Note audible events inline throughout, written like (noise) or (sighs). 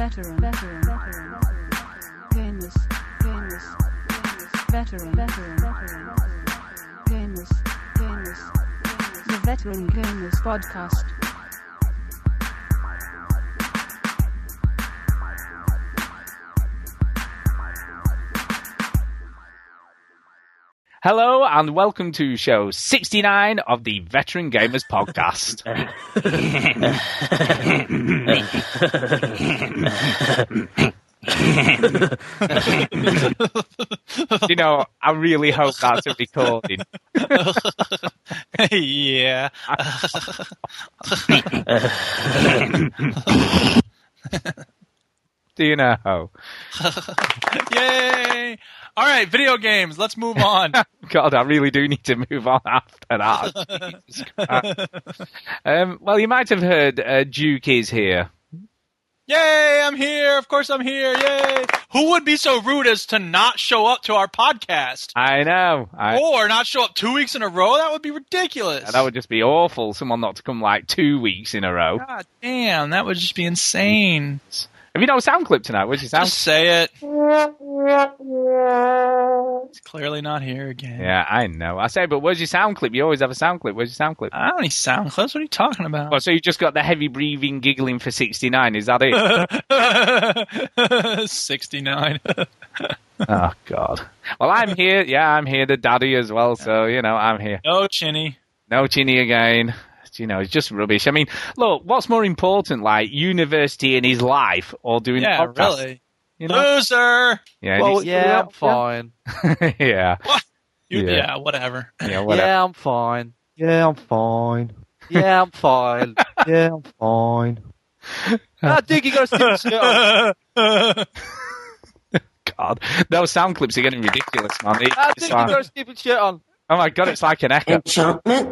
veteran, veteran, veteran, gamers, gamers, veteran, veteran, veteran, gamers, gamers, the Veteran Gamers Podcast. Hello and welcome to show 69 of the Veteran Gamers Podcast. (laughs) you know, I really hope that's a recording. yeah. (laughs) (laughs) You (laughs) know? Yay! All right, video games. Let's move on. (laughs) God, I really do need to move on after that. (laughs) Um, well, you might have heard uh, Duke is here. Yay! I'm here. Of course, I'm here. Yay! Who would be so rude as to not show up to our podcast I know. I, or not show up two weeks in a row? That would be ridiculous. that would just be awful. Someone not to come like two weeks in a row. God damn, that would just be insane. Have you no sound clip tonight? What's your sound? Just say it. It's clearly not here again. Yeah, I know. I say, but where's your sound clip? You always have a sound clip. Where's your sound clip? I don't need sound clips. What are you talking about? Well, so you just got the heavy breathing, giggling for 69. Is that it? (laughs) 69. (laughs) oh, God. Well, I'm here. Yeah, I'm here. The daddy as well. So, you know, I'm here. no chinny. No chinny again. You know, it's just rubbish. I mean, look, what's more important, like university in his life or doing Yeah, a podcast? really. You know? Loser. Yeah, Well, it's- yeah, I'm fine. (laughs) yeah. You, Yeah. yeah. whatever. (laughs) Yeah, whatever. Yeah, I'm fine. Yeah, I'm fine. Yeah, I'm fine. (laughs) Yeah, I'm fine. Ah, Dick, you got to stick the on. God. Those sound clips are getting ridiculous, man. It- Ah, it's you like- got a stupid shirt on. oh my God, it's like an echo. Enchantment?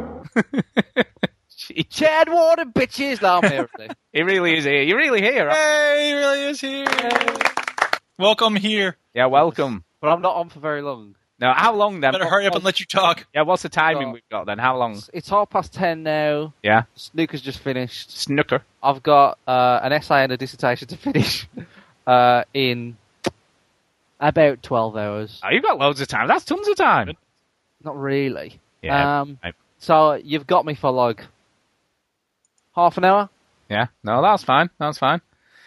Jeez. Chad water, bitches. No, I'm here. (laughs) He really is here. You're really here. Hey, he really is here. Welcome here. Yeah, welcome. But I'm not on for very long. Now, how long then? Better hurry up and let you talk. Yeah, what's the timing Oh. we've got then? How long? It's, it's half past ten now. Yeah. Snooker's just finished. Snooker. I've got uh, an essay and a dissertation to finish (laughs) uh, in about 12 hours. Oh, you've got loads of time. That's tons of time. Not really. Yeah. Um, right. so you've got me for like half an hour. yeah. No, that's fine. That's fine.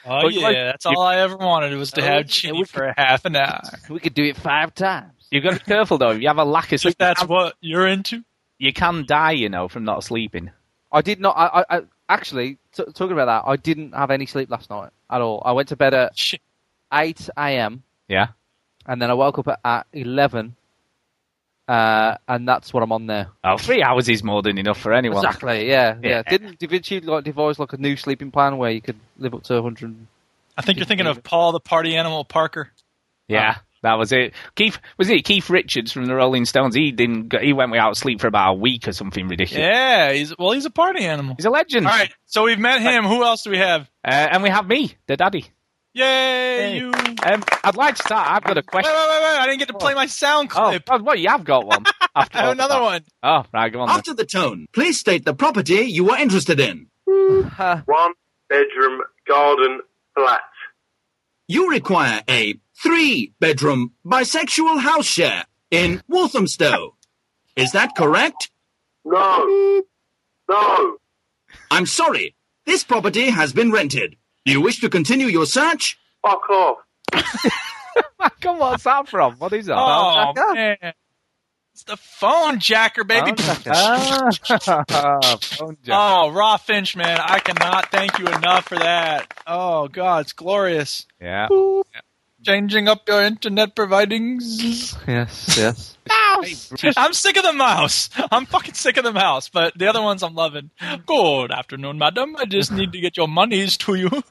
Oh, Well, you yeah. like- That's all I ever wanted was to Oh, have yeah, Chinny for a half an hour. We could do it five times. You've got to be careful though. You have a lack of If sleep, that's what you're into. you can die, you know, from not sleeping. I did not. I, I, I actually t- talking about that. I didn't have any sleep last night at all. I went to bed at Shit. eight a.m. Yeah. and then I woke up at, at eleven, uh, and that's what I'm on there. Oh, three hours is more than enough for anyone. Exactly. Yeah, yeah. Yeah. Didn't did you like devise like a new sleeping plan where you could live up to hundred? I think you're thinking of Paul the Party Animal Parker. Yeah. That was it. Keith was it Keith Richards from the Rolling Stones? He didn't. He went without sleep for about a week or something ridiculous. Yeah, he's well, he's a party animal. He's a legend. All right, so we've met him. Who else do we have? Uh, and we have me, the daddy. Yay, Hey. you! Um, I'd like to start. I've got a question. wait, wait, wait! I didn't get to play my sound Oh, clip. God, what? You have got one. (laughs) After I have all another that. one. Oh, right, go on. Then. After the tone, please state the property you are interested in. one bedroom garden flat. You require a three bedroom bisexual house share in Walthamstow. Is that correct? No. No. I'm sorry. This property has been rented. Do you wish to continue your search? Fuck off. (laughs) Come on, what's that from? What is that? Oh jacker? man, it's the phone jacker, baby. Ah, (laughs) phone jack. Oh, Raw Finch, man, I cannot thank you enough for that. Oh God, it's glorious. Yeah. Changing up your internet providings. Yes, yes. mouse. I'm sick of the mouse. I'm fucking sick of the mouse, but the other ones I'm loving. Good afternoon, madam. I just (laughs) need to get your monies to you. You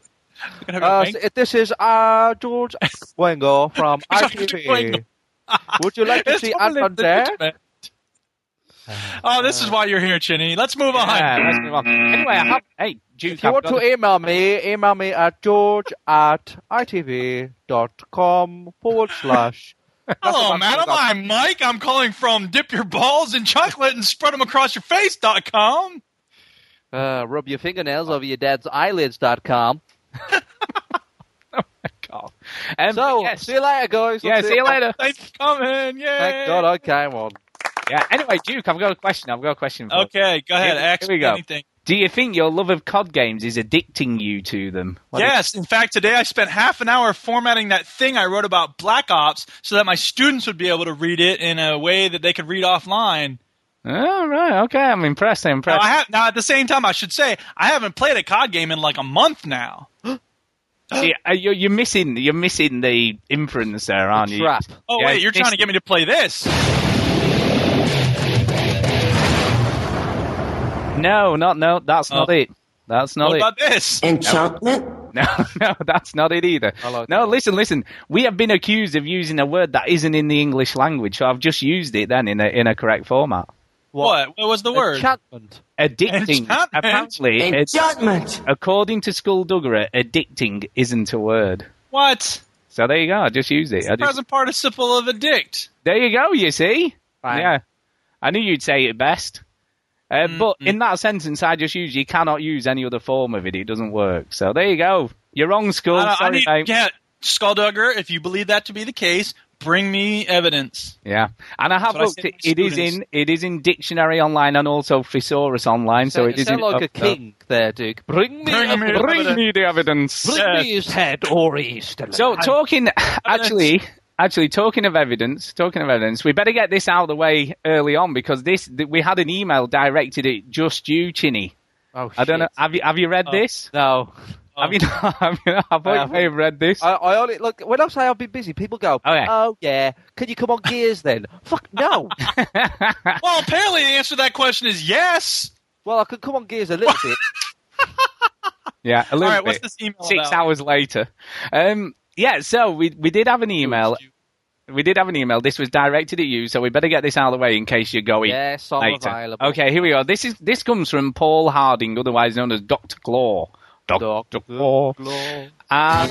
(laughs) can have your Uh, so this is uh, George (laughs) Wango from George ITV. Would you like to It's see totally Anton there? Legitimate. (laughs) Oh, this is why you're here, Chinny. Let's move on. Yeah, let's move on. Anyway, I have. Hey, Duke, If you want to email me, email me at george at itv.com forward slash. (laughs) Hello, madam. I'm Mike. I'm calling from Dip Your Balls in Chocolate and Spread Them Across Your Face.com. Uh, rub your fingernails over your dad's eyelids.com. (laughs) Oh. Um, So, yes. see you later, guys. yeah, That's see you later. Thanks for coming. Yay. Thank God I came on. Yeah. Anyway, Duke, I've got a question. I've got a question. For you. Okay, go ahead. Here- Ask here we go. anything. Do you think your love of COD games is addicting you to them? What yes, in fact, today I spent half an hour formatting that thing I wrote about Black Ops so that my students would be able to read it in a way that they could read offline. Oh, right. Okay. I'm impressed. I'm Now, impressed. I have, now, at the same time, I should say I haven't played a COD game in like a month now. (gasps) See, uh, you're, you're missing. You're missing the inference there, aren't you? Trap. Oh Yeah, wait, you're trying to get me to play this? No, not no. That's not Oh. it. That's not what it. What about this? Enchantment? No, (laughs) no, that's not it either. I like no, that. listen, listen. We have been accused of using a word that isn't in the English language, so I've just used it then in a in a correct format. What? What was the word? Enchantment. Addicting. Enchantment? Apparently, ad- Enchantment! according to Skullduggery, addicting isn't a word. What? So there you go. I just used it. I just, Present participle of addict. there you go. You see? Bang. Yeah. I knew you'd say it best. Uh, Mm, but mm. in that sentence I just used, you cannot use any other form of it. It doesn't work. So there you go. You're wrong, Skull. I, don't- I need, mate. yeah, Skulldugger, if you believe that to be the case, bring me evidence. Yeah, and I have That's what I looked. It, my it is in it is in dictionary online and also thesaurus online. So So it is sound in like a up- king there, Duke. Bring me, Bring me Bring me the evidence. bring Yeah. me his head or east. So talking actually. Actually, talking of evidence, talking of evidence, we better get this out of the way early on because this th- we had an email directed at just you, Chinny. oh, I don't know. Have you have you read Oh. this? No. Oh. Have you not? (laughs) Have you not? I thought I you may have read this. I, I only look when I say I've been busy. People go, Okay. "Oh yeah, can you come on Gears then?" Fuck no. (laughs) Well, apparently the answer to that question is yes. well, I could come on Gears a little (laughs) bit. yeah, a All little right, bit. what's this email Six about? hours later. Um, yeah, so we we did have an email. We did have an email. This was directed at you, so we better get this out of the way in case you're going yes, I'm later. available. Okay, here we go. This is this comes from Paul Harding, otherwise known as Doctor Claw. Um, Doctor Claw. Claw. I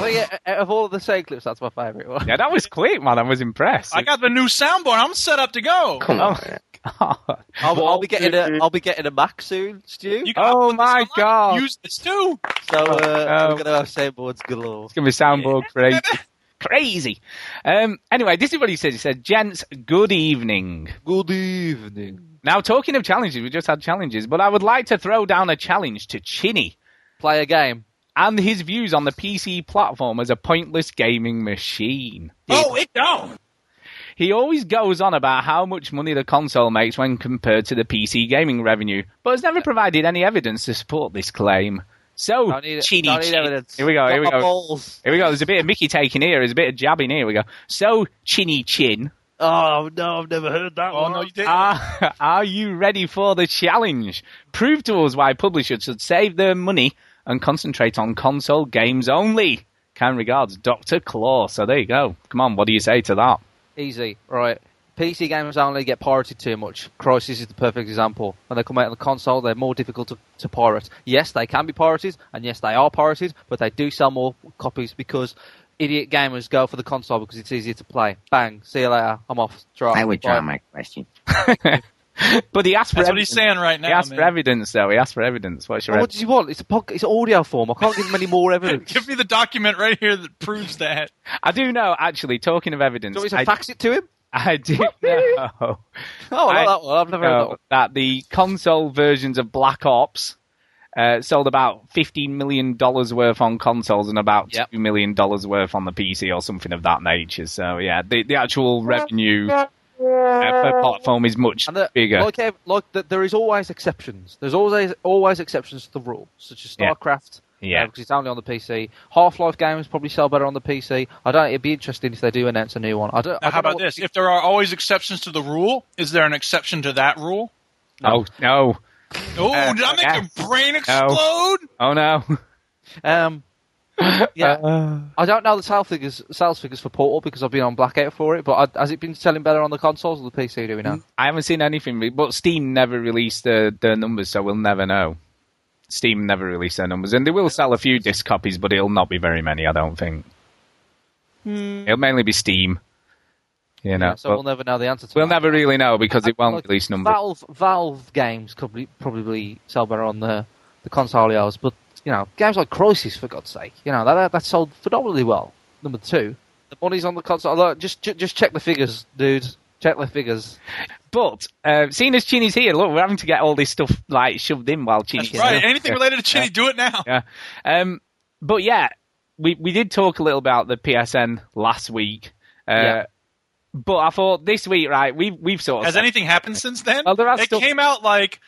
think yeah, out of all of the sound clips, that's my favourite one. yeah, that was quick, man. I was impressed. I got the new soundboard. I'm set up to go. oh my god. (laughs) I'll, I'll be getting a I'll be getting a Mac soon, Stu. You can Oh my. God. Use this too. so uh, Oh. we're gonna have soundboards galore. It's gonna be soundboard crazy. Crazy. Um, anyway, this is what he says. He said, "Gents, good evening." Good evening. Now, talking of challenges, we just had challenges, but I would like to throw down a challenge to Chinny Play a game. and his views on the PC platform as a pointless gaming machine. Oh, it don't. He always goes on about how much money the console makes when compared to the PC gaming revenue, but has never provided any evidence to support this claim. So, Don't need, Chinny don't need Chin- evidence. Here we go, Got here we go. balls. Here we go. There's a bit of Mickey taking here. There's a bit of jabbing here. We go. So, Chinny Chin, Oh no, I've never heard that Oh one. no, you didn't. are, are you ready for the challenge? Prove to us why publishers should save their money and concentrate on console games only. Kind regards, Dr. Claw. So there you go. Come on, what do you say to that? Easy, right? PC games only get pirated too much. Crysis is the perfect example. When they come out on the console, they're more difficult to, to pirate. Yes, they can be pirated, and yes, they are pirated, but they do sell more copies because idiot gamers go for the console because it's easier to play. Bang, see you later. I'm off. Drop. I withdraw my question. (laughs) (laughs) But he asked for That's what he's saying right now. He now, asked for evidence, though. He asked for evidence. What's your Well, what evidence? does he want? It's a pod- it's audio form. I can't give him any more (laughs) evidence. Give me the document right here that proves that. I do know, actually, talking of evidence, Do you want me I, to fax it to him? I do know (laughs) Oh, I I- that one. I've never heard that one. that the console versions of Black Ops uh, sold about $15 million worth on consoles and about Yep. $2 million worth on the PC or something of that nature. So, yeah, the, the actual revenue uh, per platform is much And the, bigger. like, like the, there is always exceptions. There's always always exceptions to the rule, such as StarCraft. Yeah. uh, because it's only on the PC. Half-Life games probably sell better on the PC. I don't. It'd be interesting if they do announce a new one. I don't. I Now, how don't know about this? the- If there are always exceptions to the rule, is there an exception to that rule? Oh, no. Oh, Uh, did I make yeah. your brain explode? Oh, no. (laughs) Um, (laughs) yeah, Uh, I don't know the sales figures, sales figures for Portal because I've been on blackout for it. But I, has it been selling better on the consoles or the PC? Do we know? I haven't seen anything, but Steam never released their, their numbers, so we'll never know. Steam never released their numbers, and they will sell a few disc copies, but it'll not be very many, I don't think. It'll mainly be Steam. You know, Yeah, so we'll never know the answer to we'll that. never really know because it won't Like, release numbers. Valve Valve games probably probably sell better on the the consoles, but you know, games like Crysis, for God's sake, you know, that, that, that sold phenomenally well. Number two, the money's on the console. Look, just, ju- just check the figures, dude. Check the figures. But uh, seeing as Chinny's here, look, we're having to get all this stuff like shoved in while Chinny's That's right. here. Anything related to Chinny, do it now. Yeah. Um, but yeah, we we did talk a little about the PSN last week. Uh, Yeah. But I thought this week, right? We've we've sort of Has anything happened since then? Well, it still- came out like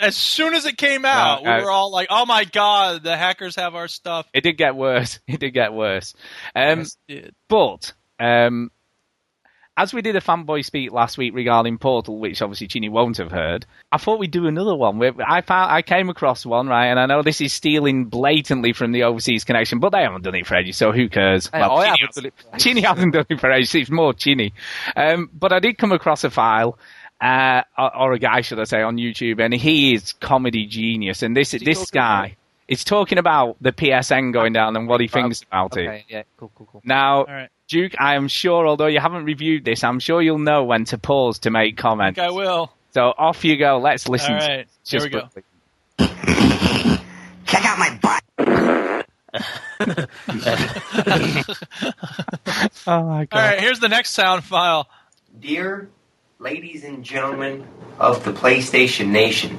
as soon as it came out, Yeah, we uh, were all like, "Oh my god, the hackers have our stuff." It did get worse. (laughs) It did get worse. Um, Yes, it did. But um, as we did a fanboy speak last week regarding Portal, which obviously Chinny won't have heard, I thought we'd do another one. We- I found I came across one right, and I know this is stealing blatantly from the overseas connection, but they haven't done it for ages, so who cares? Hey, Well, I Chinny haven't done, it, Chinny hasn't done it for ages. It's more Chinny. Um, but I did come across a file. Uh, or, or a guy, should I say, on YouTube, and he is comedy genius. And this this talking guy is talking about the PSN going down and what he thinks about it. Yeah, cool, cool, cool. Now, All right. Duke, I am sure, although you haven't reviewed this, I'm sure you'll know when to pause to make I comments. think I will. So off you go. Let's listen. All to Here Just we go. Check out my butt. (laughs) Oh my god. All right, here's the next sound file. Dear ladies and gentlemen of the PlayStation Nation,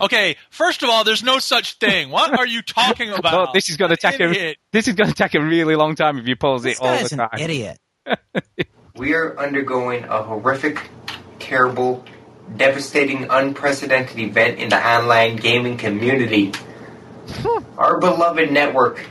Okay, first of all, there's no such thing. What are you talking (laughs) about? Well, this is going to take a this is going to take a really long time if you pause it This all guy's the an time. idiot. (laughs) we are undergoing a horrific, terrible, devastating, unprecedented event in the online gaming community. Our beloved network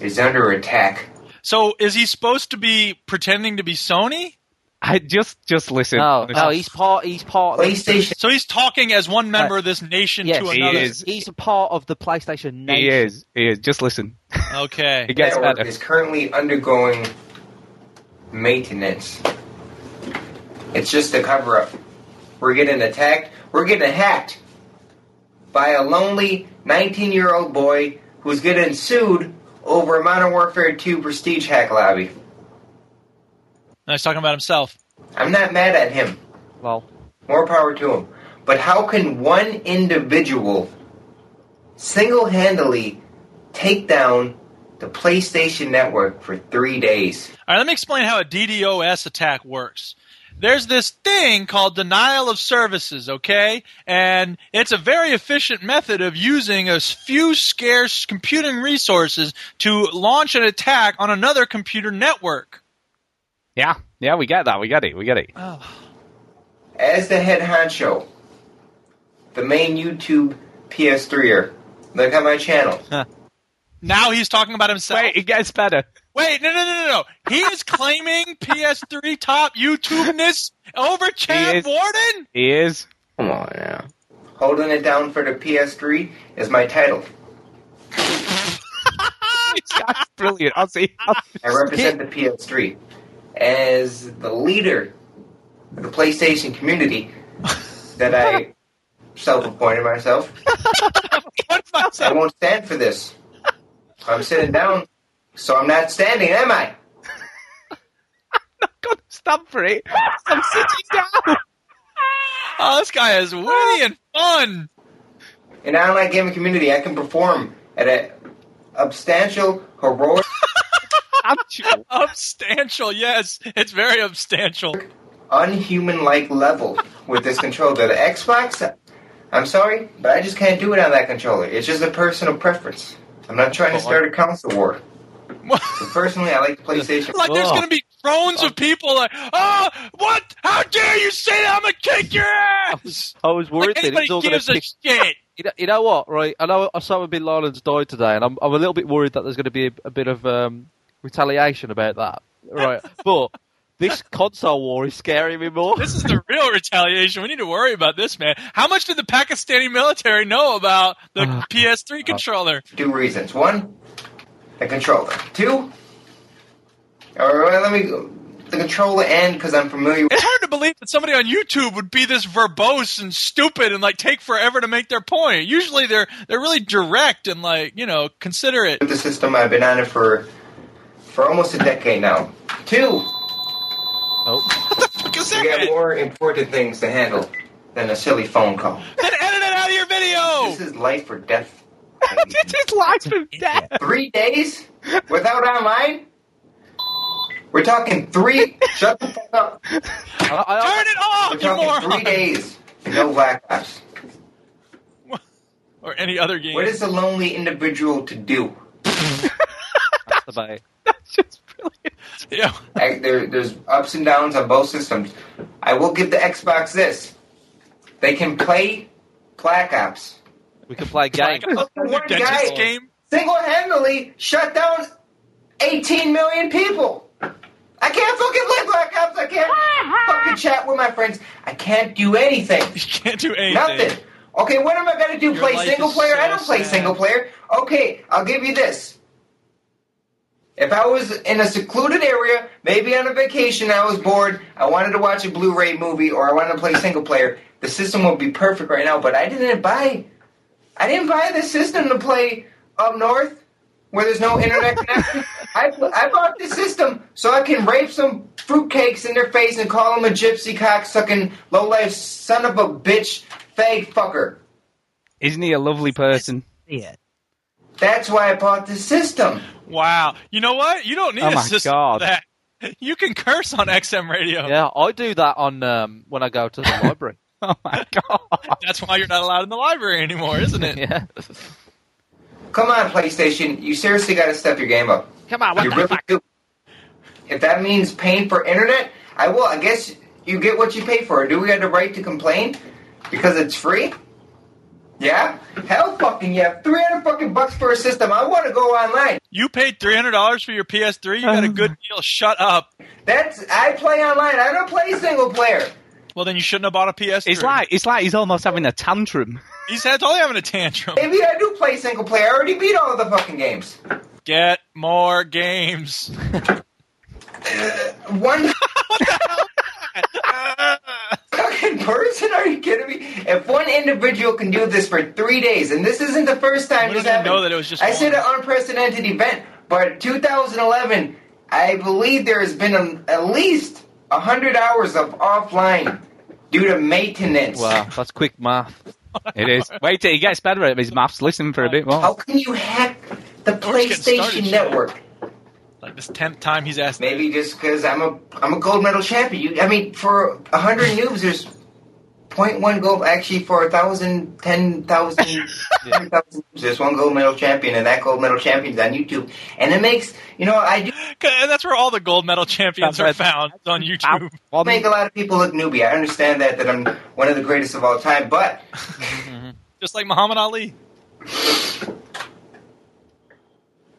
is under attack. So, is he supposed to be pretending to be Sony? I just just listen. Oh, no, oh, no, he's part. He's part. Of PlayStation So he's talking as one member of this nation yes, to he another. is. He's a part of the PlayStation Nation. he is. He is. Just listen. Okay. (laughs) It gets network better. is currently undergoing maintenance. It's just a cover up. We're getting attacked. We're getting hacked by a lonely 19 year old boy who's getting sued over a Modern Warfare 2 Prestige hack lobby. No, he's talking about himself. I'm not mad at him. Well, More power to him. But how can one individual single handedly take down the PlayStation Network for three days? All right, let me explain how a DDoS attack works. There's this thing called denial of services, okay? And it's a very efficient method of using a few scarce computing resources to launch an attack on another computer network. Yeah. Yeah. We get that. We get it. We get it. (sighs) As the head honcho, the main YouTube PS3er, look at my channel. (laughs) Now he's talking about himself. Wait, it gets better. Wait, no, no, no, no, no. He is claiming PS3 top YouTubeness over Chad is. Warden? He is. Come on now. Holding it down for the PS3 is my title. (laughs) (laughs) That's brilliant. I'll see. I'll I represent the PS3 as the leader of the PlayStation community that I self-appointed myself. (laughs) I won't stand for this. I'm sitting down, so I'm not standing, am I? I'm Not gonna stand for it. I'm sitting down. Oh, this guy is witty and fun. In online gaming community, I can perform at a substantial, heroic, (laughs) Actual. (laughs) Substantial, yes. It's very substantial. unhuman-like level with this controller. The Xbox, I'm sorry, but I just can't do it on that controller. It's just a personal preference. I'm not trying to start a console war. But (laughs) personally, I like the PlayStation. Like there's Oh. gonna be drones of people like, oh, what? How dare you say that? I'm gonna kick your ass! I was worried Like that it anybody was all going gives to a pick. shit. (laughs) You know, you know what, right? I know Osama bin Laden's died today, and I'm I'm a little bit worried that there's going to be a, a bit of um, retaliation about that, right? but this console war is scaring me more. This is the real retaliation. We need to worry about this, man. How much did the Pakistani military know about the Uh, PS3 controller? Two reasons. One, the controller. Two, or let me the controller and because I'm familiar with It's hard to believe that somebody on YouTube would be this verbose and stupid and like take forever to make their point. Usually they're they're really direct and like you know considerate. the system. I've been on it for for almost a decade now. Two, Oh, Because we got more important things to handle than a silly phone call. Then edit it out of your video. This is life or death. (laughs) It's his life or death. Three days without online? We're talking three. (laughs) shut the fuck up. I, I, Turn it off, We're you talking moron! three days. No Black Ops. (laughs) Or any other game. What is a lonely individual to do? that's about it. That's just brilliant. Yeah. I, there, there's ups and downs on both systems. I will give the Xbox this. They can play Black Ops. We can play games. Like, One guy- game. Single-handedly shut down 18 million people. I can't fucking play Black Ops. I can't (laughs) fucking chat with my friends. I can't do anything. (laughs) You can't do anything. Nothing. Okay, what am I gonna do? Your play single is player? I don't play sad. single player. Okay, I'll give you this. If I was in a secluded area, maybe on a vacation, I was bored, I wanted to watch a Blu-ray movie, or I wanted to play single player, the system would be perfect right now. But I didn't buy, I didn't buy the system to play up north, where there's no internet connection. I I bought the system so I can rape some fruitcakes in their face and call them a gypsy cocksucking low life son of a bitch fag fucker. Isn't he a lovely person? Yeah. That's why I bought the system. Wow. You know what? You don't need Oh a my system God. that. (laughs) You can curse on XM radio. Yeah, I do that on um, when I go to the library. (laughs) Oh my god. That's why you're not allowed in the library anymore, isn't it? (laughs) Yeah. Come on, PlayStation. You seriously got to step your game up. Come on, what you the really fuck? do. If that means paying for internet, I will. I guess you get what you pay for. Do we have the right to complain because it's free? Yeah? Hell fucking yeah. 300 fucking bucks for a system. I want to go online. You paid three hundred dollars for your PS3. You got a good um. deal. Shut up. That's I play online. I don't play single player. Well, then you shouldn't have bought a PS3. It's like it's like he's almost having a tantrum. (laughs) he's totally having a tantrum. Maybe I do play single player. I already beat all of the fucking games. Get more games. (laughs) One (laughs) fucking person? Are you kidding me? If one individual can do this for three days, and this isn't the first time this happened. know that it was just I said an unprecedented event, but 2011, I believe there has been a, at least hundred hours of offline due to maintenance. Wow, that's quick math. (laughs) It is. Wait till he gets better at his maths. Listen for a bit more. How can you hack the We're started, PlayStation Network? Like this tenth time he's asked. Maybe just because I'm a I'm a gold medal champion. You, I mean, for a hundred noobs, there's 0.1 gold. Actually, for a thousand, ten thousand, (laughs) hundred thousand noobs, there's one gold medal champion, and that gold medal champion's on YouTube. And it makes you know I do (laughs) And that's where all the gold medal champions That's are right. found on YouTube. One- make a lot of people look newbie. I understand that that I'm one of the greatest of all time, but (laughs) Just like Muhammad Ali.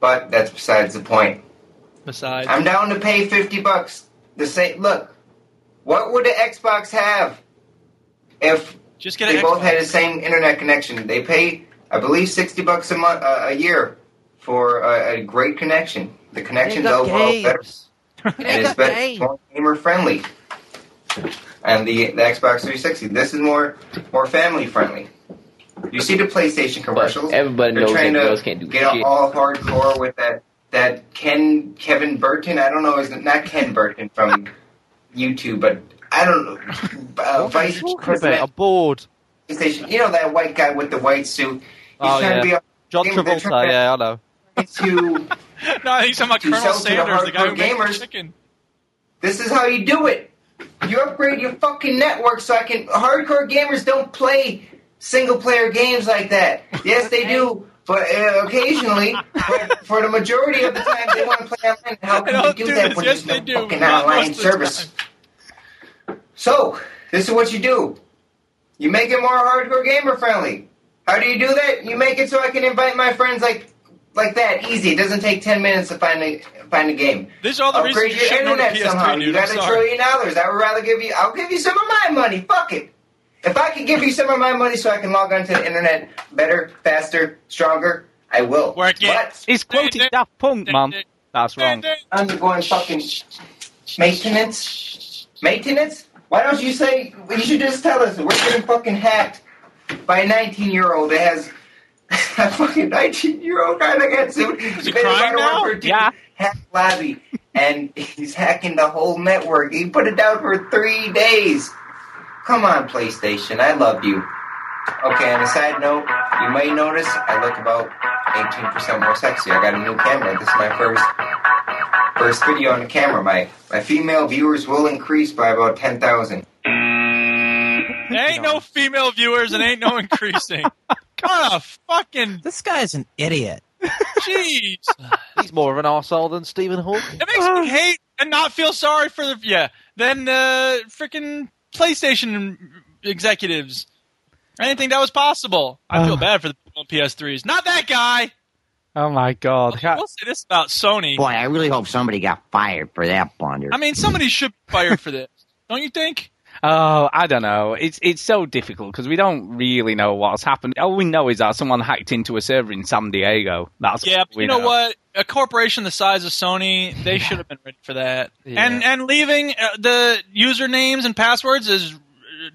but that's besides the point. Besides, I'm down to pay fifty bucks. The same look. What would the Xbox have if just get they an both Xbox. had the same internet connection. They pay, I believe, sixty bucks a month, uh, a year for a, a great connection. The connection's They got overall better, and it's better, more gamer friendly. And the the Xbox 360, this is more more family friendly. You see the PlayStation commercials? Everybody They're knows trying that to girls can't do get shit. all hardcore with that that Ken Kevin Burton. I don't know, is not Ken Burton from YouTube, but I don't know. Uh, What are you Vice talking? President I'm bored. You know that white guy with the white suit. He's Oh, trying to be yeah. a John Travolta, trying yeah, I know. to. (laughs) no, I think he's talking about To Colonel sell to the the guy who hardcore gamers. chicken. This is how you do it. You upgrade your fucking network so I can. Hardcore gamers don't play single player games like that. Yes, they do. But uh, occasionally, but for the majority of the time, they want to play online. How can (laughs) you do, do that this. when Yes, there's no fucking Not online most of the service? So, this is what you do. You make it more hardcore gamer friendly. How do you do that? You make it so I can invite my friends like like that. Easy. It doesn't take ten minutes to find a find a game. This is all the Upgrade you your shouldn't own a internet somehow. dude. You got I'm a sorry. trillion dollars. I would rather give you. I'll give you some of my money. Fuck it. If I could give you some of my money so I can log onto the internet better, faster, stronger, I will. Work it. But He's quoting Daft Punk, man. That's wrong. undergoing fucking maintenance. Maintenance? Why don't you say? You should just tell us we're getting fucking hacked by a 19 year old that has (laughs) a fucking 19 year old guy that got sued. Is he Made a crying now? for Yeah. Hack lobby, and (laughs) he's hacking the whole network. He put it down for three days. Come on, PlayStation. I love you. Okay, on a side note, you might notice I look about 18% more sexy. I got a new camera. This is my first first video on the camera. My my female viewers will increase by about 10,000. There ain't no female viewers and ain't no increasing. (laughs) what a fucking This guy's an idiot. jeez. He's more of an arsehole than Stephen Hawking. It makes me hate and not feel sorry for the yeah. Then uh, freaking PlayStation executives. I didn't think that was possible. I feel bad for the people on PS3s. Not that guy. Oh my god! I will say this about Sony. Boy, I really hope somebody got fired for that blunder. I mean, somebody should be fired for this. Don't you think? Oh, I don't know. It's it's so difficult because we don't really know what's happened. All we know is that someone hacked into a server in San Diego. That's Yeah, you know, what? A corporation the size of Sony, they should have been ready for that. Yeah. And and leaving uh, the usernames and passwords is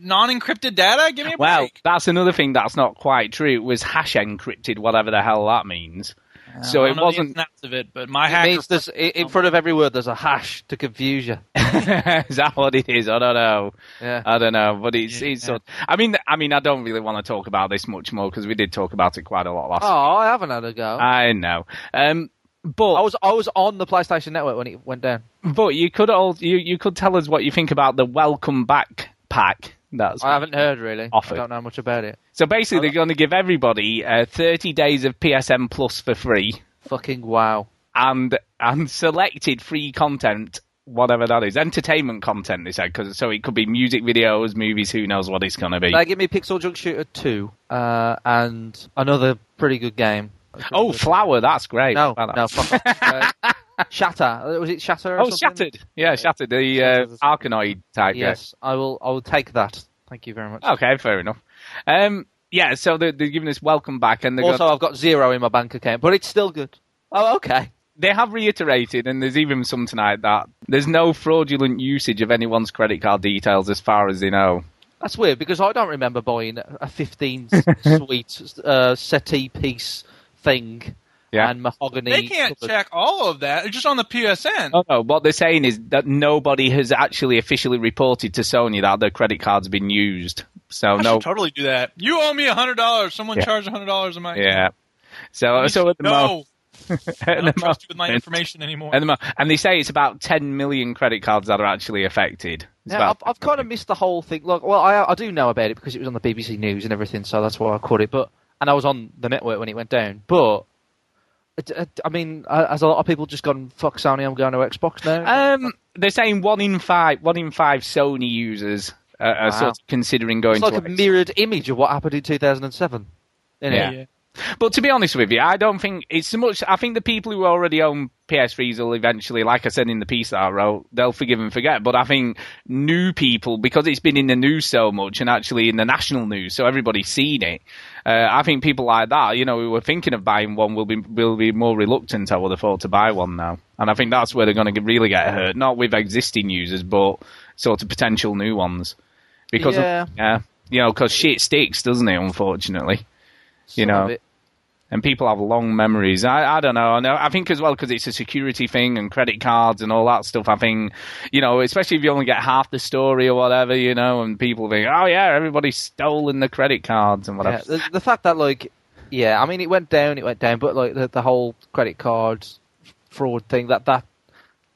non-encrypted data. Give me a Well, break. that's another thing that's not quite true. It was hash encrypted, whatever the hell that means. So it the wasn't. ins of it, but my hacker. means there's in front of every word there's a hash to confuse you. (laughs) (laughs) is that what it is? I don't know. Yeah. I don't know, but it's Yeah. it's. Sort I mean, I mean, I don't really want to talk about this much more because we did talk about it quite a lot last. Oh, I haven't had a go. I know. Um, but I was I was on the PlayStation Network when it went down. but you could all you you could tell us what you think about the welcome back pack. That's I haven't heard really. Offered. I don't know much about it. So basically they're going to give everybody uh, 30 days of PSN Plus for free Fucking wow. and and selected free content. Whatever that is, entertainment content. They said because so it could be music videos, movies. Who knows what it's going to be? They give me PixelJunk Shooter 2 uh, and another pretty good game. oh, Flower, that's great. No, no, fuck off. (laughs) Uh, Shatter. Was it Shatter? Or Oh, something? Shattered. Yeah, Shattered. The uh, Arkanoid type. yeah. Yes, I will. I will take that. Thank you very much. Okay, fair enough. Um, yeah, so they're, they're giving us welcome back, and also, got, I've got zero in my bank account, but it's still good. Oh, okay. they have reiterated, and there's even some tonight that there's no fraudulent usage of anyone's credit card details as far as they know. That's weird because I don't remember buying a 15 (laughs) suite uh, settee piece thing Yeah. and mahogany. they can't cupboard. check all of that. It's just on the PSN. Oh no, what they're saying is that nobody has actually officially reported to Sony that their credit card's been used. So I no, should totally do that. You owe me a hundred dollars. Someone Yeah. charged a hundred dollars in my yeah. So so at the moment, no, (laughs) I don't trust you with my information anymore. at the mo- and they say it's about 10 million credit cards that are actually affected. It's Yeah, about I've, I've kind of missed the whole thing. Look, well, I, I do know about it because it was on the BBC News and everything, so that's why I caught it. But and I was on the network when it went down. But it, it, I mean, uh, has a lot of people just gone fuck Sony? I'm going to Xbox now. Um, they're saying one in five, one in five Sony users uh, are Wow. sort of considering going to. it's like to a Xbox. mirrored image of what happened in 2007. Isn't Yeah. But to be honest with you, I don't think it's so much. I think the people who already own PS3s will eventually, like I said in the piece that I wrote, they'll forgive and forget. But I think new people, because it's been in the news so much and actually in the national news, so everybody's seen it. Uh, I think people like that, you know, who were thinking of buying one, will be will be more reluctant. I would have thought to buy one now, and I think that's where they're going to really get hurt, not with existing users, but sort of potential new ones. Because Yeah. of, yeah, you know, because shit sticks, doesn't it? Unfortunately you know. And people have long memories. I, I don't know. I think as well because it's a security thing and credit cards and all that stuff. I think, you know, especially if you only get half the story or whatever, you know, and people think, oh yeah, everybody's stolen the credit cards and whatever. Yeah, the, the fact that like, yeah, I mean, it went down, it went down, but like the, the whole credit card fraud thing, that that,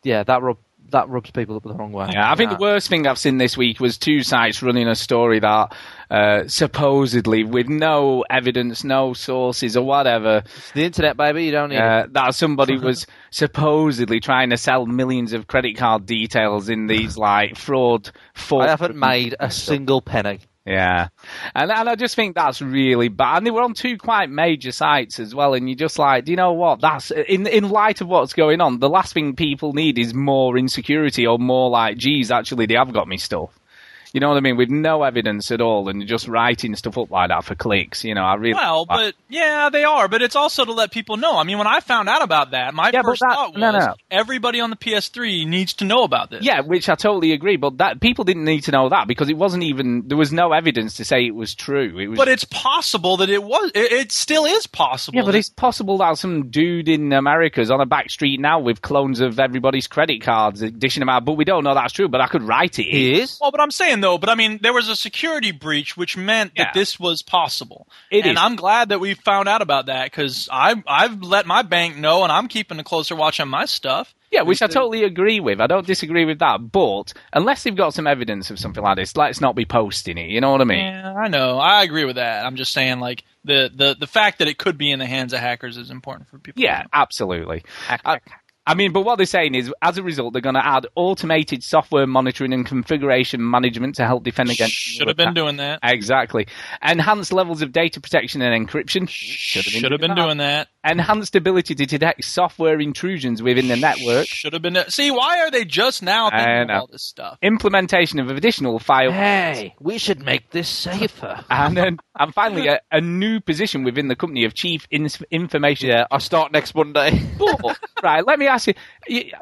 yeah, that rub that rubs people up the wrong way. Yeah, I think the worst thing I've seen this week was two sites running a story that uh, supposedly, with no evidence, no sources or whatever, It's the internet, baby. You don't need uh, it. that somebody (laughs) was supposedly trying to sell millions of credit card details in these like fraud. fraud I haven't made a single penny. Yeah, and and I just think that's really bad. And they were on two quite major sites as well. And you're just like, do you know what? That's in in light of what's going on. The last thing people need is more insecurity or more like, geez, actually they have got me stuff. You know what I mean? With no evidence at all, and just writing stuff up like that for clicks. You know, I really Well, but yeah, they are. But it's also to let people know. I mean, when I found out about that, my Yeah, first that- thought was no, no. everybody on the PS3 needs to know about this. Yeah, which I totally agree. But that people didn't need to know that because it wasn't even there was no evidence to say it was true. It was But it's possible that it was. It, it still is possible. Yeah, but it's possible that some dude in America's on a back street now with clones of everybody's credit cards, dishing them out. But we don't know that's true. But I could write it. He is. Well, but I'm saying saying though, but I mean, there was a security breach, which meant Yeah. that this was possible. It and is. I'm glad that we found out about that because I've I've let my bank know, and I'm keeping a closer watch on my stuff. Yeah, which I totally agree with. I don't disagree with that. But unless they've got some evidence of something like this, let's not be posting it. You know what I mean? Yeah, I know. I agree with that. I'm just saying, like the the the fact that it could be in the hands of hackers is important for people. to Yeah, absolutely. I, I mean, but what they're saying is, as a result, they're going to add automated software monitoring and configuration management to help defend against. should have been doing that. Exactly. Enhanced levels of data protection and encryption. Should have been doing that. Enhanced ability to detect software intrusions within the network. Should have been. See, why are they just now thinking I of know. all this stuff? Implementation of additional file. Hey, we should make this safer. And then, and finally, a, a new position within the company of chief in- information. Yeah, I start next Monday. (laughs) But, right, let me ask you. you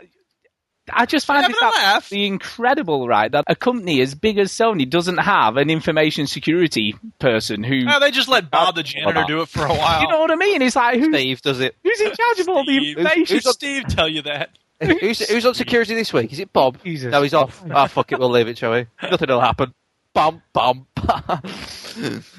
I just find Having this a laugh. absolutely incredible, right? That a company as big as Sony doesn't have an information security person who, Oh, they just let Bob the janitor do it for a while. you know what I mean? It's like who, Steve does it. who's in charge of all the Steve. information? Who's Steve tell you that? who's, who's on security this week? Is it Bob? Jesus. No, he's off. Ah, fuck it, we'll leave it, shall we? Nothing will happen. Bum, bum. (laughs)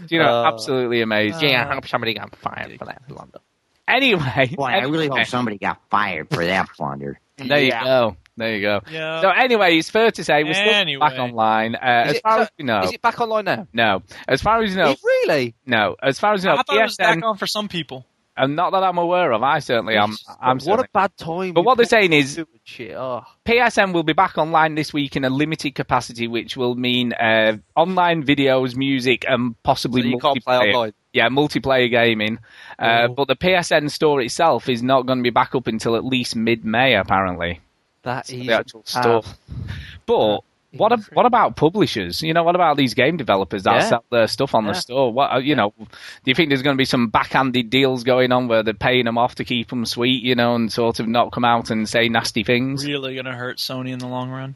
you know, Uh, absolutely amazing. yeah, I hope somebody got fired for that. London. Anyway, Boy, I really hope somebody got fired for that blunder. there you go. There you go. Yeah. So anyway, it's fair to say we're still Anyway. back online. Uh, as it- far so- as we know, Is it back online now? no. As far as you know, Is- really? no. As far as you know, I thought it was back on for some people. and not that I'm aware of. I certainly am. I'm what certainly- a bad time. But what they're saying is- stupid. Oh. PSN will be back online this week in a limited capacity, which will mean uh, online videos, music, and possibly So you can't play multiplayer. online? Yeah, multiplayer gaming. Uh, Oh. but the PSN store itself is not going to be back up until at least mid-May, apparently. That is the actual stuff. But what a, what about publishers? You know, what about these game developers that Yeah. sell their stuff on Yeah. the store? What uh, you know? Do you think there's going to be some backhanded deals going on where they're paying them off to keep them sweet, you know, and sort of not come out and say nasty things? Really going to hurt Sony in the long run.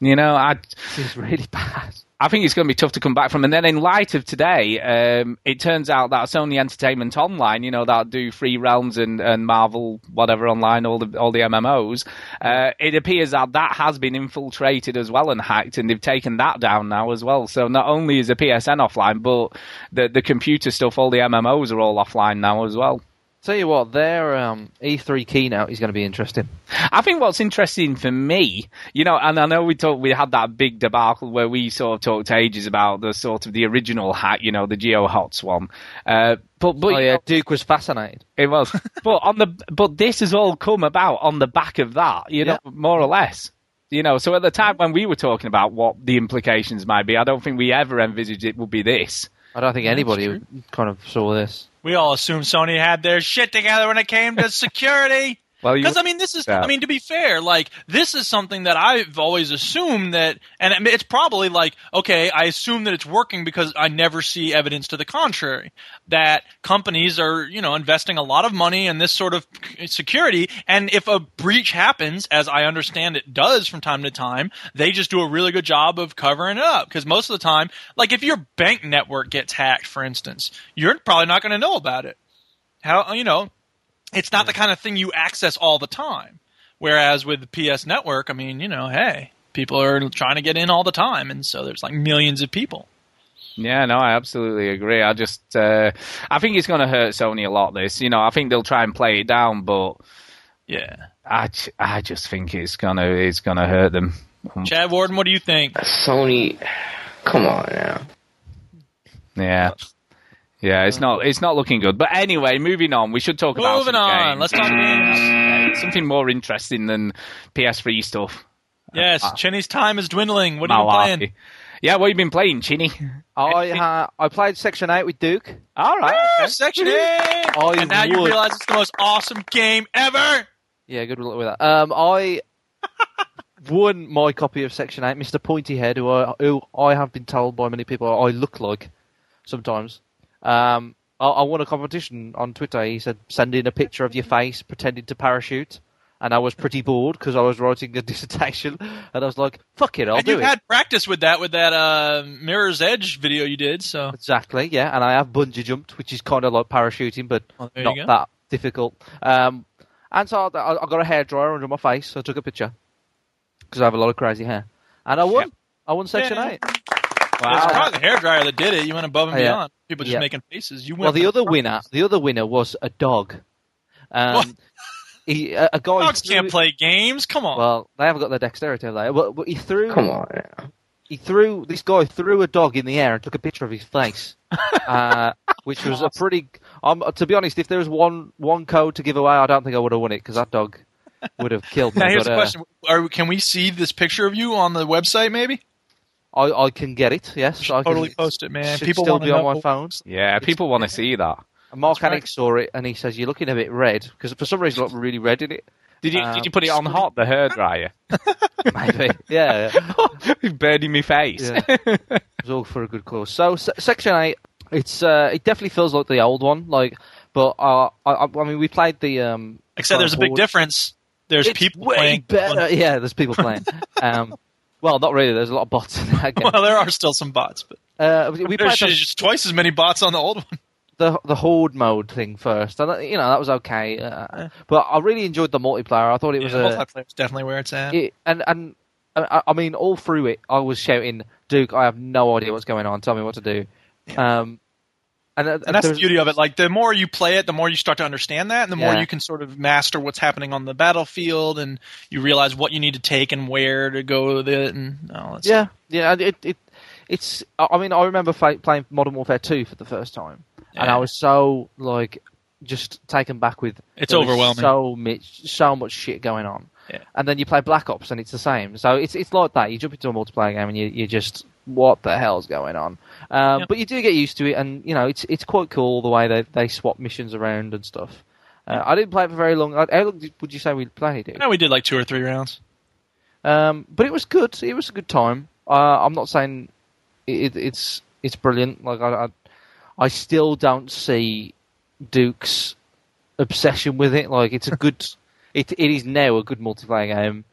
You know, I It's really (laughs) bad. I think it's going to be tough to come back from. And then in light of today, um, it turns out that Sony Entertainment Online, you know, that do Free Realms and, and Marvel, whatever online, all the all the MMOs, uh, it appears that that has been infiltrated as well and hacked, and they've taken that down now as well. So not only is the PSN offline, but the the computer stuff, all the MMOs are all offline now as well. Tell you what, their um, E3 keynote is going to be interesting. I think what's interesting for me, you know, and I know we talked, we had that big debacle where we sort of talked ages about the sort of the original hat, you know, the GeoHots one. Uh, but but oh yeah, know, Duke was fascinated. it was. (laughs) but on the but this has all come about on the back of that, you know, more or less. You know, so at the time when we were talking about what the implications might be, I don't think we ever envisaged it would be this. I don't think anybody kind of saw this. We all assumed Sony had their shit together when it came to security. Well, Because I mean, this is. I mean, to be fair, like this is something that I've always assumed that, and it's probably like, okay, I assume that it's working because I never see evidence to the contrary. That companies are, you know, investing a lot of money in this sort of security, and if a breach happens, as I understand it does from time to time, they just do a really good job of covering it up. Because most of the time, like if your bank network gets hacked, for instance, you're probably not going to know about it. How you know? It's not the kind of thing you access all the time. Whereas with the PS Network, I mean, you know, hey, people are trying to get in all the time, and so there's like millions of people. Yeah, no, I absolutely agree. I just, uh, I think it's going to hurt Sony a lot. This, you know, I think they'll try and play it down, but Yeah. I, I just think it's gonna, it's gonna hurt them. Chad Warden, what do you think? Sony, come on now. Yeah, yeah, it's not, it's not looking good. But anyway, moving on. We should talk about Moving on. games. Let's talk games. Something more interesting than PS3 stuff. Yes, Chinny's time is dwindling. What are you Malarkey. playing? Yeah, what have you been playing, Chinny? I ha- (laughs) I played Section Eight with Duke. All right. Ah, Section 8! I and now you realize it's the most awesome game ever! Yeah, good luck with that. Um, I (laughs) won my copy of Section Eight, Mr. Pointy Head, who I, who I have been told by many people I look like sometimes. Um, I, I won a competition on Twitter. He said, "Send in a picture of your face pretending to parachute." And I was pretty bored because I was writing a (laughs) dissertation, and I was like, "Fuck it, I'll and do it." you've had practice with that, with that uh, Mirror's Edge video you did, so. Exactly, yeah. And I have bungee jumped, which is kind of like parachuting, but Oh, not that difficult. Um, and so I, I got a hairdryer under my face, so I took a picture because I have a lot of crazy hair, and I won. I won Section Yeah. Eight. It's probably the hairdryer that did it. You went above and Oh, yeah. beyond. People just Yeah. making faces. You went Well, the for other winner, the other winner was a dog. Um, he, a, a guy. Dogs threw- can't play games. Come on. Well, they haven't got the dexterity, have they? Well, but he threw. Come on. now. He threw this guy threw a dog in the air and took a picture of his face, (laughs) uh, which was a pretty. Um, to be honest, if there was one one code to give away, I don't think I would have won it because that dog would have killed me. now here's but, the uh, question: Are, Can we see this picture of you on the website? Maybe I, I can get it. Yes, I can, totally post it, man. should People still want be to on know. my phone. Yeah, people want to see that. And Mark That's right. Saw it and he says, "You're looking a bit red because for some reason, you look really red in it." Did you Um, did you put it on hot the hairdryer? (laughs) (laughs) Maybe, yeah. (laughs) Burning my face. Yeah. it was all for a good cause. So se- section eight, it's uh, it definitely feels like the old one, like. But uh, I, I, I mean, we played the. Um, Except there's a big difference. There's it's people way playing. better. Yeah, there's people playing. um, well, not really. There's a lot of bots in that (laughs) game. Well, there are still some bots, but uh, we there's played the, just twice as many bots on the old one. the the horde mode thing first, and you know that was okay. Uh, But I really enjoyed the multiplayer. I thought it was Yeah, a multiplayer is definitely where it's at. it, and and I, I mean all through it, I was shouting, "Duke, I have no idea what's going on. Tell me what to do." Um, and, uh, and that's the beauty of it. Like the more you play it, the more you start to understand that, and the more you can sort of master what's happening on the battlefield, and you realize what you need to take and where to go with it, and all that Yeah, yeah. It, it it's. I mean, I remember playing Modern Warfare Two for the first time, and I was so like just taken back with. It's overwhelming. So much, so much shit going on. Yeah. And then you play Black Ops, and it's the same. So it's it's like that. You jump into a multiplayer game, and you you just what the hell's going on? Um, Yep. But you do get used to it, and you know it's it's quite cool the way they they swap missions around and stuff. Uh, I didn't play it for very long. How long did- would you say we played it? No, we did like two or three rounds. Um, but it was good. It was a good time. Uh, I'm not saying it, it's it's brilliant. Like I, I, I still don't see Duke's obsession with it. Like it's a good. (laughs) it it is now a good multiplayer game,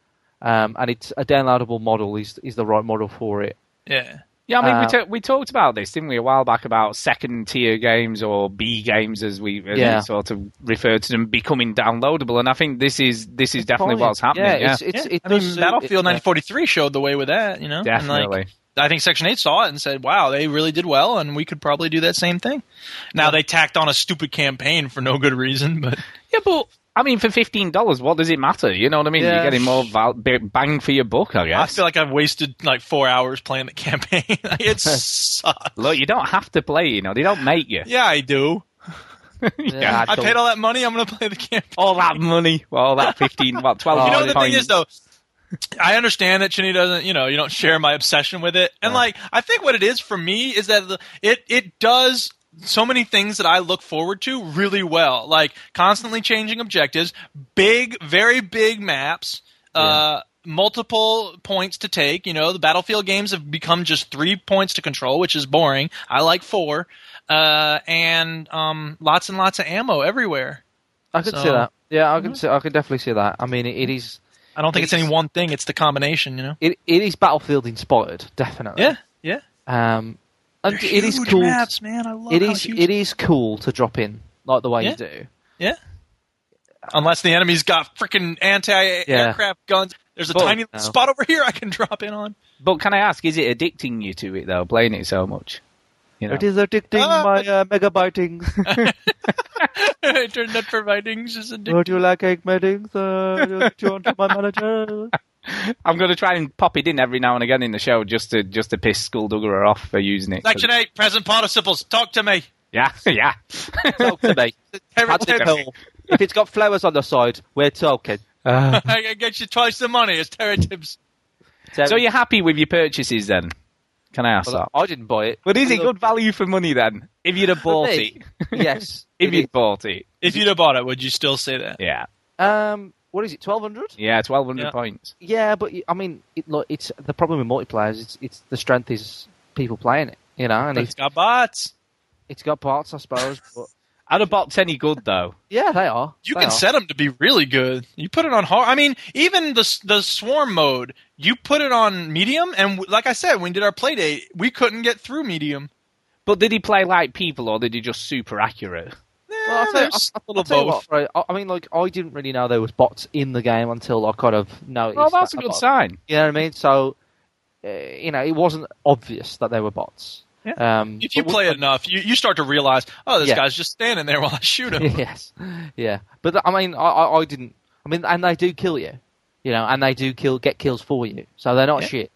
um, and it's a downloadable model. is is the right model for it. Yeah. Yeah, I mean, we, Uh, ta- we talked about this, didn't we, a while back about second tier games or B games, as we as we Yeah. sort of referred to them, becoming downloadable. And I think this is this is definitely Fine. what's happening. Yeah, Yeah, it's it's yeah. it I mean, suit- Battlefield it- 1943 showed the way with that, you know. And, like, definitely. I think Section 8 saw it and said, wow, they really did well, and we could probably do that same thing. Now, they tacked on a stupid campaign for no good reason, but yeah, but I mean, for fifteen dollars, what does it matter? You know what I mean? Yeah. You're getting more val- bang for your buck, I guess. I feel like I've wasted like four hours playing the (laughs) campaign. (laughs) it (laughs) sucks. Look, you don't have to play. You know, they don't make you. Yeah, I do. Yeah, I don't- paid all that money, I'm going to play the campaign. All that money, all that fifteen, what twelve? You know, the points. thing is, though, I understand that Chinny doesn't, you know, you don't share my obsession with it. And, like, I think what it is for me is that the, it, it does so many things that I look forward to really well. Like, constantly changing objectives, big, very big maps, uh, multiple points to take. You know, the Battlefield games have become just three points to control, which is boring. I like four. Uh, and, um, lots and lots of ammo everywhere. I could So- see that. Yeah, I can see. I can definitely see that. I mean, it, it is. I don't think it's, It's- any one thing, it's the combination, you know? It, it is Battlefield inspired, definitely. Yeah, yeah. Um, They're it is cool. maps, man. I love It how is. huge- It is cool to drop in like the way Yeah. you do. Yeah. Unless the enemy's got freaking anti-aircraft guns. There's a But- tiny no. spot over here I can drop in on. But can I ask, is it addicting you to it though, playing it so much? You know? It is addicting Ah. my uh, megabytings. (laughs) Internet providing is a Would you like egg meetings? Uh, do you want to my manager? (laughs) I'm going to try and pop it in every now and again in the show just to just to piss Skulldugger off for using it. Section 8, present participles. Talk to me. Yeah, (laughs) yeah. Talk to me. (laughs) Had to. If it's got flowers on the side, we're talking. Uh, I can get you twice the money as Terry Tibbs. so you're happy with your purchases then? Can I ask Well, that? I didn't buy it. But is it good value for money then? If you'd have bought it, yes. (laughs) if you'd is. bought it, If you'd have bought it, would you still say that? yeah, Um, what is it? Twelve hundred? yeah, twelve hundred Yeah. points. Yeah, but I mean, it, look, it's the problem with multiplayer. Is it's, it's the strength is people playing it. You know, and It's it's, got bots. it's got parts, I suppose. (laughs) But Are the bots any good though? yeah, they are. You They can are. set them to be really good. You put it on hard. I mean, even the the swarm mode, you put it on medium, and w- like I said, when we did our play date, we couldn't get through medium. But did he play like people, or did he just super accurate? Well, I'll tell, you, I'll, a I'll little tell you both. what, right? I, I mean, like, I didn't really know there was bots in the game until I kind of noticed. Well, that's a good about- sign. You know what I mean? So uh, you know, it wasn't obvious that they were bots. Um, If you play it enough, you, you start to realize, oh, this Yeah. guy's just standing there (laughs) while I shoot him. yes, yeah. But I mean, I, I, I didn't. I mean, and they do kill you, you know, and they do kill get kills for you, so they're not Yeah. shit.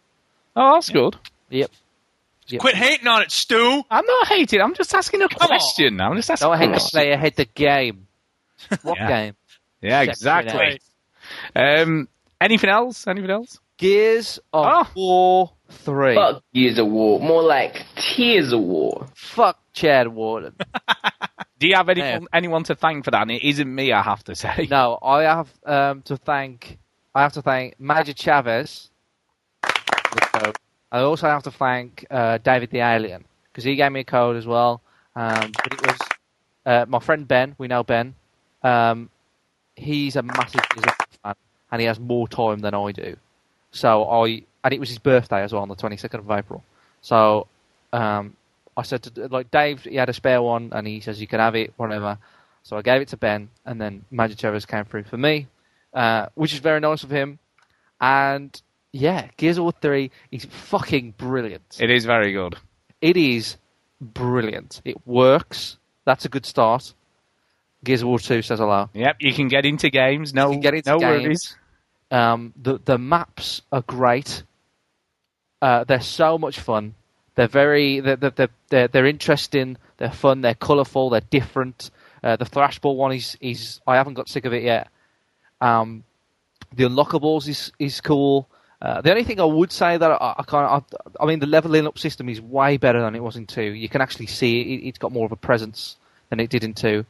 Oh, that's good. Yep. Yep. Quit hating on it, Stu. I'm not hating. I'm just asking a Come on. question. I'm just asking. Don't hate the player, hate the game. (laughs) What Yeah. game? Yeah, exactly. Um, anything else? Anything else? Gears of Oh. War three. Fuck Gears of War. More like Tears of War. Fuck Chad Warden. (laughs) Do you have anyone, Yeah. anyone to thank for that? And it isn't me, I have to say. no, I have um, to thank. I have to thank Major Chavez. I also have to thank uh, David the Alien because he gave me a code as well. Um, but it was uh, my friend Ben. We know Ben. Um, he's a massive fan, and he has more time than I do. So I, and it was his birthday as well on the twenty second of April. So um, I said to like Dave, he had a spare one, and he says you can have it, whatever. So I gave it to Ben, and then Magic Chavez came through for me, uh, which is very nice of him. And yeah, Gears of War three is fucking brilliant. It is very good. It is brilliant. It works. That's a good start. Gears of War two says hello. Yep, you can get into games. No, can get into no games. worries. Um, the the maps are great. Uh, they're so much fun. They're very they're they're they're, they're interesting. They're fun. They're colourful. They're different. Uh, the thrashball one is is I haven't got sick of it yet. Um, the unlockables is is cool. Uh, the only thing I would say that I, I can't, I, I mean, the leveling up system is way better than it was in two. You can actually see it, it's got more of a presence than it did in two.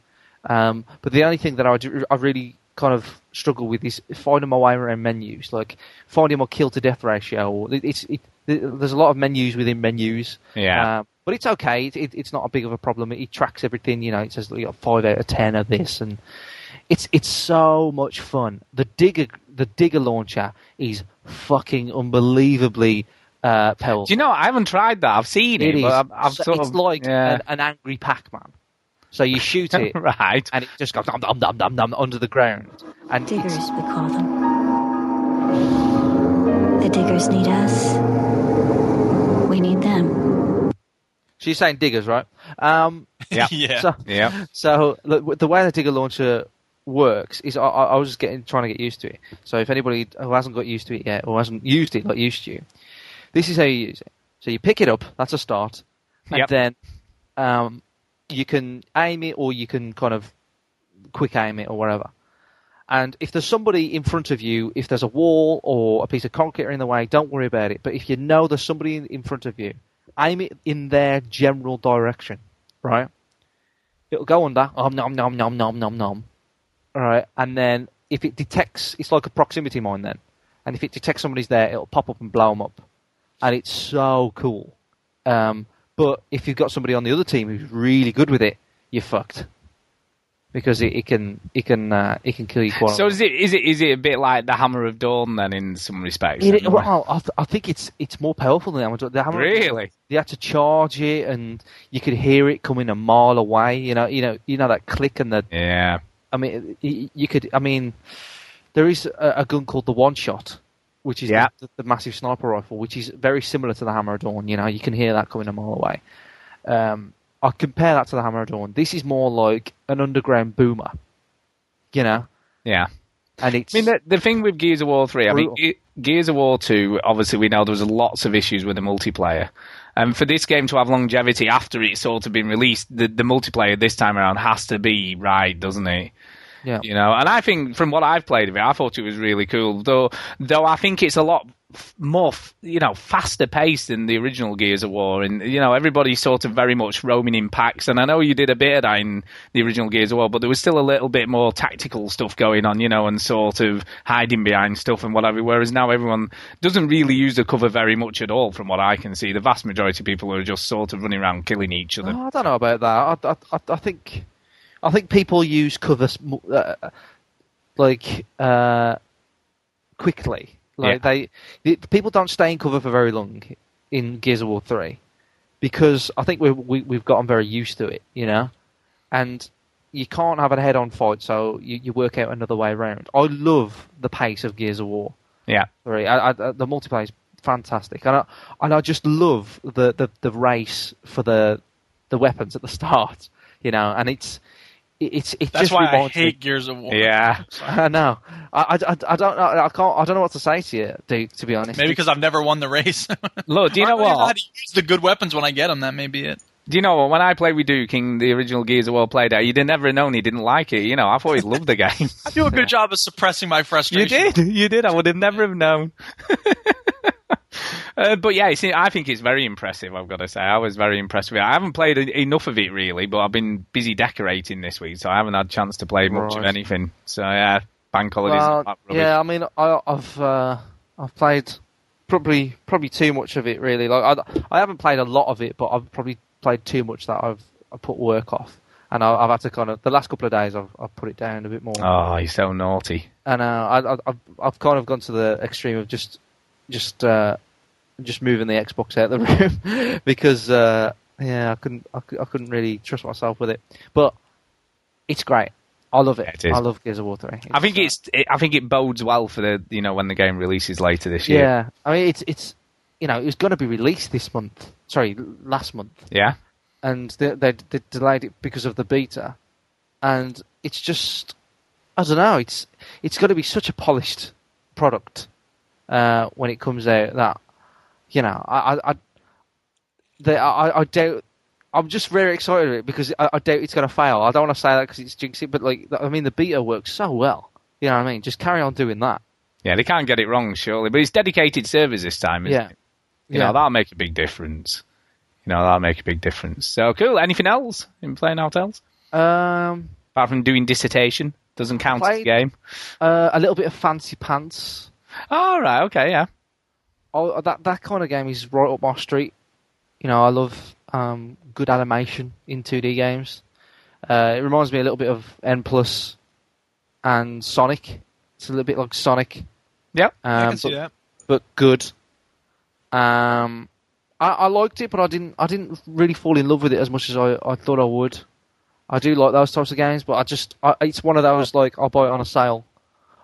Um, but the only thing that I, do, I really kind of struggle with is finding my way around menus, like finding my kill to death ratio. It, it's it, there's a lot of menus within menus. Yeah. Um, but it's okay. It, it, it's not a big of a problem. It, tracks everything. You know, it says you got five out of ten of this, and it's it's so much fun. The digger the digger launcher is fucking unbelievably uh, powerful. Do you know? I haven't tried that. I've seen it, It is. but I've, I've So sort it's of like yeah. an, an angry Pac-Man. So you shoot it, (laughs) right. and it just goes dum dum dum dum dum under the ground. And Diggers, it's- we call them. The diggers need us. We need them. She's saying diggers, right? Um, Yeah. (laughs) yeah. So, Yeah. so look, the way the digger launcher works is I, I was just getting trying to get used to it. So if anybody who hasn't got used to it yet or hasn't used it like used to, this is how you use it. So you pick it up. That's a start, and Yep. then um, you can aim it or you can kind of quick aim it or whatever. And if there's somebody in front of you, if there's a wall or a piece of concrete in the way, don't worry about it. But if you know there's somebody in, in front of you, aim it in their general direction, right? It'll go under, om nom nom nom nom nom nom. Alright, and then if it detects, it's like a proximity mine then. And if it detects somebody's there, it'll pop up and blow them up. And it's so cool. Um, but if you've got somebody on the other team who's really good with it, you're fucked. Because it, it can it can uh, it can kill you quite. So is it is it is it a bit like the Hammer of Dawn then in some respects? It, well, I, th- I think it's it's more powerful than the Hammer. The Hammer Really? You had to charge it, and you could hear it coming a mile away. You know, you know, you know that click and the. Yeah. I mean, you could. I mean, there is a, a gun called the One Shot, which is Yeah. the, the massive sniper rifle, which is very similar to the Hammer of Dawn. You know, you can hear that coming a mile away. Um, I compare that to the Hammer of Dawn. This is more like an underground boomer. You know, Yeah. and it's. I mean, the, the thing with Gears of War 3, I mean, Ge- Gears of War 2, obviously, we know there was lots of issues with the multiplayer. And for this game to have longevity after it's sort of been released, the, the multiplayer this time around has to be right, doesn't it? Yeah. You know, and I think from what I've played of it, I thought it was really cool. Though, though I think it's a lot more, you know, faster paced than the original Gears of War, and you know, everybody's sort of very much roaming in packs. And I know you did a bit of that in the original Gears of War, but there was still a little bit more tactical stuff going on, you know, and sort of hiding behind stuff and whatever. Whereas now everyone doesn't really use the cover very much at all, from what I can see. The vast majority of people are just sort of running around killing each other. Oh, I don't know about that. I, I, I, I think, I think people use cover uh, like uh, quickly. Like they, the, people don't stay in cover for very long in Gears of War three because I think we, we we've gotten very used to it, you know, and you can't have a head-on fight, so you, you work out another way around. I love the pace of Gears of War Yeah. three. I, I, the multiplayer is fantastic, and I and I just love the, the, the race for the the weapons at the (laughs) start, you know, and it's it's it That's just why I reminds me- hate Gears of War. Yeah. (laughs) I know. I, I, I, I don't know. I can't. I don't know what to say to you, Duke. To be honest, Maybe because I've never won the race. (laughs) Look, do you know I don't how what? to use the good weapons when I get them. That may be it. Do you know what? When I played with Duke in the original Gears of War played out, you'd have never known he didn't like it. You know, I thought he loved the (laughs) game. I do a good job of suppressing my frustration. you did. You did. I would have never have known. Uh, but yeah, it's, I think it's very impressive. I've got to say, I was very impressed with it. I haven't played e- enough of it really, but I've been busy decorating this week, so I haven't had a chance to play much of anything. So yeah, bank holidays. Well, and yeah. I mean, I, I've uh, I've played probably probably too much of it. Really, like I, I haven't played a lot of it, but I've probably played too much that I've I put work off, and I, I've had to kind of the last couple of days I've I've put it down a bit more. Oh, you're so naughty. and uh, I, I, I've, I've kind of gone to the extreme of just, just, uh, just moving the Xbox out of the (laughs) room because, uh, yeah, I couldn't, I, I couldn't really trust myself with it. But it's great. I love it. it is. I love Gears of War 3. I think it's. It, I think it bodes well for the you know when the game releases later this year. yeah. I mean, it's, it's, you know, it was going to be released this month. Sorry, last month, Yeah. and they, they, they delayed it because of the beta, and it's just, I don't know. It's, it's got to be such a polished product uh, when it comes out that you know I I I, the, I, I doubt. I'm just very excited with it because I, I doubt it's going to fail. I don't want to say that because it's jinxing, but like I mean, the beta works so well. You know what I mean? Just carry on doing that. Yeah, they can't get it wrong, surely. But it's dedicated servers this time, isn't Yeah. it? You Yeah. know, that'll make a big difference. You know, that'll make a big difference. So cool. Anything else in playing out else? Um, Apart from doing dissertation, doesn't count as a game. uh, a little bit of fancy pants. All right, okay, yeah. Oh, that that kind of game is right up my street. You know, I love um, good animation in 2D games. Uh, it reminds me a little bit of N Plus and Sonic. It's a little bit like Sonic. Yep. Um, I can see but, that. but good. Um, I, I liked it, but I didn't. I didn't really fall in love with it as much as I, I thought I would. I do like those types of games, but I just I, it's one of those like I'll buy it on a sale.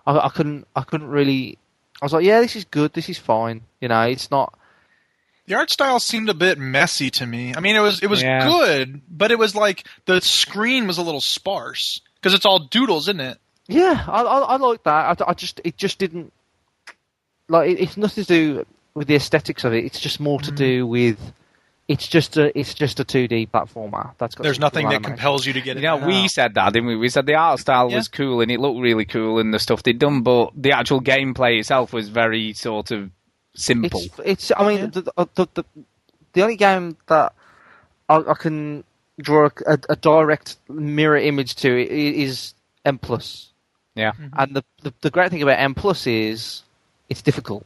I, I couldn't. I couldn't really. I was like, yeah, this is good. This is fine. You know, it's not. The art style seemed a bit messy to me. I mean, it was it was Yeah. good, but it was like the screen was a little sparse because it's all doodles, isn't it? Yeah, I I, I like that. I, I just it just didn't like it, it's nothing to do with the aesthetics of it. It's just more to Mm. do with. It's just a it's just a two D platformer. That's got There's nothing that compels you to get You it. know, we said that, didn't we? We said the art style Yeah. was cool and it looked really cool and the stuff they'd done, but the actual gameplay itself was very sort of simple. It's, it's I mean the, the, the the the only game that I, I can draw a, a direct mirror image to is N plus, yeah. Mm-hmm. and the, the the great thing about N plus is it's difficult.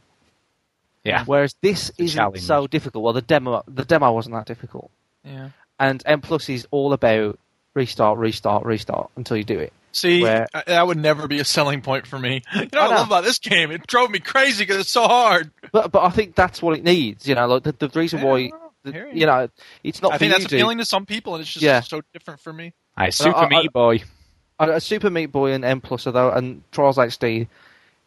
Yeah. Whereas this a isn't so difficult. Well, the demo the demo wasn't that difficult, Yeah. and N plus is all about restart, restart, restart until you do it. See, Where- that would never be a selling point for me. (laughs) You know what I I, love about this game? It drove me crazy because it's so hard. But but I think that's what it needs. You know, like the, the reason why the, you. you know it's not I for think you, that's dude. appealing to some people, and it's just Yeah. so different for me. Aye, Super I- I- Meat Boy. a, a Super Meat Boy and N Plus, although and Trials HD,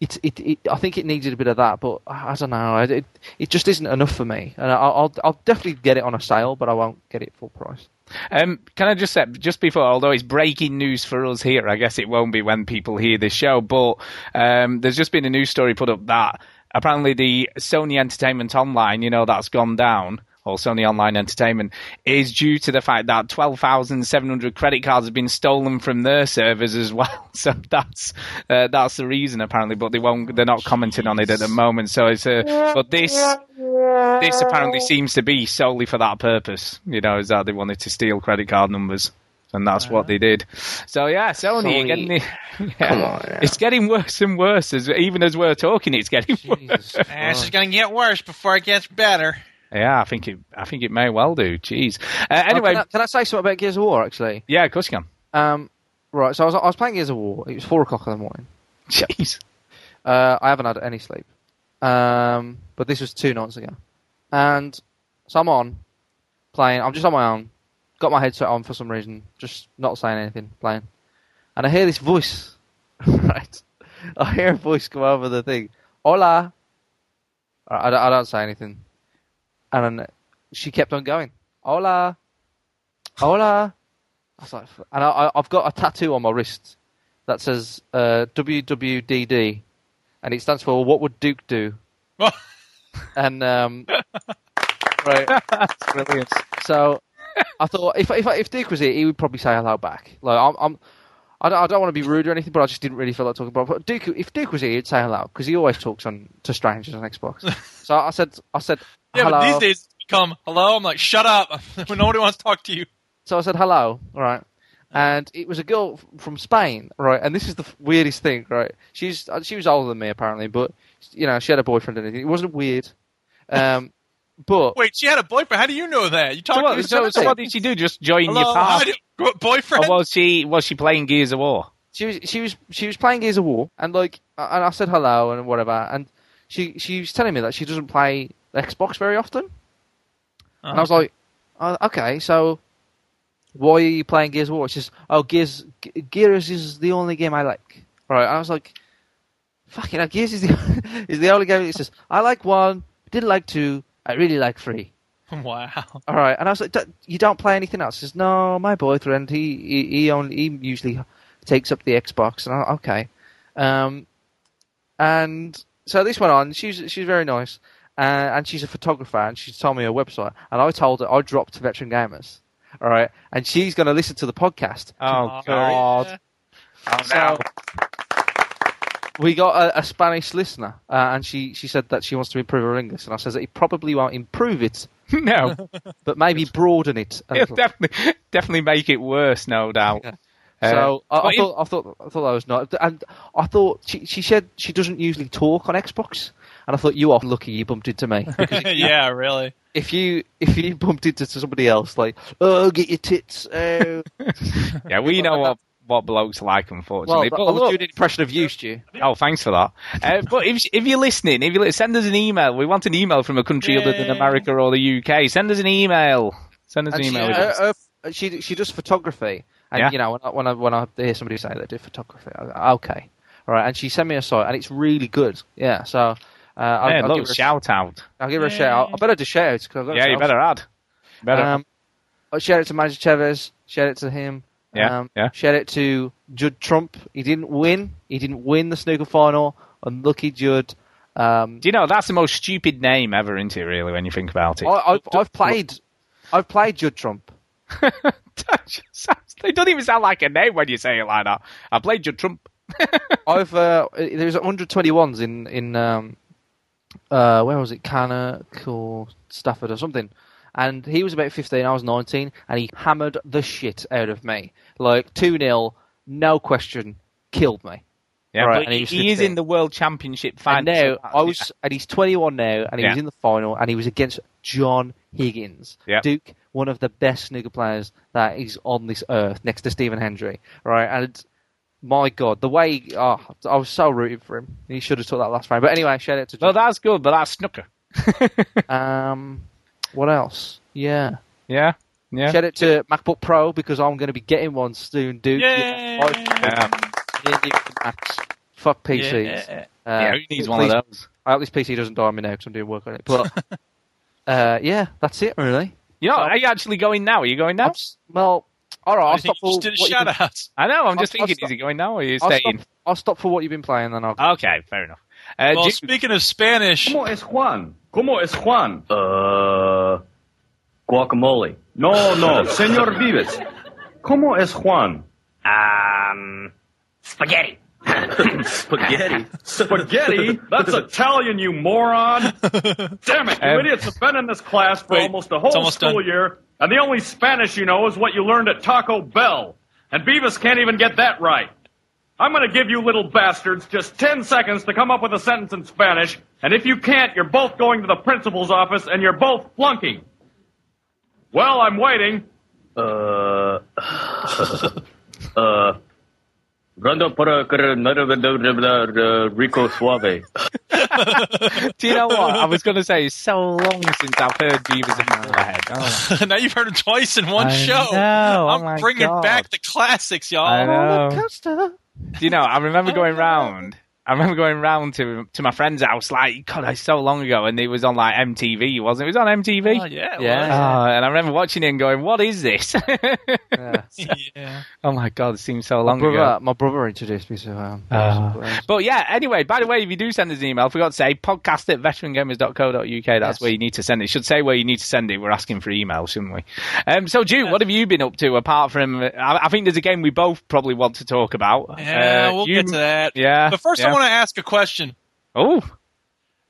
it, it, it I think it needed a bit of that, but I, don't know. It, it just isn't enough for me, and I, I'll I'll definitely get it on a sale, but I won't get it full price. Um, can I just say, just before, although it's breaking news for us here, I guess it won't be when people hear this show, but um, there's just been a news story put up that apparently the Sony Entertainment Online, you know, that's gone down, or Sony Online Entertainment, is due to the fact that 12,700 credit cards have been stolen from their servers as (laughs) well. So that's uh, that's the reason apparently, but they won't, they're not commenting on it at the moment. So it's a, but this this apparently seems to be solely for that purpose. You know, is that they wanted to steal credit card numbers, and that's what they did. So yeah, Sony, Sony. Getting the, (laughs) yeah, Come on now. it's getting worse and worse. As even as we're talking, it's getting worse. Jesus Eh, it's going to get worse before it gets better. Yeah, I think it. I think it may well do. Jeez. Uh, anyway, Oh, can, I, can I say something about Gears of War actually? yeah, of course you can. Um, right, so I was I was playing Gears of War. It was four o'clock in the morning. Jeez. Uh, I haven't had any sleep. Um, but this was two nights ago. And so I'm on, playing. I'm just on my own. Got my headset on for some reason. Just not saying anything, playing. And I hear this voice. (laughs) right. I hear a voice come over the thing. Hola. I, I don't- I don't say anything. And she kept on going. Hola, hola. I was like, and I, I've got a tattoo on my wrist that says uh, WWDD, and it stands for What Would Duke Do? (laughs) and um, right, brilliant. So I thought if if if Duke was here, he would probably say hello back. Like I'm. I'm I don't, I don't want to be rude or anything, but I just didn't really feel like talking about. But Duke, if Duke was here, he'd say hello because he always talks on to strangers on Xbox. (laughs) so I said, I said, Yeah, hello. but these days it's become hello. I'm like, shut up. (laughs) when nobody wants to talk to you. So I said hello, right? And it was a girl from Spain, right? And this is the weirdest thing, right? She's uh, she was older than me apparently, but you know she had a boyfriend and everything. It wasn't weird, um, (laughs) but Wait, she had a boyfriend. How do you know that? You talked So to what, her so, so what did she do? Just join Hello, your how party? do- boyfriend? Or was she was she playing Gears of War? she was she was she was playing Gears of War, and like and I said hello and whatever, and she she was telling me that she doesn't play Xbox very often, and I was like, oh, okay, so why are you playing Gears of War? She says, oh, Gears Ge- Gears is the only game I like, right? I was like, fucking hell, Gears is the (laughs) is the only game. It says I like one, didn't like two, I really like three. (laughs) Wow. All right, and I was like, "D- "You don't play anything else?" She says, "No, my boyfriend. He he, he only he usually takes up the Xbox." And I, okay, um, and so this went on. She's she's very nice, uh, and she's a photographer, and she told me her website, and I told her I dropped Veteran Gamers. All right, and she's going to listen to the podcast. Oh tomorrow. God! So, we got a, a Spanish listener, uh, and she, she said that she wants to improve her English, and I said that he probably won't improve it, (laughs) no, (laughs) but maybe broaden it. A it'll little. definitely (laughs) definitely make it worse, no doubt. So Uh, I, I but if- thought I thought I thought that was not, and I thought she she said she doesn't usually talk on Xbox, and I thought you are lucky you bumped into me. (laughs) Because yeah, really. if you if you bumped into somebody else, like oh get your tits, oh. (laughs) yeah, we know what what blokes like, well, unfortunately. I but was look- doing an impression of you, Stu. Oh, thanks for that. Uh, but if if you're listening, if you send us an email, we want an email from a country other than America or the UK. Send us an email. Send us an And she, email. uh, uh, she she does photography, and Yeah. you know when I, when I when I hear somebody say they do photography, I go, okay, all right, and she sent me a site, and it's really good. Yeah, so uh, I'll, yeah, I'll look, give her a shout out. I'll give her a shout. out. I better do shout outs because I've got Yeah, you better add. Better. Um, I shout out to Magic Chavez. Shout out to him. Yeah, Um, yeah. Shout out to Judd Trump. He didn't win. He didn't win the snooker final. Unlucky Judd. Um, Do you know that's the most stupid name ever, isn't it? Really, when you think about it. I, I've, I've played. I've played Judd Trump. (laughs) they don't even sound like a name when you say it like that. I played your Trump. (laughs) I've uh, there's 121s in in um, uh, where was it, Cannock or Stafford or something, and he was about 15, I was 19, and he hammered the shit out of me, like two 0 no question, killed me. Yeah, Right, but and he, he is in the World Championship final. Now I was, and he's 21 now, and he was in the final, and he was against John Higgins, Yeah. Duke, one of the best snooker players that is on this earth, next to Stephen Hendry, right? And my God, the way he, oh, I was so rooting for him. He should have took that last round. But anyway, shout out to Well, John. that's good, but that's snooker. (laughs) (laughs) um, what else? Yeah. Yeah, yeah. Shout out to MacBook Pro because I'm going to be getting one soon, Duke. Yay! Yeah, Yeah. yeah, Fuck PCs. Yeah. Uh, yeah, who needs one of those? I hope this PC doesn't die on me now because I'm doing work on it. But (laughs) uh, yeah, that's it really. You know, are you actually going now? Are you going now? I'm well, all right. I I'll think stop you for just did a what you've shout been- out. I know. I'm just I'll- I'll thinking, stop- is he going now or are you I'll staying? stop, I'll stop for what you've been playing, then I'll. Okay, fair enough. Uh, Well, Duke- speaking of Spanish, ¿Cómo es Juan? ¿Cómo es Juan? Uh, guacamole. No, no, Señor Vives. ¿Cómo es Juan? Um, spaghetti. (laughs) Spaghetti. Spaghetti? That's Italian, you moron! Damn it, you Um, idiots have been in this class for wait, almost a whole almost school done. year, and the only Spanish you know is what you learned at Taco Bell. And Beavis can't even get that right. I'm gonna give you little bastards just 10 seconds to come up with a sentence in Spanish, and if you can't, you're both going to the principal's office and you're both flunking. Well, I'm waiting. Uh, (laughs) uh, Rondo para Rico Suave. (laughs) Do you know what? I was going to say, it's so long since I've heard Beavers in my head. Oh, (laughs) now you've heard it twice in one I show. know, oh I'm my bringing God. back the classics, y'all. I know. Do you know, I remember going round I remember going round to to my friend's house like God, it's so long ago, and it was on like MTV, wasn't it? It was on MTV. Oh, yeah, Yeah. Oh, and I remember watching it and going, "What is this?" (laughs) Yeah. (laughs) yeah. oh my God, it seems so My long ago. my brother introduced me to um, Uh, but yeah, anyway, by the way, if you do send us an email, I forgot to say, podcast at veterangamers.co.uk. That's Yes. where you need to send it. It should say where you need to send it. We're asking for email, shouldn't we? Um, so, Jude, what have you been up to apart from. I, I think there's a game we both probably want to talk about. Yeah, Uh, we'll you- get to that. Yeah. But first, yeah. I want to ask a question. Oh,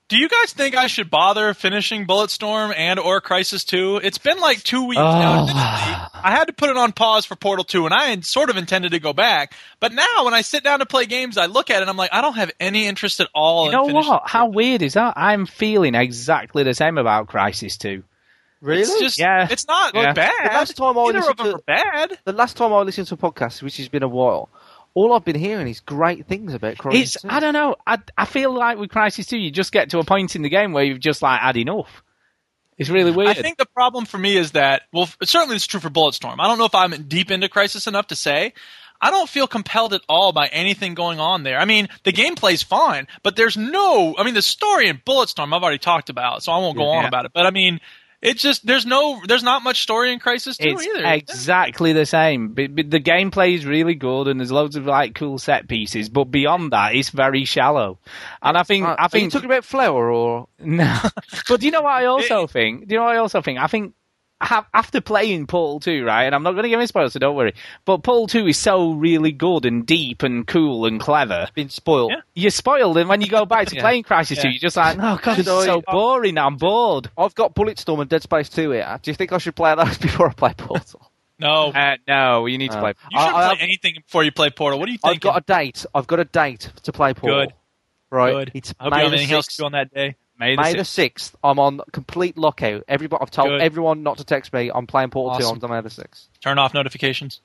Do you guys think I should bother finishing Bulletstorm and or Crysis 2? It's been like two weeks now. Oh. I had to put it on pause for Portal 2, and I had sort of intended to go back. But now, when I sit down to play games, I look at it and I'm like, I don't have any interest at all you in know what? How weird is that? I'm feeling exactly the same about Crysis 2. really? It's just, Yeah. it's not Yeah. bad. The last time I Neither listened of them to- are bad. the last time I listened to a podcast, which has been a while, all I've been hearing is great things about Crysis. It's 2. I don't know. I I feel like with Crysis 2, you just get to a point in the game where you've just like had enough. It's really weird. I think the problem for me is that, well, certainly it's true for Bulletstorm. I don't know if I'm deep into Crysis enough to say. I don't feel compelled at all by anything going on there. I mean, the gameplay's fine, but there's no. I mean, the story in Bulletstorm I've already talked about, so I won't go on about it. But I mean, it's just there's no, there's not much story in Crysis 2 it's either. exactly the same. But, but the gameplay is really good, and there's loads of like cool set pieces. But beyond that, it's very shallow. And I think Uh, I are you think talking about Flower or (laughs) no. but do you know what I (laughs) also think? Do you know what I also think? I think ha- after playing Portal 2, right, and I'm not going to give any spoilers, so don't worry, but Portal 2 is so really good and deep and cool and clever. been spoiled? Yeah. You're spoiled, and when you go back to (laughs) Yeah. playing Crysis 2, you're just like, oh, God, Should it's I- so boring, I'm bored. I've got Bulletstorm and Dead Space 2 here. Do you think I should play those (laughs) before I play Portal? no, Uh, no, you need to Uh, play. you shouldn't I- I play have- anything before you play Portal. What do you think? I've got a date. I've got a date to play Portal. Good. Right. Good. It's I hope you May don't have anything else to 6th. do on that day. May the May the 6th. sixth, I'm on complete lockout. Everybody, I've told Good. everyone not to text me. I'm playing Portal Awesome. Two on May the sixth. Turn off notifications.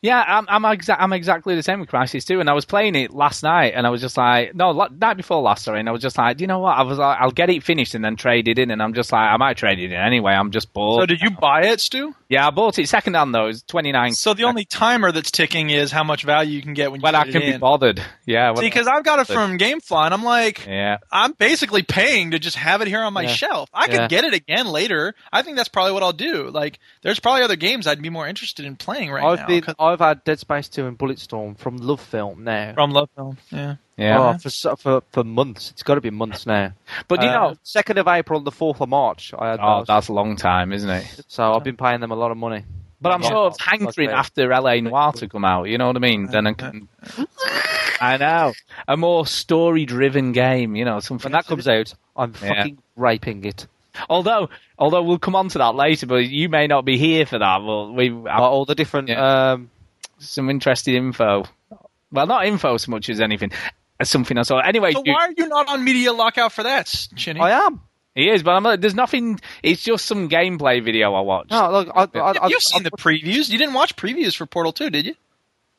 Yeah, I'm I'm, exa- I'm exactly the same with Crysis 2, and I was playing it last night, and I was just like, no, la- night before last, sorry, and I was just like, you know what? I was like, I'll get it finished and then trade it in, and I'm just like, I might trade it in anyway. I'm just bored. So did you buy it, Stu? yeah, I bought it second hand though. It's 29. So the only timer that's ticking is how much value you can get when you when I can be bothered. Yeah, See, because I've got it from GameFly, and I'm like, yeah. I'm basically paying to just have it here on my Yeah. shelf. I could get it again later. I think that's probably what I'll do. Like, there's probably other games I'd be more interested in playing right now. I've had Dead Space Two and Bulletstorm from Love Film now. from Love Film. Yeah. Yeah. Oh, for for for months. It's got to be months now. But you Uh, know, second of April and the fourth of March. I had oh, those. that's a long time, isn't it? So I've been paying them a lot of money. But I'm Yeah. sort of hankering Okay. after LA Noire to come out. You know what I mean? Then I can. (laughs) I know a more story-driven game. You know, something When that comes out, I'm Yeah. fucking raping it. Although, although we'll come on to that later, but you may not be here for that. Well, we all the different. Yeah. Um, some interesting info. Well, not info so much as anything. Uh, Something I saw. Anyway, So you- why are you not on media lockout for that, Chinny? I am. he is, but I'm, like, there's nothing. It's just some gameplay video I watched. No, look, I, I, I, You've seen the previews. You didn't watch previews for Portal 2, did you?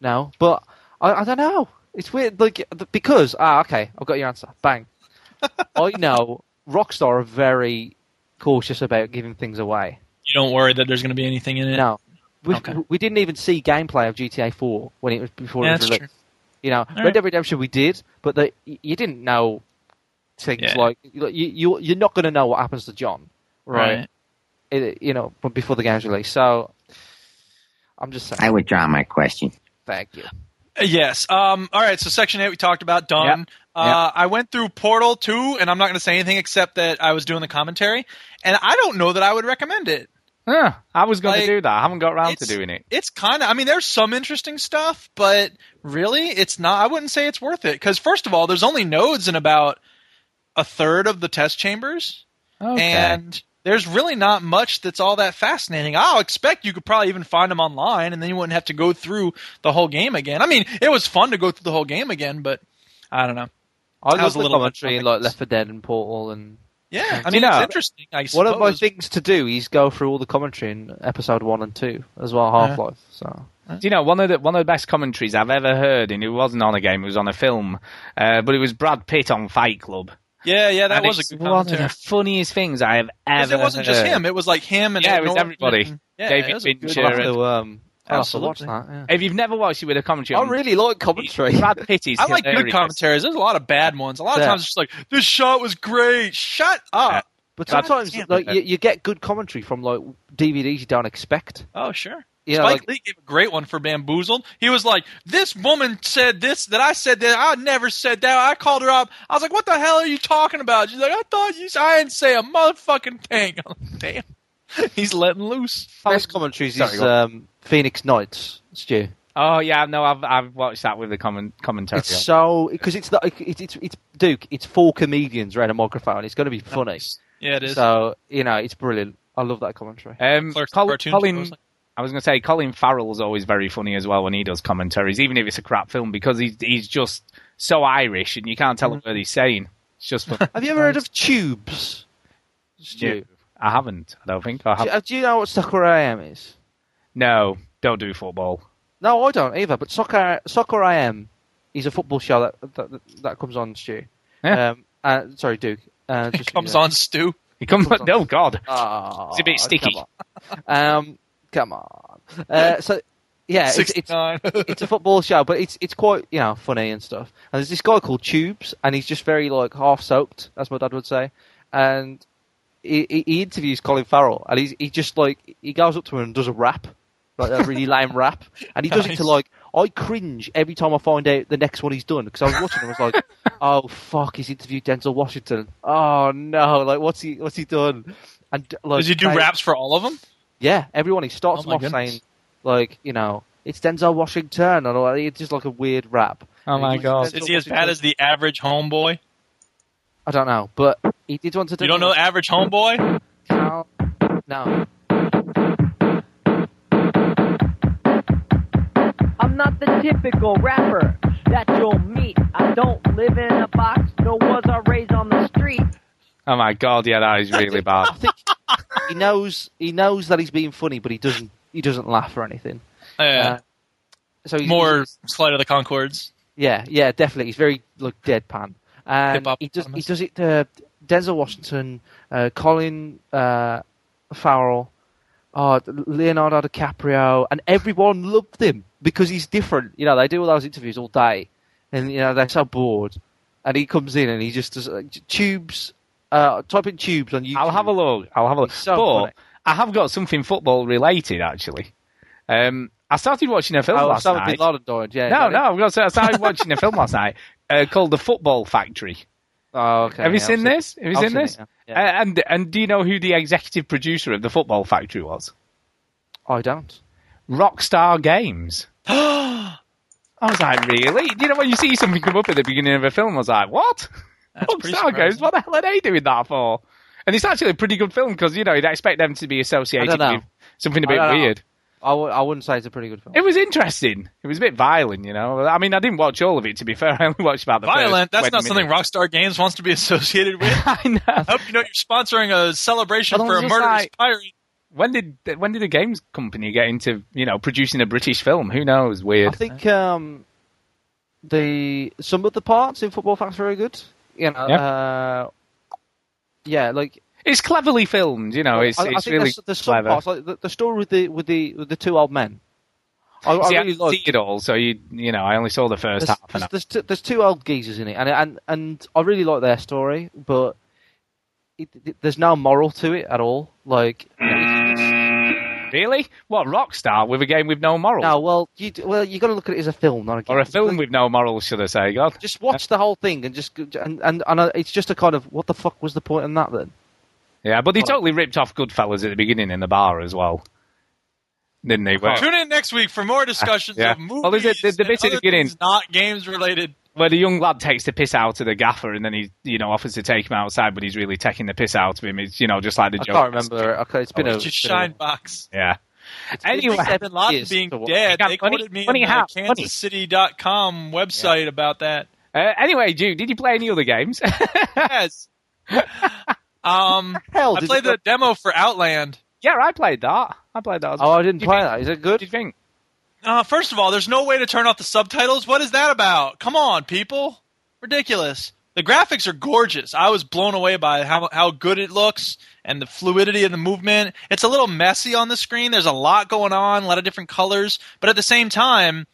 No, but I, I don't know. It's weird, like because ah, okay, I've got your answer. Bang. (laughs) I know Rockstar are very cautious about giving things away. You don't worry that there's going to be anything in it. No, we, Okay. we didn't even see gameplay of GTA 4 when it was before Yeah, it was that's released. You know, right. Red Dead Redemption we did, but the, you didn't know things Yeah. like you, you you're not going to know what happens to John, right? Right. It, you know, but before the game's released. So I'm just saying. I withdraw my question. Thank you. Uh, Yes. Um, all right. So Section 8 we talked about. Done. Uh, I went through Portal 2, and I'm not going to say anything except that I was doing the commentary, and I don't know that I would recommend it. Huh, I was going Like, to do that. I haven't got around to doing it. It's kind of. I mean, there's some interesting stuff, but really, it's not. I wouldn't say it's worth it because first of all, there's only nodes in about a third of the test chambers, Okay. and there's really not much that's all that fascinating. I'll expect you could probably even find them online, and then you wouldn't have to go through the whole game again. I mean, it was fun to go through the whole game again, but I don't know. I That love was a the little commentary in like Left 4 Dead and Portal and Yeah, I mean, you know- it's interesting. I one of my things to do is go through all the commentary in episode one and two as well, Half Life. So Do you know one of the one of the best commentaries I've ever heard, and it wasn't on a game, it was on a film, uh, but it was Brad Pitt on Fight Club. Yeah, yeah, that And was a good one of the funniest things I have ever. Because it wasn't just him; it was like him and Yeah, Ed it was everybody. and- yeah, David it was a good- Fincher. I'll have to um, I'll have to watch Absolutely. that. Yeah. If you've never watched it with a commentary, I really like commentary. Brad Pitt is I like good commentaries. There's a lot of bad ones. A lot of Yeah. times it's just like this shot was great. Shut up. But sometimes, like you, you get good commentary from like DVDs you don't expect. Oh sure. Yeah, Spike like- Lee gave a great one for Bamboozled. He was like, "This woman said this, that I said that. I never said that. I called her up. I was like, what the hell are you talking about?" She's like, "I thought you. I didn't say a motherfucking thing." (laughs) I'm like, Damn. (laughs) He's letting loose. Best commentaries Sorry, is um, Phoenix Nights. Stu. Oh yeah, no, I've I've watched that with the comment commentary. It's so because it's the it's, it's it's Duke. It's four comedians around a microphone. It's going to be funny. Yeah, it is. So you know, it's brilliant. I love that commentary. Um, Col- Colin. I was going to say Colin Farrell's always very funny as well when he does commentaries, even if it's a crap film, because he's he's just so Irish and you can't tell him what he's saying. It's just fun. Have you ever heard of Tubes? Stu? I haven't. I don't think I have. you- do you know what Soccer AM is? No, don't do football. No, I don't either. But Soccer Soccer I AM He's a football show that that, that comes on Stu. Yeah. Um, uh, sorry, Duke. Uh, It (laughs) just, comes on Stu. He comes. Comes on. Oh God, Oh, It's a bit sticky. Come on. Um, come on. Uh, so yeah, it's, it's it's a football show, but it's it's quite you know funny and stuff. And there's this guy called Tubes, and he's just very like half soaked, as my dad would say. And he, he, he interviews Colin Farrell, and he's he just like he goes up to him and does a rap, like a really lame rap, and he does it to like I cringe every time I find out the next one he's done because I was watching and I was like, (laughs) oh fuck, he's interviewed Denzel Washington. Oh no, like what's he what's he done? And like Does he do raps for all of them? yeah, everyone. He starts Oh them off goodness. saying, like, you know, it's Denzel Washington, and all that. It's just like a weird rap. Oh my God. Is he as bad as the average homeboy? I don't know, but he did want to do. You don't know average homeboy? No. no. Not the typical rapper that you'll meet. I don't live in a box, nor was I raised on the street. oh my God, yeah, that is really bad. I think he knows. He knows that he's being funny, but he doesn't. He doesn't laugh or anything. Yeah. Uh, so he's, More he's- Flight of the Conchords. Yeah, yeah, definitely. He's very like deadpan, and Hip-hop he does he does it to Denzel Washington, uh, Colin uh, Farrell, uh, Leonardo DiCaprio, and everyone loved him because he's different. You know, they do all those interviews all day, and you know they're so bored, and he comes in and he just does uh, tubes. Uh, type in tubes on YouTube. I'll have a look. I'll have a look. It's so but funny. I have got something football related actually. Um, I started watching a film Oh, last night. bin Laden died. Yeah. No, no, got to say, I started watching a film last night uh, called The Football Factory. (laughs) Oh, okay. Have you yeah, seen I've this? Have you I've seen this? it, yeah. Uh, and and do you know who the executive producer of The Football Factory was? I don't. Rockstar Games. (gasps) I was like, really? You know, when you see something come up at the beginning of a film, I was like, what? (laughs) Rockstar Games? What the hell are they doing that for? And it's actually a pretty good film because, you know, you'd expect them to be associated with something a bit know. weird. I w- I wouldn't say it's a pretty good film. It was interesting. It was a bit violent, you know. I mean, I didn't watch all of it, to be fair. (laughs) I only watched about the Violent. That's not 20 something. Rockstar Games wants to be associated with. (laughs) I know. I hope you know you're sponsoring a celebration for a murderous like- pirate. When did when did a games company get into you know producing a British film? Who knows? Weird. I think um, the some of the parts in Football Factory are very good. You know, Yeah. uh, yeah, like It's cleverly filmed. You know, it's I, I it's think really there's, there's some clever. parts like the, the story with the with the with the two old men. I, I See, I really didn't like. see it all, so you you know I only saw the first There's, half. And there's, there's, two, there's two old geezers in it, and and and I really like their story, but it, it- there's no moral to it at all. Like, really, what rock star with a game with no morals, no, well, you well you got to look at it as a film, not a game. or a film with no morals, should I say? God, Just watch the whole thing and just and and, and uh, it's just a kind of what the fuck was the point in that then? yeah, but they totally ripped off Goodfellas at the beginning in the bar as well, didn't they? Where, Tune in next week for more discussions (laughs) Yeah. of movies Well, is it the- the and bit at the beginning- not games related. Where the young lad takes the piss out of the gaffer, and then he you know offers to take him outside, but he's really taking the piss out of him. It's you know just like the I joke. I can't remember. Okay, it's been Oh, a It's just it's been a- shine box. Yeah. it's been Anyway, seven Bin Laden being to watch. dead. got They funny- quoted me funny in how- the funny. KansasCity.com website about that. Uh, anyway, Jude, did you play any other games? Yes. (laughs) um, Hell, I played you- the demo for Outland. yeah, I played that. I played that. As Oh. I didn't Did play think- that. Is it What good? do you think? Uh, first of all, there's no way to turn off the subtitles. What is that about? Come on, people. Ridiculous. the graphics are gorgeous. I was blown away by how how good it looks and the fluidity of the movement. It's a little messy on the screen. There's a lot going on, a lot of different colors, but at the same time,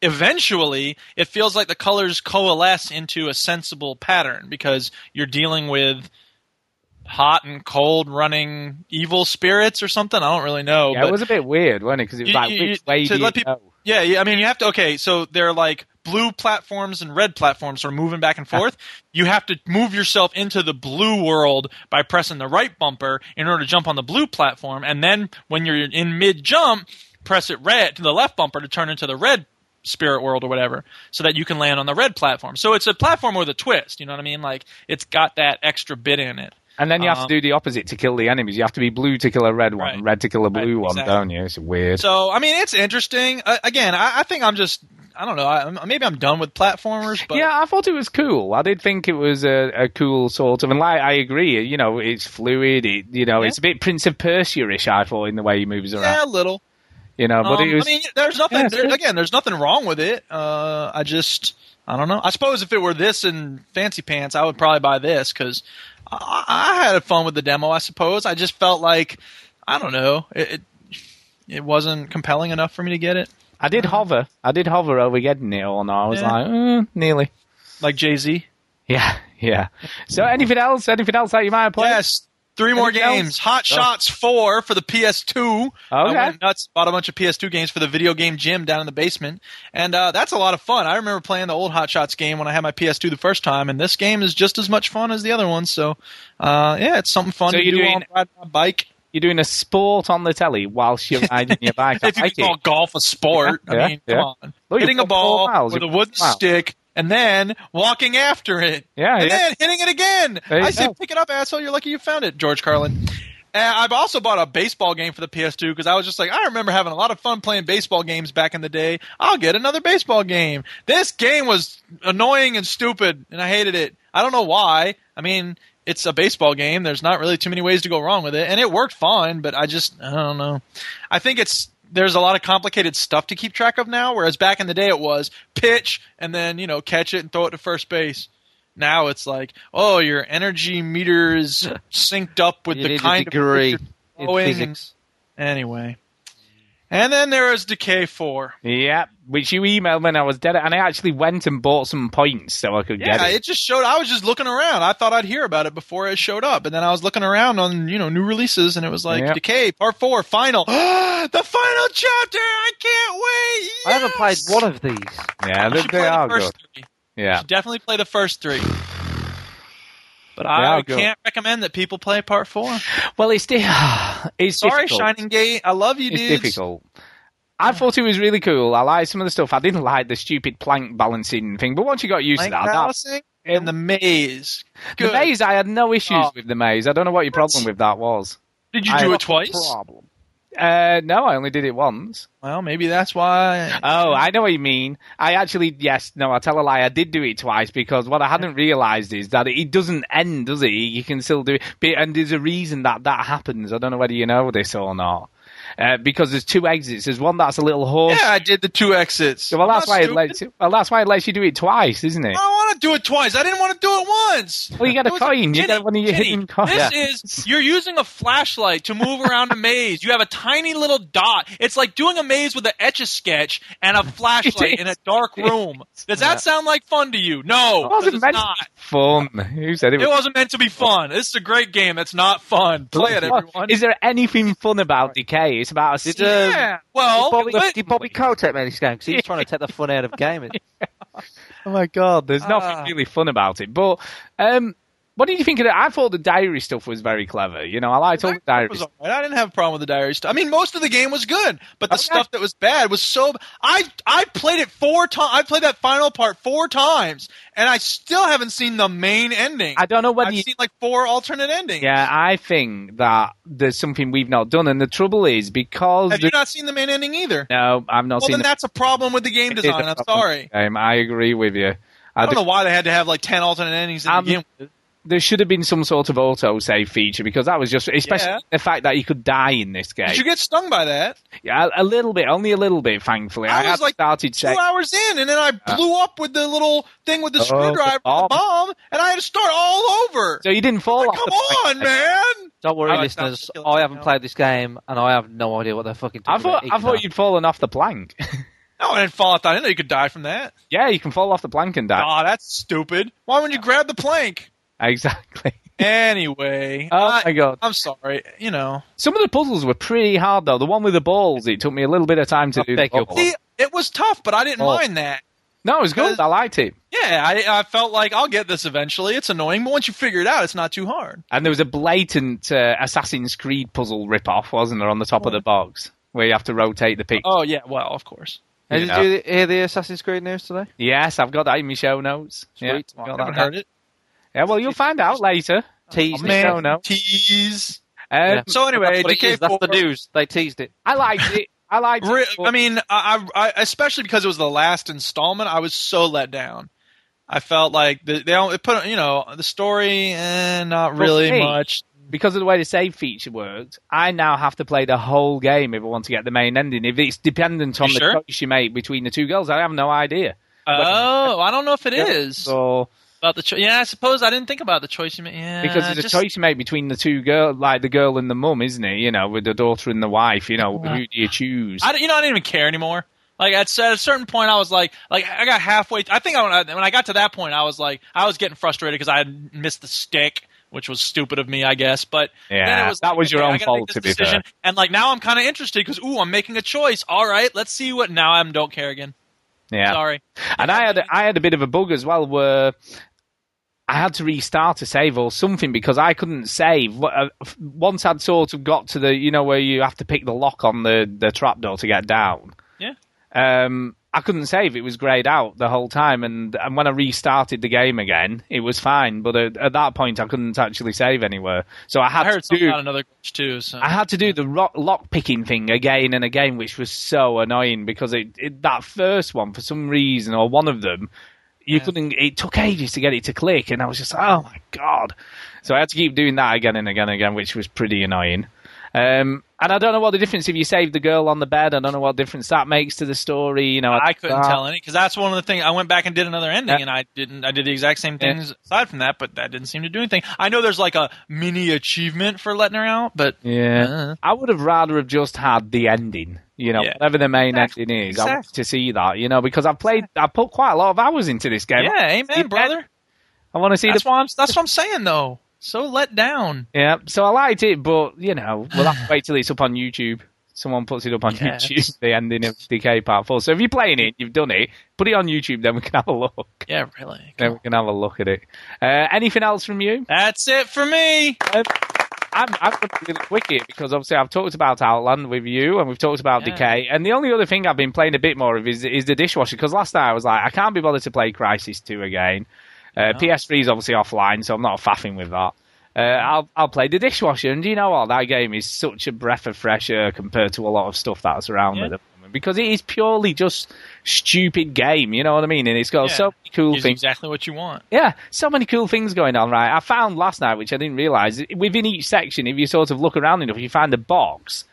eventually it feels like the colors coalesce into a sensible pattern because you're dealing with hot and cold running evil spirits or something. I don't really know. Yeah, but it was a bit weird, wasn't it? Because it was You- like, you- which way to let people- go? Yeah, yeah. I mean, you have to. Okay, so they're like blue platforms and red platforms, sort of moving back and forth. you have to move yourself into the blue world by pressing the right bumper in order to jump on the blue platform, and then when you're in mid jump, press it red to the left bumper to turn into the red spirit world or whatever, so that you can land on the red platform. So it's a platform with a twist. You know what I mean? Like it's got that extra bit in it. And then you have Um, to do the opposite to kill the enemies. You have to be blue to kill a red one, and red to kill a blue one, exactly. don't you? It's weird. So I mean, it's interesting. Uh, again, I, I think I'm just. I don't know. I, maybe I'm done with platformers, but yeah, I thought it was cool. I did think it was a, a cool sort of, and like I agree. You know, it's fluid. It, you know, Yeah. it's a bit Prince of Persia-ish. I thought in the way he moves around. yeah, a little. You know, but Um, it was. I mean, there's nothing. Yeah, there, again, there's nothing wrong with it. Uh, I just, I don't know. I suppose if it were this and Fancy Pants, I would probably buy this because I, I had fun with the demo. I suppose I just felt like, I don't know, it, it, it wasn't compelling enough for me to get it. I did hover. I did hover over getting it, or no? I was Yeah. like, uh, nearly. Like Jay Z. Yeah, yeah. So anything else? Anything else that you might have played? Yes. Three more games. Hot Oh. Shots 4 for the PS2. I Okay. went nuts, bought a bunch of PS2 games for the video game gym down in the basement. And uh, that's a lot of fun. I remember playing the old Hot Shots game when I had my PS2 the first time, and this game is just as much fun as the other one. So, uh, yeah, it's something fun So to you're do doing- on my bike. You're doing a sport on the telly whilst you're riding your (laughs) bike. I if you like call it. golf a sport, Yeah, I mean, yeah. come on. Hitting a ball miles, with a wooden miles. stick and then walking after it. Yeah, and yeah. then hitting it again. I said, pick it up, asshole. You're lucky you found it, George Carlin. And I've also bought a baseball game for the PS2 because I was just like, I remember having a lot of fun playing baseball games back in the day. I'll get another baseball game. This game was annoying and stupid, and I hated it. I don't know why. I mean, it's a baseball game. There's not really too many ways to go wrong with it, and it worked fine. But I just, I don't know. I think it's there's a lot of complicated stuff to keep track of now, whereas back in the day it was pitch and then you know catch it and throw it to first base. Now it's like, oh, your energy meter is (laughs) synced up with You the kind of physics. Anyway, and then there is Decay Four. Yeah, which you emailed when I was dead, and I actually went and bought some points so I could Yeah, get it. Yeah, it just showed. I was just looking around. I thought I'd hear about it before it showed up, and then I was looking around on you know new releases, and it was like Yeah. Decay Part Four, final, (gasps) the final chapter. I can't wait. I haven't played one of these. Yeah, they, they play the are good. three. Yeah. should definitely play the first three. But They I can't recommend that people play Part Four. Well, it's di- (sighs) it's Sorry, difficult. Shining Gate. I love you, dude. It's dudes. difficult. I thought it was really cool. I liked some of the stuff. I didn't like the stupid plank balancing thing, but once you got used Plank to that, that and the maze. the maze, I had no issues Oh. with the maze. I don't know what your problem with that was. Did you I do it twice? Problem. Uh, no, I only did it once. Well, maybe that's why. Oh, I know what you mean. I actually, yes, no, I tell a lie. I did do it twice because what I hadn't realised is that it doesn't end, does it? You can still do it, and there's a reason that that happens. I don't know whether you know this or not. Uh, because there's two exits. There's one that's a little horse. Yeah, I did the two exits. well, I'm that's why it lets you, well, that's why it lets you do it twice, isn't it? I don't want to do it twice. I didn't want to do it once. Well, you got a It coin. You got one of your Jenny, hidden coins. This Yeah. is (laughs) you're using a flashlight to move around a maze. You have a tiny little dot. It's like doing a maze with an etch a sketch and a (laughs) flashlight in a dark room. Does that Yeah. sound like fun to you? No, It wasn't meant not. to be fun. Who said it? It was wasn't meant to be fun. This is a great game. That's not fun. Play it, everyone. Is there anything fun about Decay? It's about a Did, um, yeah. Well, did Bobby, but- did Bobby Cole take me this game? Because he was trying to take the fun out of (laughs) gaming. Oh my god, there's nothing Ah. really fun about it. But um, what did you think of it? I thought the diary stuff was very clever. You know, I liked all the diary stuff. right. I didn't have a problem with the diary stuff. I mean, most of the game was good, but the Okay. stuff that was bad was so. I I played it four times. I played that final part four times, and I still haven't seen the main ending. I don't know whether I've you. seen like four alternate endings. Yeah, I think that there's something we've not done, and the trouble is because Have the- you not seen the main ending either? no, I've not seen. well, then the- that's a problem with the game design. I'm sorry. game. I agree with you. I don't do- know why they had to have like ten alternate endings to I'm- begin with. There should have been some sort of auto save feature because that was just, especially Yeah. the fact that you could die in this game. Did you get stung by that? Yeah, a, a little bit, only a little bit, thankfully. I had was like started two saying, hours in, and then I uh. blew up with the little thing with the Oh, screwdriver, the the bomb, and I had to start all over. so you didn't fall off. Come the on, man! Don't worry, I listeners. I haven't played this game, and I have no idea what they're fucking I thought, about. I thought you'd fallen off the plank. (laughs) No, I didn't fall. I thought I didn't know you could die from that. yeah, you can fall off the plank and die. Oh, that's stupid. Why wouldn't you grab the plank? (laughs) Exactly. Anyway, Oh I, my god. I'm sorry. You know, Some of the puzzles were pretty hard though. The one with the balls, it took me a little bit of time to do. The beg. See, it was tough, but I didn't Oh. mind that. No, it was good. I liked it. Yeah, I, I felt like I'll get this eventually. It's annoying, but once you figure it out, it's not too hard. And there was a blatant uh, Assassin's Creed puzzle rip-off, wasn't there, on the top of the box, where you have to rotate the picture. Oh yeah, well, of course. Hey, you did you hear the Assassin's Creed news today? Yes, I've got that in my show notes. Yeah, Sweet. I've I got haven't that heard it. Yeah, well, you'll find out later. Teased On the it. show notes. Tease. Um, Yeah. So anyway, That's what it is. That's the news. They teased it. I liked it. I liked it. but- I mean, I, I, I especially because it was the last installment, I was so let down. I felt like the, they only put, you know, the story, eh, not really me, much. because of the way the save feature worked, I now have to play the whole game if I want to get the main ending. If it's dependent on You the sure? choice you make between the two girls, I have no idea. Oh, I don't know if it (laughs) is So about the choice. Yeah, I suppose I didn't think about the choice you made. Yeah, because it's just- a choice you make between the two girls, like the girl and the mum, isn't it? You know, with the daughter and the wife. You know, who do you choose? I, you know, I didn't even care anymore. Like at, at a certain point, I was like, like I got halfway. I think I, when I got to that point, I was like, I was getting frustrated because I had missed the stick, which was stupid of me, I guess. But then Yeah, it was that like, was your own I gotta make fault, to be fair. And like now, I'm kind of interested because ooh, I'm making a choice. All right, let's see what. Now I'm don't care again. yeah. Sorry. And I had I had a bit of a bug as well where I had to restart a save or something because I couldn't save. Uh, Once I'd sort of got to the you know where you have to pick the lock on the the trapdoor to get down. Yeah. Um, I couldn't save. It was grayed out the whole time, and and when I restarted the game again, it was fine. But at, at that point, I couldn't actually save anywhere. So I I had heard to do another glitch too. So I had to do the rock, lock picking thing again and again, which was so annoying because it, it that first one, for some reason, or one of them, you couldn't. It took ages to get it to click, and I was just, oh my god! So I had to keep doing that again and again and again, which was pretty annoying. Um, and I don't know what the difference if you save the girl on the bed. I don't know what difference that makes to the story. You know, I couldn't uh, tell any because that's one of the things. I went back and did another ending, Yeah. and I didn't. I did the exact same Yeah. things aside from that, but that didn't seem to do anything. I know there's like a mini achievement for letting her out, but Yeah, Uh. I would have rather have just had the ending. You know, Yeah. whatever the main Exactly. ending is, I want to see that. You know, because I've played, I put quite a lot of hours into this game. yeah, amen, the brother. I want to see That's the I'm. That's what I'm saying though. So let down. yeah. So I liked it, but you know, we'll have to wait till it's up on YouTube. Someone puts it up on Yes. YouTube, the ending of Decay Part Four. So if you're playing it, you've done it. Put it on YouTube, then we can have a look. Yeah, really. Then we can have a look at it. Uh, anything else from you? That's it for me. Um, I'm, I'm going to be really quick here because obviously I've talked about Outland with you and we've talked about Yeah. Decay. And the only other thing I've been playing a bit more of is, is the dishwasher because last night I was like, I can't be bothered to play Crysis 2 again. Uh, PS3 is obviously offline, so I'm not faffing with that. Uh, I'll I'll play the dishwasher, and do you know what? That game is such a breath of fresh air compared to a lot of stuff that's around Yeah. at the moment because it is purely just stupid game. You know what I mean? And it's got Yeah. so many cool things. exactly what you want. Yeah, so many cool things going on, right? I found last night, which I didn't realize, within each section, if you sort of look around enough, you find a box.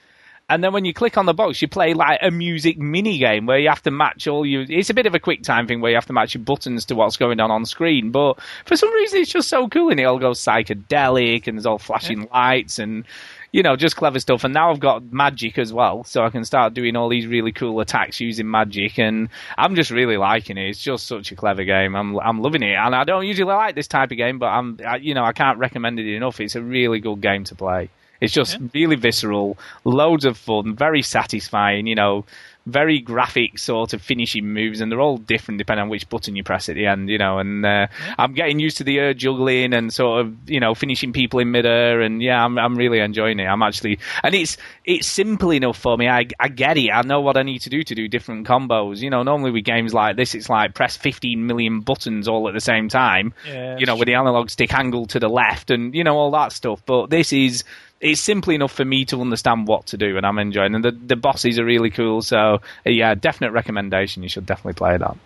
And then when you click on the box, you play like a music mini game where you have to match all your. It's a bit of a quick time thing where you have to match your buttons to what's going on on screen. But for some reason, it's just so cool, and it all goes psychedelic, and there's all flashing lights, and you know, just clever stuff. And now I've got magic as well, so I can start doing all these really cool attacks using magic. And I'm just really liking it. It's just such a clever game. I'm I'm loving it, and I don't usually like this type of game, but I'm I, you know I can't recommend it enough. It's a really good game to play. It's just really visceral, loads of fun, very satisfying. You know, very graphic sort of finishing moves, and they're all different depending on which button you press at the end. You know, and uh, I'm getting used to the air juggling and sort of you know finishing people in midair, and yeah, I'm I'm really enjoying it. I'm actually, and it's it's simple enough for me. I I get it. I know what I need to do to do different combos. You know, normally with games like this, it's like press 15 million buttons all at the same time. Yeah, you know, with the analog stick angled to the left, and you know all that stuff. But this is it's simple enough for me to understand what to do, and I'm enjoying. And the the bosses are really cool. So uh, yeah, definite recommendation. You should definitely play that.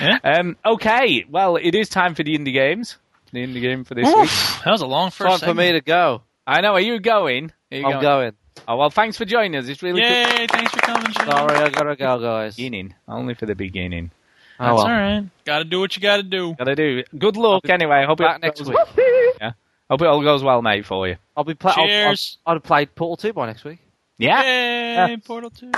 Yeah. Um, okay, well, it is time for the indie games. the indie game for this Oof, week. that was a long first. Time first. for me to go. I know. Are you going? Are you I'm going. Oh well, thanks for joining us. It's really cool. Yay! good. Thanks for coming, Jim. Sorry, I gotta go, guys. Beginning, only for the beginning. Oh, That's well. all right. Got to do what you got to do. Gotta do. Good luck anyway. I Hope you're back it next week. Yeah. Hope it all goes well, mate, for you. I'll be play- I'll- I'll, Cheers. I'll, have played Portal 2 by next week. Yeah. Yay! Yeah. Portal Two.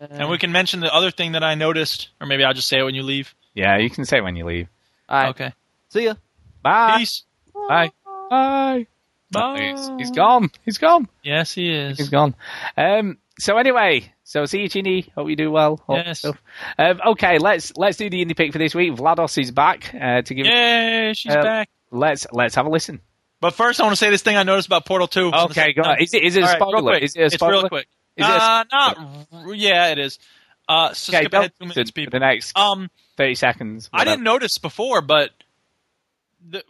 And we can mention the other thing that I noticed, or maybe I'll just say it when you leave. Yeah, you can say it when you leave. Alright, Okay. see ya. Bye. Peace. Bye. Bye. Bye. He's, he's gone. He's gone. Yes, he is. He's gone. Um. So anyway, so see you, Chinny. Hope you do well. All that Yes. stuff. Um, okay, let's let's do the indie pick for this week. VlaDOS is back uh, to give. Yeah, She's Uh, back. Let's let's have a listen. But first, I want to say this thing I noticed about Portal Two. Okay, go on. Is it is it a right, spoiler? quick. Is it a spoiler? It's real quick. Is it uh, not. Yeah, it is. Uh, so Okay, skip ahead two minutes, the next Um, thirty seconds. I didn't notice before, but the,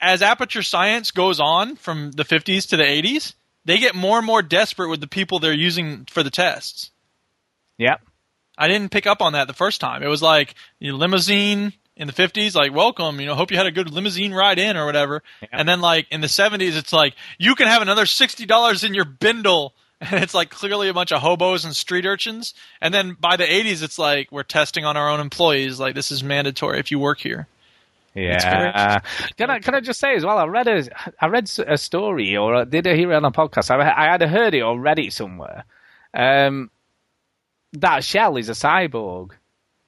as Aperture Science goes on from the 50s to the 80s, they get more and more desperate with the people they're using for the tests. Yeah. I didn't pick up on that the first time. It was like you know, limousine in the 50s, like welcome, you know, hope you had a good limousine ride in or whatever. And then like in the 70s, it's like you can have another $60 in your bindle. (laughs) And it's like clearly a bunch of hobos and street urchins. And then by the 80s, it's like we're testing on our own employees. Like this is mandatory if you work here. Yeah. Can I can I just say as well? I read a I read a story or I did I hear it on a podcast? I, I had heard it or read it somewhere. Um, that Shell is a cyborg.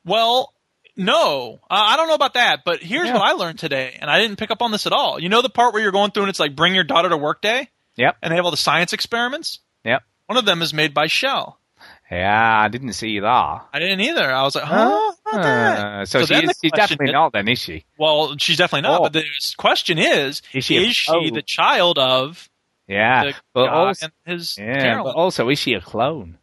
Well, no, uh, I don't know about that. But here's Yeah. what I learned today, and I didn't pick up on this at all. You know the part where you're going through and it's like bring your daughter to work day, Yep. and they have all the science experiments. Yep. One of them is made by Shell. Yeah, I didn't see that. I didn't either. I was like, huh? Uh, so, So she is, she's definitely is- not then, is she? Well, she's definitely not. Oh. But the question is, Is she a- is she oh. the child of Yeah. the but also, and his yeah, Caroline? but also, is she a clone?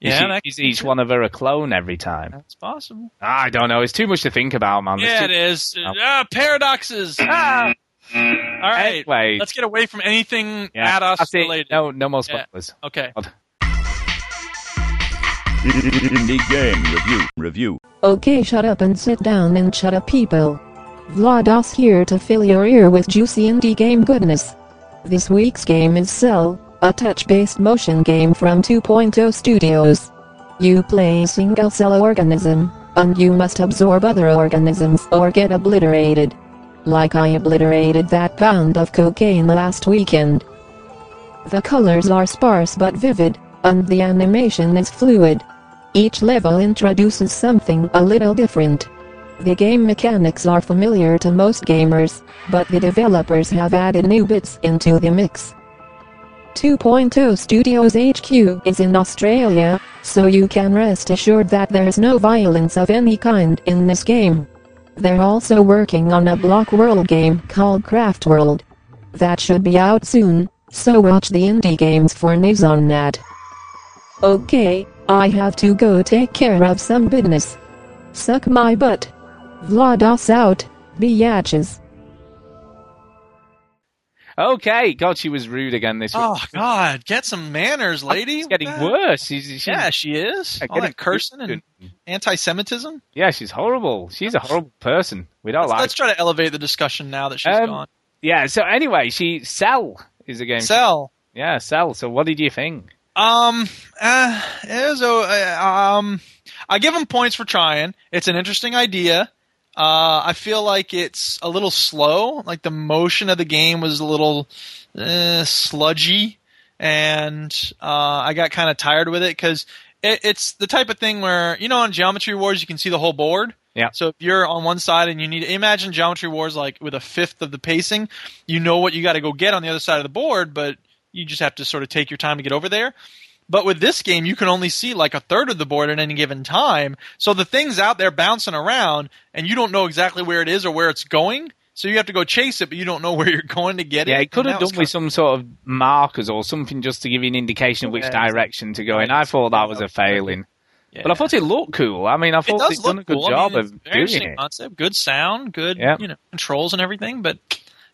Is Yeah, she- that- is each one of her a clone every time? That's possible. I don't know. It's too much to think about, man. There's Yeah, too- it is. Oh. Ah, paradoxes. Ah. All right. Anyway. Let's get away from anything Yeah, at us related. No, no more Yeah. spoilers. Okay. Indie Game Review. Review. Okay, shut up and sit down and shut up, people. VlaDOS here to fill your ear with juicy indie game goodness. This week's game is Cell, a touch-based motion game from 2.0 Studios. You play a single cell organism, and you must absorb other organisms or get obliterated. Like I obliterated that pound of cocaine last weekend. The colors are sparse but vivid, and the animation is fluid. Each level introduces something a little different. The game mechanics are familiar to most gamers, but the developers have added new bits into the mix. 2.0 Studios HQ is in Australia, so you can rest assured that there's no violence of any kind in this game. They're also working on a block world game called Craft World. That should be out soon, so watch the indie games for news on that. Okay, I have to go take care of some business. Suck my butt. VlaDOS out, biatches. Okay, God, she was rude again this week. Oh God, get some manners, lady. It's getting the- worse. She's, she's, Yeah, she is. All that cursing and anti-Semitism. yeah, she's horrible. She's a horrible person. We don't Let's, like. let's try to elevate the discussion now that she's Um, gone. Yeah. So anyway, she Cell is a game. Cell. Yeah, Cell. So what did you think? Um, uh, it was a, uh, um, I give him points for trying. It's an interesting idea. Uh, I feel like it's a little slow. Like the motion of the game was a little uh, sludgy, and uh, I got kind of tired with it because it, it's the type of thing where you know on Geometry Wars you can see the whole board. Yeah. So if you're on one side and you need to imagine Geometry Wars like with a fifth of the pacing, you know what you got to go get on the other side of the board, but you just have to sort of take your time to get over there. But with this game, you can only see like a third of the board at any given time. So the thing's out there bouncing around, and you don't know exactly where it is or where it's going. So you have to go chase it, but you don't know (laughs) where you're going to get it. Yeah, it could have that done with some sort of markers or something just to give you an indication of which Yeah, direction to go in. I thought that was a failing. Yeah. But I thought it looked cool. I mean, I thought does they'd done a good cool. I job mean, of it's a very doing it. concept, good sound, good Yeah. you know controls and everything, but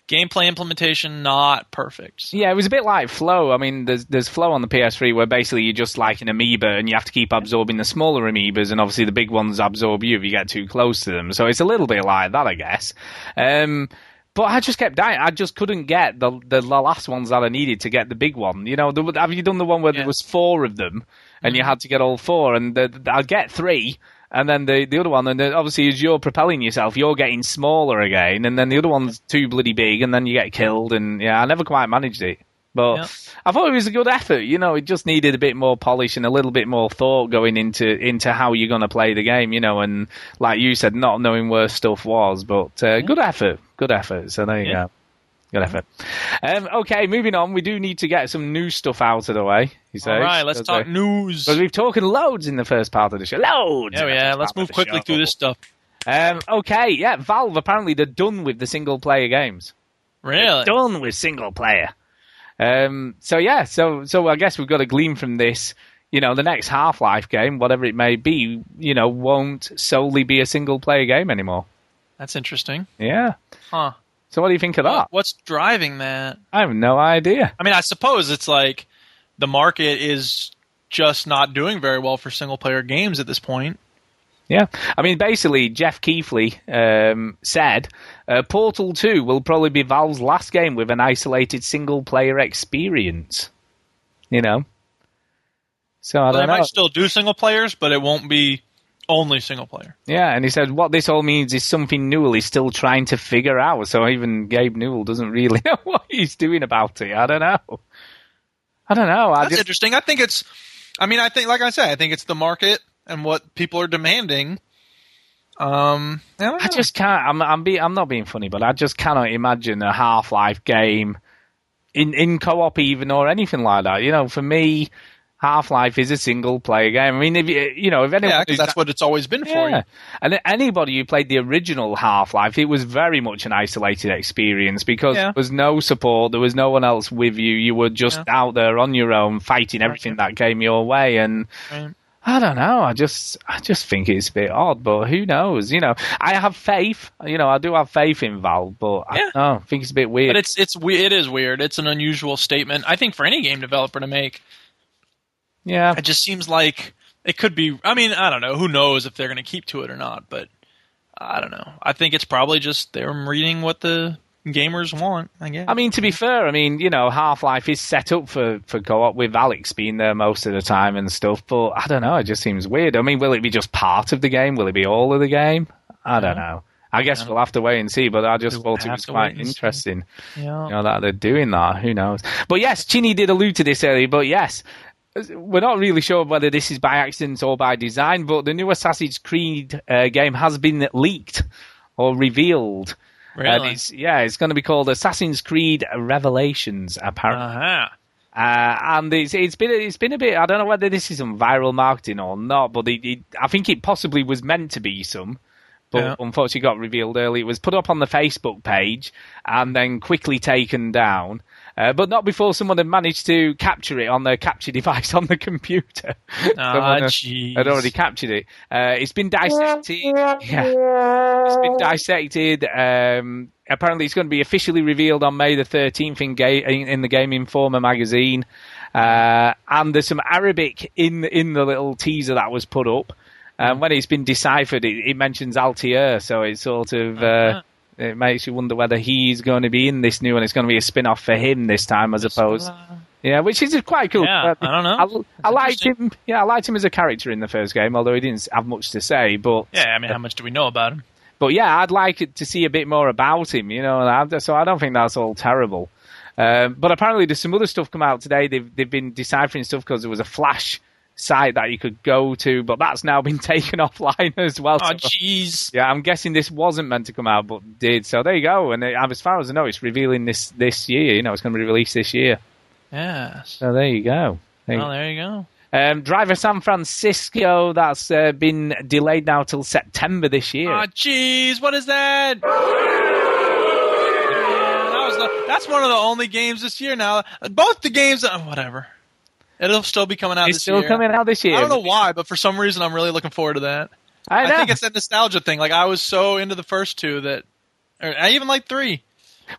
gameplay implementation not perfect. Yeah, it was a bit like Flow. I mean, there's there's Flow on the PS3 where basically you're just like an amoeba and you have to keep absorbing the smaller amoebas, and obviously the big ones absorb you if you get too close to them. So it's a little bit like that, I guess. Um, but I just kept dying. I just couldn't get the the last ones that I needed to get the big one. You know, the, have you done the one where there was four of them and you Mm-hmm. had to get all four? And the, the- I'd get three, and then the the other one, and obviously as you're propelling yourself, you're getting smaller again, and then the other one's too bloody big, and then you get killed. And yeah, I never quite managed it. But Yeah. I thought it was a good effort. You know, it just needed a bit more polish and a little bit more thought going into into how you're going to play the game. You know, and like you said, not knowing where stuff was, but uh, good effort, good effort. So there you Yeah. go. Um, okay, moving on. We do need to get some new stuff out of the way. He says. All right, let's talk news. Because we've talked loads in the first part of the show. Loads. Yeah, yeah. Let's move quickly through this stuff. Um, okay, yeah. Valve apparently they're done with the single player games. Really? done with single player. Um, so yeah, so so I guess we've got to glean from this. You know, the next Half Life game, whatever it may be, you know, won't solely be a single player game anymore. That's interesting. Yeah. Huh. So what do you think of that? What's driving that? I have no idea. I mean, I suppose it's like the market is just not doing very well for single player games at this point. Yeah, I mean, basically, Jeff Keighley um, said uh, Portal 2 will probably be Valve's last game with an isolated single player experience. You know? So I Well, they don't know. might still do single players, but it won't be only single player. Yeah, and he said what this all means is something Newell is still trying to figure out. So even Gabe Newell doesn't really (laughs) know what he's doing about it. I don't know. I don't know. I That's just interesting. I think it's. I mean, I think, like I said, I think it's the market and what people are demanding. Um, I, I just can't. I'm I'm, be, I'm not being funny, but I just cannot imagine a Half Life game in in co-op even or anything like that. You know, for me, Half Life is a single player game. I mean, if you you know if anyone yeah, that's what it's always been for Yeah. you. And anybody who played the original Half Life, it was very much an isolated experience because Yeah. there was no support, there was no one else with you. You were just out there on your own, fighting everything that came your way. And Right. I don't know. I just, I just think it's a bit odd, but who knows? You know, I have faith. You know, I do have faith in Valve, but I don't know. I think it's a bit weird. But it's it's it is weird. It's an unusual statement. I think for any game developer to make. Yeah. It just seems like it could be. I mean, I don't know. Who knows if they're going to keep to it or not? But I don't know. I think it's probably just they're reading what the gamers want. I guess. I mean, to be fair, I mean, you know, Half Life is set up for, for co op with Alex being there most of the time and stuff, but I don't know, it just seems weird. I mean, will it be just part of the game? Will it be all of the game? I don't know. I guess we'll have to wait and see, but I just thought it was quite wait and see. interesting. Yeah. You know, that they're doing that. Who knows? But yes, Chinny did allude to this earlier, but yes, we're not really sure whether this is by accident or by design, but the new Assassin's Creed uh, game has been leaked or revealed. And Really? it's, yeah, it's going to be called Assassin's Creed Revelations, apparently. Uh-huh. Uh, and it's it's been it's been a bit. I don't know whether this is some viral marketing or not, but it, it, I think it possibly was meant to be some, but Yeah. unfortunately got revealed early. It was put up on the Facebook page and then quickly taken down. Uh, but not before someone had managed to capture it on their capture device on the computer. (laughs) Ah, jeez. had already captured it. Uh, it's been dissected. Yeah, it's been dissected. Um, apparently, it's going to be officially revealed on May the 13th in, ga- in, in the Game Informer magazine. Uh, and there's some Arabic in in the little teaser that was put up. Um, when it's been deciphered, it, it mentions Altair, so it's sort of uh, it makes you wonder whether he's going to be in this new one. It's going to be a spin off for him this time, as opposed. Yeah, which is quite cool. Yeah, I don't know. I, I liked him. Yeah, I liked him as a character in the first game, although he didn't have much to say. But Yeah, I mean, how much do we know about him? but yeah, I'd like to see a bit more about him. You know, so I don't think that's all terrible. Um, but apparently, there's some other stuff come out today. They've they've been deciphering stuff because there was a flash site that you could go to, but that's now been (laughs) taken offline as well. Oh, So- jeez. yeah, I'm guessing this wasn't meant to come out, but did. So there you go. And it, as far as I know, it's revealing this this year. You know, it's going to be released this year. Yes. So there you go. There you Well, there you go. um, Driver San Francisco, that's uh, been delayed now till September this year. Ah, jeez, what is that? That was the, that's one of the only games this year now. Both the games, uh, whatever. It'll still be coming out It's this still year. coming out this year. I don't know why, but for some reason, I'm really looking forward to that. I know. think it's that nostalgia thing. Like I was so into the first two that, or I even like three.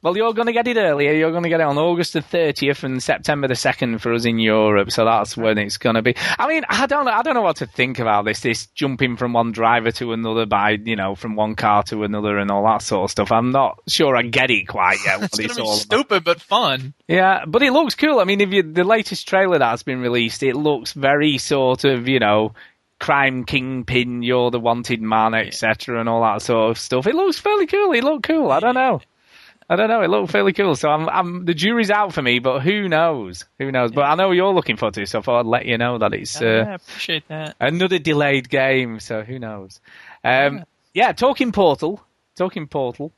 Well, you're going to get it earlier. You're going to get it on August the 30th and September the 2nd for us in Europe. So that's when it's going to be. I mean, I don't know. I don't know what to think about this. This jumping from one driver to another by, you know, from one car to another and all that sort of stuff. I'm not sure I get it quite yet. It's it's, be stupid but fun. Yeah, but it looks cool. I mean, if you the latest trailer that's been released, it looks very sort of, you know, crime kingpin, you're the wanted man, etc., and all that sort of stuff. It looks fairly cool. It looked cool. I don't know. I don't know. It looked fairly cool. So I'm, I'm the jury's out for me, but who knows? Who knows? But I know you're looking forward to it, so I thought I'd let you know that it's uh, yeah, I appreciate that. another delayed game. So who knows? Um, yeah, talking Portal, talking Portal.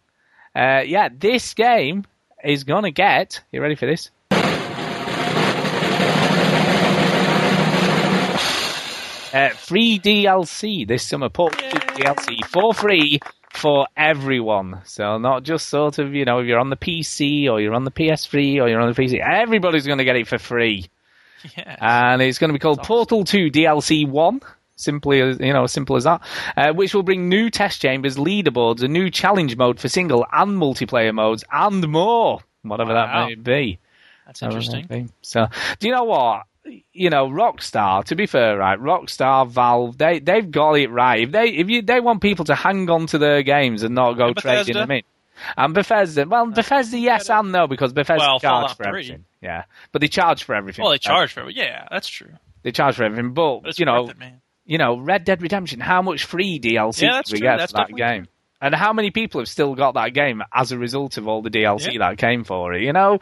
Uh, yeah, this game is gonna get. You ready for this? Uh, free DLC this summer. Portal 2 DLC for free for everyone. So not just sort of you know if you're on the PC or you're on the PS3 or you're on the PC. Everybody's going to get it for free. And it's going to be called Portal 2 DLC 1. Simply as you know, as simple as that. Uh, which will bring new test chambers, leaderboards, a new challenge mode for single and multiplayer modes, and more. Whatever Wow. that may be. That's interesting. So, do you know what? You know, Rockstar. To be fair, right? Rockstar, Valve, they they've got it right. If they if you they want people to hang on to their games and not go And trading them in. And Bethesda, well, Bethesda, yes and no, because Bethesda Well, charge for 3. everything. Yeah, but they charge for everything. Well, they Uh, charge for it. Yeah, that's true. they charge for everything, but, But you know, it, you know, Red Dead Redemption. How much free DLC Yeah, we true. get That's for that game? And how many people have still got that game as a result of all the DLC Yeah. that came for it? You know,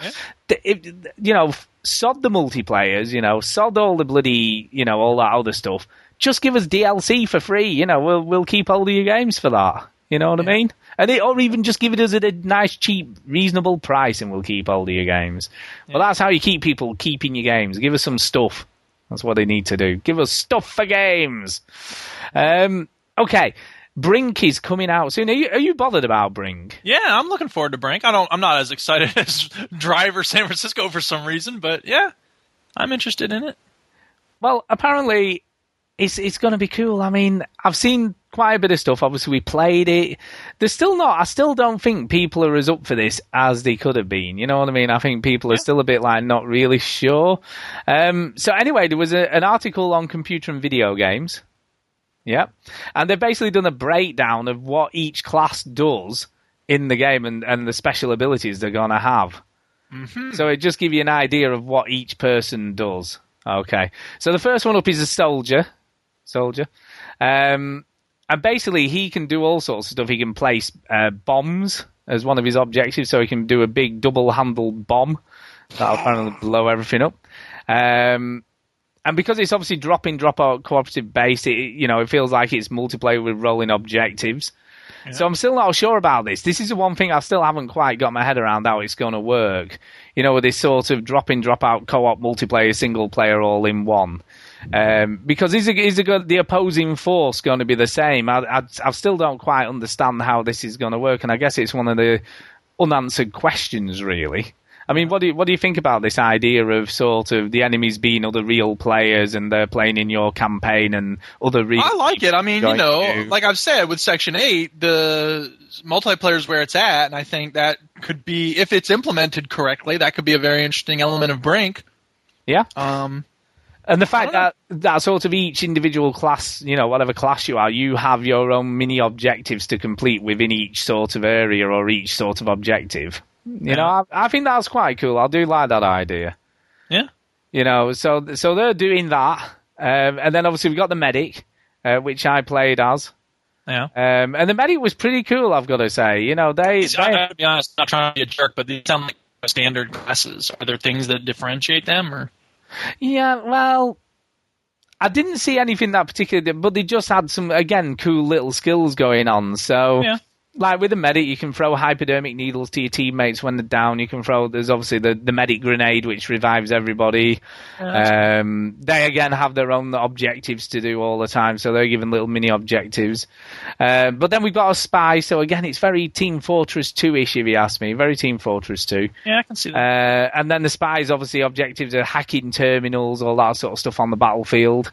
Th- if, you know, sod the multiplayers. You know, sod all the bloody, you know, all that other stuff. Just give us DLC for free. You know, we'll we'll keep all of your games for that. You know what I mean? And it, or even just give it us at a nice, cheap, reasonable price, and we'll keep all of your games. Well, that's how you keep people keeping your games. Give us some stuff. That's what they need to do. Give us stuff for games. Um, okay, Brink is coming out soon. Are you, are you bothered about Brink? Yeah, I'm looking forward to Brink. I don't. I'm not as excited (laughs) as Driver San Francisco for some reason, but yeah, I'm interested in it. Well, apparently, it's it's going to be cool. I mean, I've seen quite a bit of stuff. Obviously, we played it. There's still not. I still don't think people are as up for this as they could have been. You know what I mean? I think people are still a bit like not really sure. Um, so anyway, there was a, an article on computer and video games. Yeah, and they've basically done a breakdown of what each class does in the game and, and the special abilities they're going to have. So it just give you an idea of what each person does. Okay. So the first one up is a soldier. Soldier. Um, and basically he can do all sorts of stuff. He can place uh, bombs as one of his objectives, so he can do a big double-handled bomb that'll apparently blow everything up. Um, and because it's obviously drop-in, drop-out cooperative based, it, you know, it feels like it's multiplayer with rolling objectives. So I'm still not sure about this. This is the one thing I still haven't quite got my head around how it's going to work. You know, with this sort of drop in, drop out co-op multiplayer, single player, all in one. Um, because is, it, is it the opposing force going to be the same? I, I, I still don't quite understand how this is going to work, and I guess it's one of the unanswered questions, really. I mean, what do you, what do you think about this idea of sort of the enemies being other real players and they're playing in your campaign and other real? I like it. I mean, you know, to- like I've said with Section Eight, the multiplayer is where it's at, and I think that could be, if it's implemented correctly, that could be a very interesting element of Brink. Yeah. Um, And the fact that that sort of each individual class, you know, whatever class you are, you have your own mini objectives to complete within each sort of area or each sort of objective. You know, I, I think that's quite cool. I do like that idea. Yeah. You know, so so they're doing that, um, and then obviously we've got the medic, uh, which I played as. Yeah. Um, and the medic was pretty cool. I've got to say. You know, they, I they gotta be honest, I'm not trying to be a jerk, but they sound like standard classes. Are there things that differentiate them, or Yeah, well, I didn't see anything that particular, but they just had some again cool little skills going on. So, Yeah. Like with the medic, you can throw hypodermic needles to your teammates when they're down. You can throw. There's obviously the the medic grenade, which revives everybody. Um, they again have their own objectives to do all the time, so they're given little mini objectives. Uh, but then we've got a spy, so again, it's very Team Fortress 2 ish, if you ask me. Very Team Fortress 2. yeah, I can see that. Uh, and then the spies, obviously, objectives are hacking terminals, all that sort of stuff on the battlefield.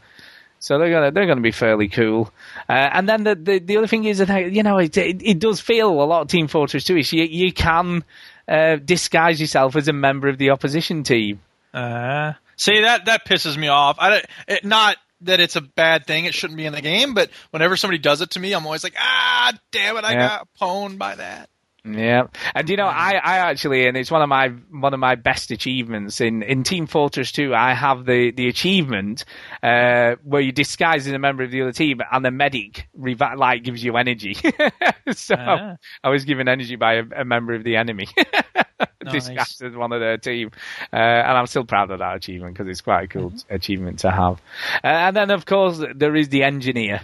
So they're gonna they're gonna be fairly cool. Uh, and then the, the the other thing is that you know it, it it does feel a lot of Team Fortress 2 is you you can uh, disguise yourself as a member of the opposition team. Uh, see that that pisses me off. I don't- it, not that it's a bad thing; it shouldn't be in the game. But whenever somebody does it to me, I'm always like, ah, damn it, I Yeah. got pwned by that. Yeah, and you know, I, I actually, and it's one of my one of my best achievements in, in Team Fortress 2. I have the the achievement uh, where you disguise as a member of the other team, and the medic revi- like gives you energy. (laughs) so Ah. I was given energy by a, a member of the enemy, (laughs) Nice. disguised as one of their team, uh, and I'm still proud of that achievement because it's quite a cool Mm-hmm. achievement to have. Uh, and then, of course, there is the engineer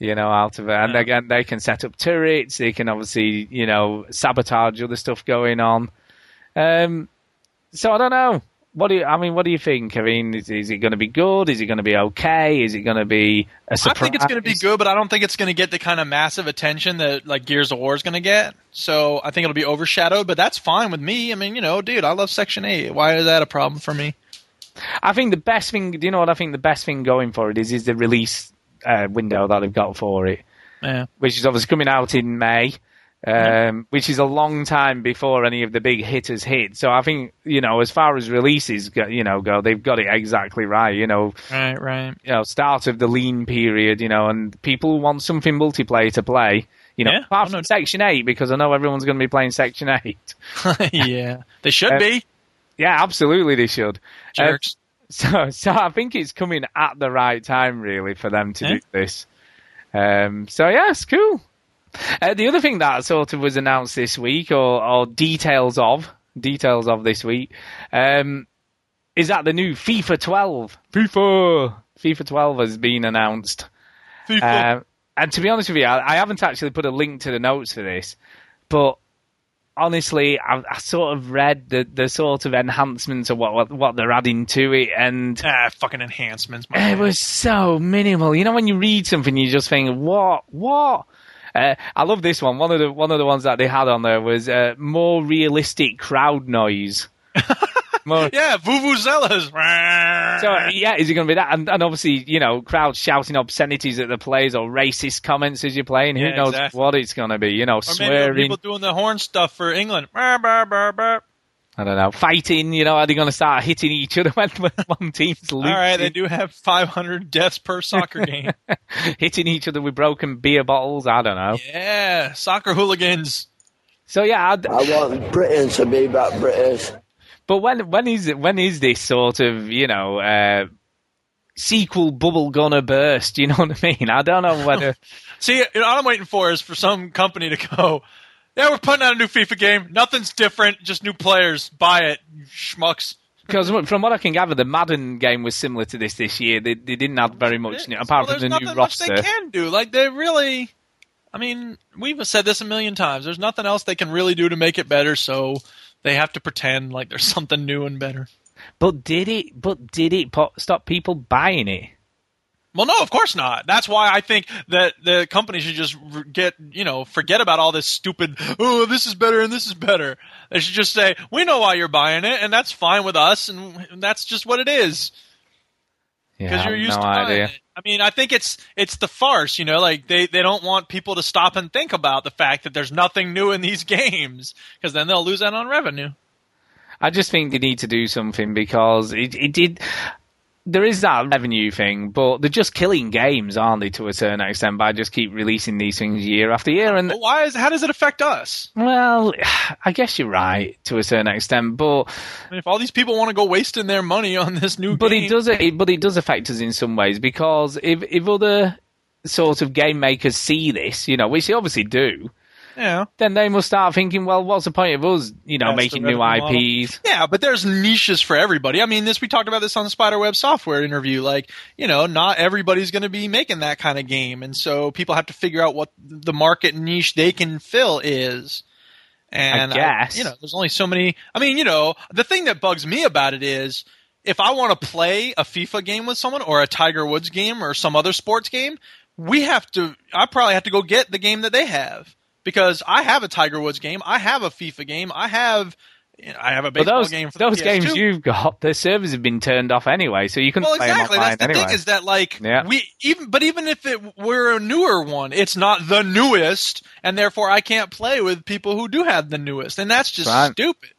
you know, out of it. And again, they can set up turrets. They can obviously, you know, sabotage other stuff going on. Um, so I don't know. What do you, I mean? What do you think? I mean, is, is it going to be good? Is it going to be okay? Is it going to be a I surprise? think it's going to be good, but I don't think it's going to get the kind of massive attention that like Gears of War is going to get. So I think it'll be overshadowed, but that's fine with me. I mean, you know, dude, I love Section Eight. Why is that a problem for me? I think the best thing. Do you know what I think? The best thing going for it is is the release uh, window that they've got for it, Yeah. which is obviously coming out in May. Um, which is a long time before any of the big hitters hit. So I think you know, as far as releases go, you know go, they've got it exactly right. You know, Right, right. you know, start of the lean period, you know, and people want something multiplayer to play. You know, Yeah, apart from Section Eight, because I know everyone's going to be playing Section Eight. (laughs) yeah, they should Uh, be. Yeah, absolutely, they should. Uh, Jerks. So, so I think it's coming at the right time, really, for them to Yeah. do this. Um, so yeah, it's cool. Uh, the other thing that sort of was announced this week, or, or details of details of this week, um, is that the new FIFA 12. FIFA FIFA 12 has been announced. FIFA. Um, and to be honest with you, I, I haven't actually put a link to the notes for this, but honestly, I, I sort of read the, the sort of enhancements of what, what what they're adding to it, and ah, fucking enhancements. it man. was so minimal. You know, when you read something, you just think, "What? What?" Uh, I love this one. One of the one of the ones that they had on there was uh, more realistic crowd noise. (laughs) More, yeah, vuvuzelas. so yeah, is it going to be that? And, and obviously, you know, crowds shouting obscenities at the players or racist comments as you're playing. Who Yeah, knows exactly. what it's going to be? You know, Or maybe swearing. people doing the horn stuff for England. I don't know, fighting. You know, are they going to start hitting each other (laughs) when, when one team's All losing? right, they do have 500 deaths per soccer game. (laughs) hitting each other with broken beer bottles. I don't know. yeah, soccer hooligans. So yeah, I'd, I want Britain to be back British. But when when is it, when is this sort of you know uh, sequel bubble gonna burst? (laughs) You know what I mean? I don't know whether (laughs) See, you know, all I'm waiting for is for some company to go, yeah, we're putting out a new FIFA game. Nothing's different, just new players. Buy it, schmucks. because from what I can gather, the Madden game was similar to this this year. They, they didn't have very much new, apart Well, from the new roster. they can do. Like they really, I mean, we've said this a million times. There's nothing else they can really do to make it better. So they have to pretend like there's (laughs) something new and better. But did it? But did it po- stop people buying it? Well, no, of course not. That's why I think that the company should just get, you know, forget about all this stupid, oh, this is better and this is better. They should just say, we know why you're buying it, and that's fine with us, and that's just what it is. Yeah, Because I you're used no to idea. it. I mean, I think it's it's the farce, you know, like they, they don't want people to stop and think about the fact that there's nothing new in these (laughs) games, because then they'll lose out on revenue. I just think they need to do something because it, it did. There is that revenue thing, but they're just killing games, aren't they, to a certain extent, by just keep releasing these things year after year. And But why is how does it affect us? well, (sighs) I guess you're right to a certain extent, but I mean, if all these people want to go wasting their money on this new but game, it does it, but it does affect us in some ways because if if other sort of game makers see this, you know, which they obviously do, yeah. then they must start thinking, well, what's the point of us, you know, That's making new revenue model. IPs? Yeah, but there's niches for everybody. I mean, this we talked about this on the Spiderweb software interview. Like, you know, not everybody's going to be making that kind of game, and so people have to figure out what the market niche they can fill is. And guess. you know, there's only so many. I mean, you know, the thing that bugs me about it is if I want to play a FIFA game with someone or a Tiger Woods game or some other sports game, we have to. I probably have to go get the game that they have because I have a Tiger Woods game, I have a FIFA game, I have I have a baseball those game for those PS2. games you've got, their servers have been turned off anyway, so you can well, play exactly. them online That's the anyway. thing is that like Yeah. we even but even if it were a newer one, it's not the newest, and therefore I can't play with people who do have the newest, and that's just Right. stupid.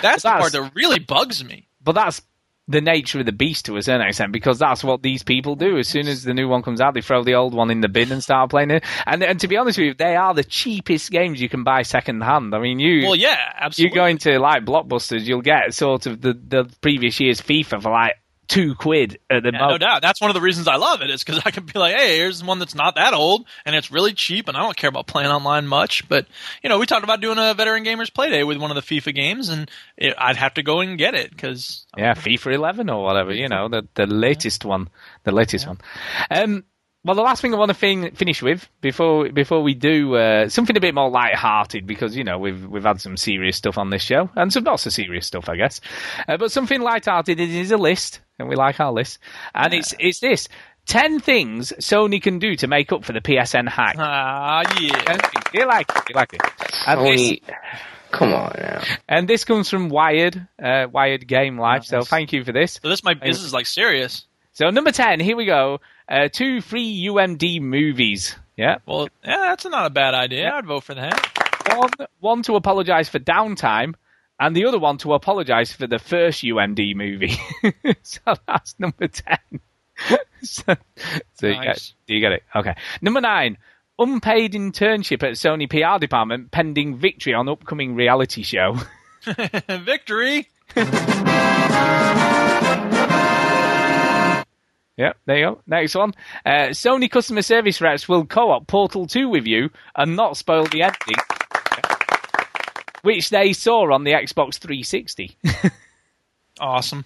That's the part that really bugs me. but that's the nature of the beast to a certain extent because that's what these people do. As soon as the new one comes out, they throw the old one in the bin and start playing it. And, and to be honest with you, they are the cheapest games you can buy second hand. I mean, you Well, yeah, absolutely. you go into like blockbusters, you'll get sort of the the previous year's FIFA for like two quid at the Yeah, most. no doubt. That's one of the reasons I love it. Is because I can be like, hey, here's one that's not that old and it's really cheap, and I don't care about playing online much. But you know, we talked about doing a veteran gamers play day with one of the FIFA games, and it, I'd have to go and get it because Yeah, FIFA 11 or whatever, you know, the the latest one, the latest one. Um, well, the last thing I want to fin- finish with before before we do uh, something a bit more light-hearted because you know we've we've had some serious stuff on this show and some not so serious stuff, I guess. Uh, but something light-hearted is a list, and we like our list, and it's it's this. 10 things Sony can do to make up for the PSN hack. Ah, yeah. You like it, you like it. And this- Sony, come on now. and this comes from Wired, uh, Wired Game Life. So thank you for this. So this might this is like serious. So number ten, here we go. Uh, two free UMD movies. Yeah. Well, yeah, that's not a bad idea. I'd vote for that. One, one to apologise for downtime, and the other one to apologise for the first UMD movie. (laughs) so that's number ten. (laughs) so so you, get, you get it? Okay. Number nine. Unpaid internship at Sony PR department pending victory on upcoming reality show. (laughs) Victory. Yep, there you go. Next one. Uh, Sony customer service reps will co-op Portal 2 with you and not spoil the ending, (laughs) which they saw on the Xbox 360. (laughs) Awesome.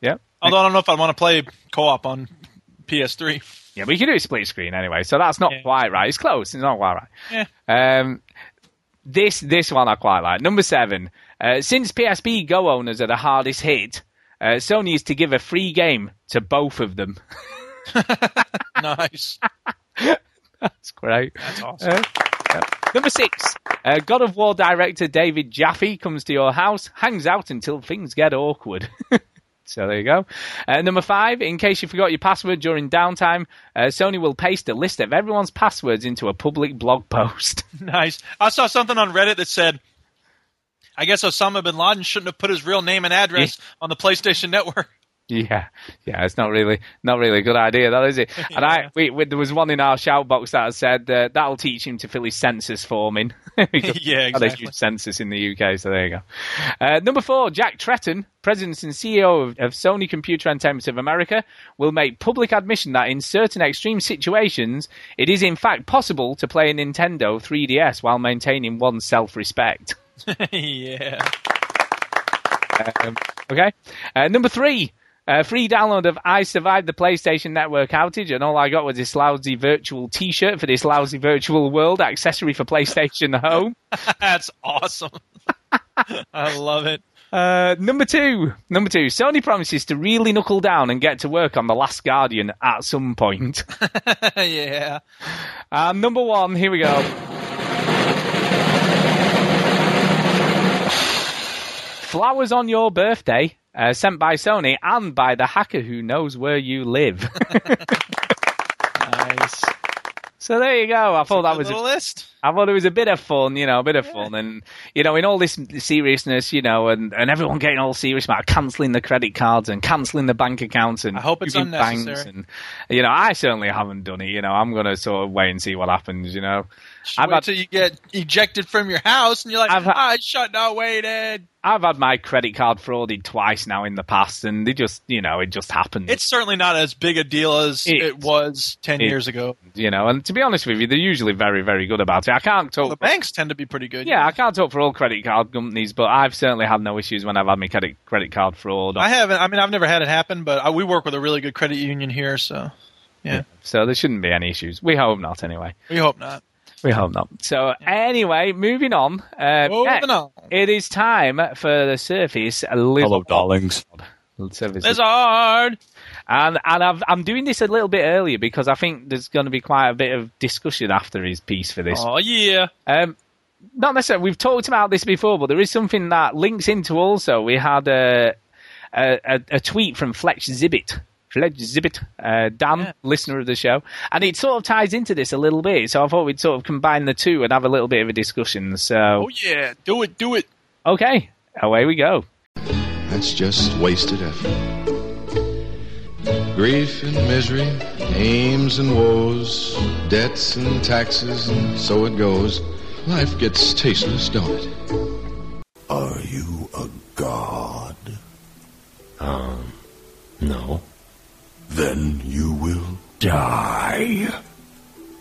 yep. Although I don't know if I want to play co-op on PS3. Yeah, but you can do it split screen anyway, so that's not quite right. It's close. It's not quite right. Yeah. Um, this this one I quite like. Number seven. Uh, since PSP Go owners are the hardest hit, uh, Sony is to give a free game to both of them. (laughs) nice. That's great. That's awesome. Uh, yeah. Number six. Uh, God of War director David Jaffe comes to your house, hangs out until things get awkward. (laughs) so there you go. Uh, number five. In case you forgot your password during downtime, uh, Sony will paste a list of everyone's passwords into a public blog post. (laughs) Nice. I saw something on Reddit that said, I guess Osama bin Laden shouldn't have put his real name and address on the PlayStation Network. Yeah, yeah, it's not really not really a good idea, that is it? (laughs) And I, we, we, there was one in our shout box that said uh, that'll teach him to fill his census form in. (laughs) (laughs) Yeah, we've had a exactly. census in the UK, so there you go. Uh, number four, Jack Tretton, president and CEO of, of Sony Computer Entertainment of America, will make public admission that in certain extreme situations, it is in fact possible to play a Nintendo 3DS while maintaining one's self-respect. (laughs) yeah. Um, okay. Uh, number three. Uh, free download of I Survived the PlayStation Network outage, and all I got was this lousy virtual T-shirt for this lousy virtual world accessory for PlayStation (laughs) Home. (laughs) That's awesome. I love it. Uh, number two, number two. Sony promises to really knuckle down and get to work on the Last Guardian at some point. yeah. Um, number one, here we go. Flowers on your birthday, uh, sent by Sony and by the hacker who knows where you live. (laughs) Nice. So there you go. I thought that was a, list. I thought it was a bit of fun, you know, a bit of fun, and you know, in all this seriousness, you know, and, and everyone getting all serious about cancelling the credit cards and cancelling the bank accounts and I hope it's unnecessary. banks, and you know, I certainly haven't done it. You know, I'm going to sort of wait and see what happens. You know, I've wait had, till you get ejected from your house and you're like, I've had- I ah, should not waited. I've had my credit card frauded twice now in the past, and they just, you know, it just happens. It's certainly not as big a deal as It- it, was 10 it- years ago. you know, and to be honest with you, they're usually very, very good about it. I can't talk. The banks tend to be pretty good. yeah, I can't talk for all credit card companies, but I've certainly had no issues when I've had my credit credit card fraud. I haven't. I mean, I've never had it happen, but I, we work with a really good credit union here, so yeah, So there shouldn't be any issues. We hope not, anyway. we hope not. We hope not. So anyway, moving on. Uh, Moving next, on. It is time for the Surface Lizard. Hello, darlings. Surface Lizard. And and I've, I'm doing this a little bit earlier because I think there's going to be quite a bit of discussion after his piece for this. Oh yeah. Um, not necessarily. We've talked about this before, but there is something that links into also. We had a a, a, a tweet from Fletch Zibbit. Fletch Zibbit, uh, Dan, listener of the show, and it sort of ties into this a little bit. So I thought we'd sort of combine the two and have a little bit of a discussion. So, Oh yeah, do it, do it. okay, away we go. That's just wasted effort. Grief and misery, aims and woes, debts and taxes, and so it goes. Life gets tasteless, don't it? Are you a god? Um, no. Then you will die.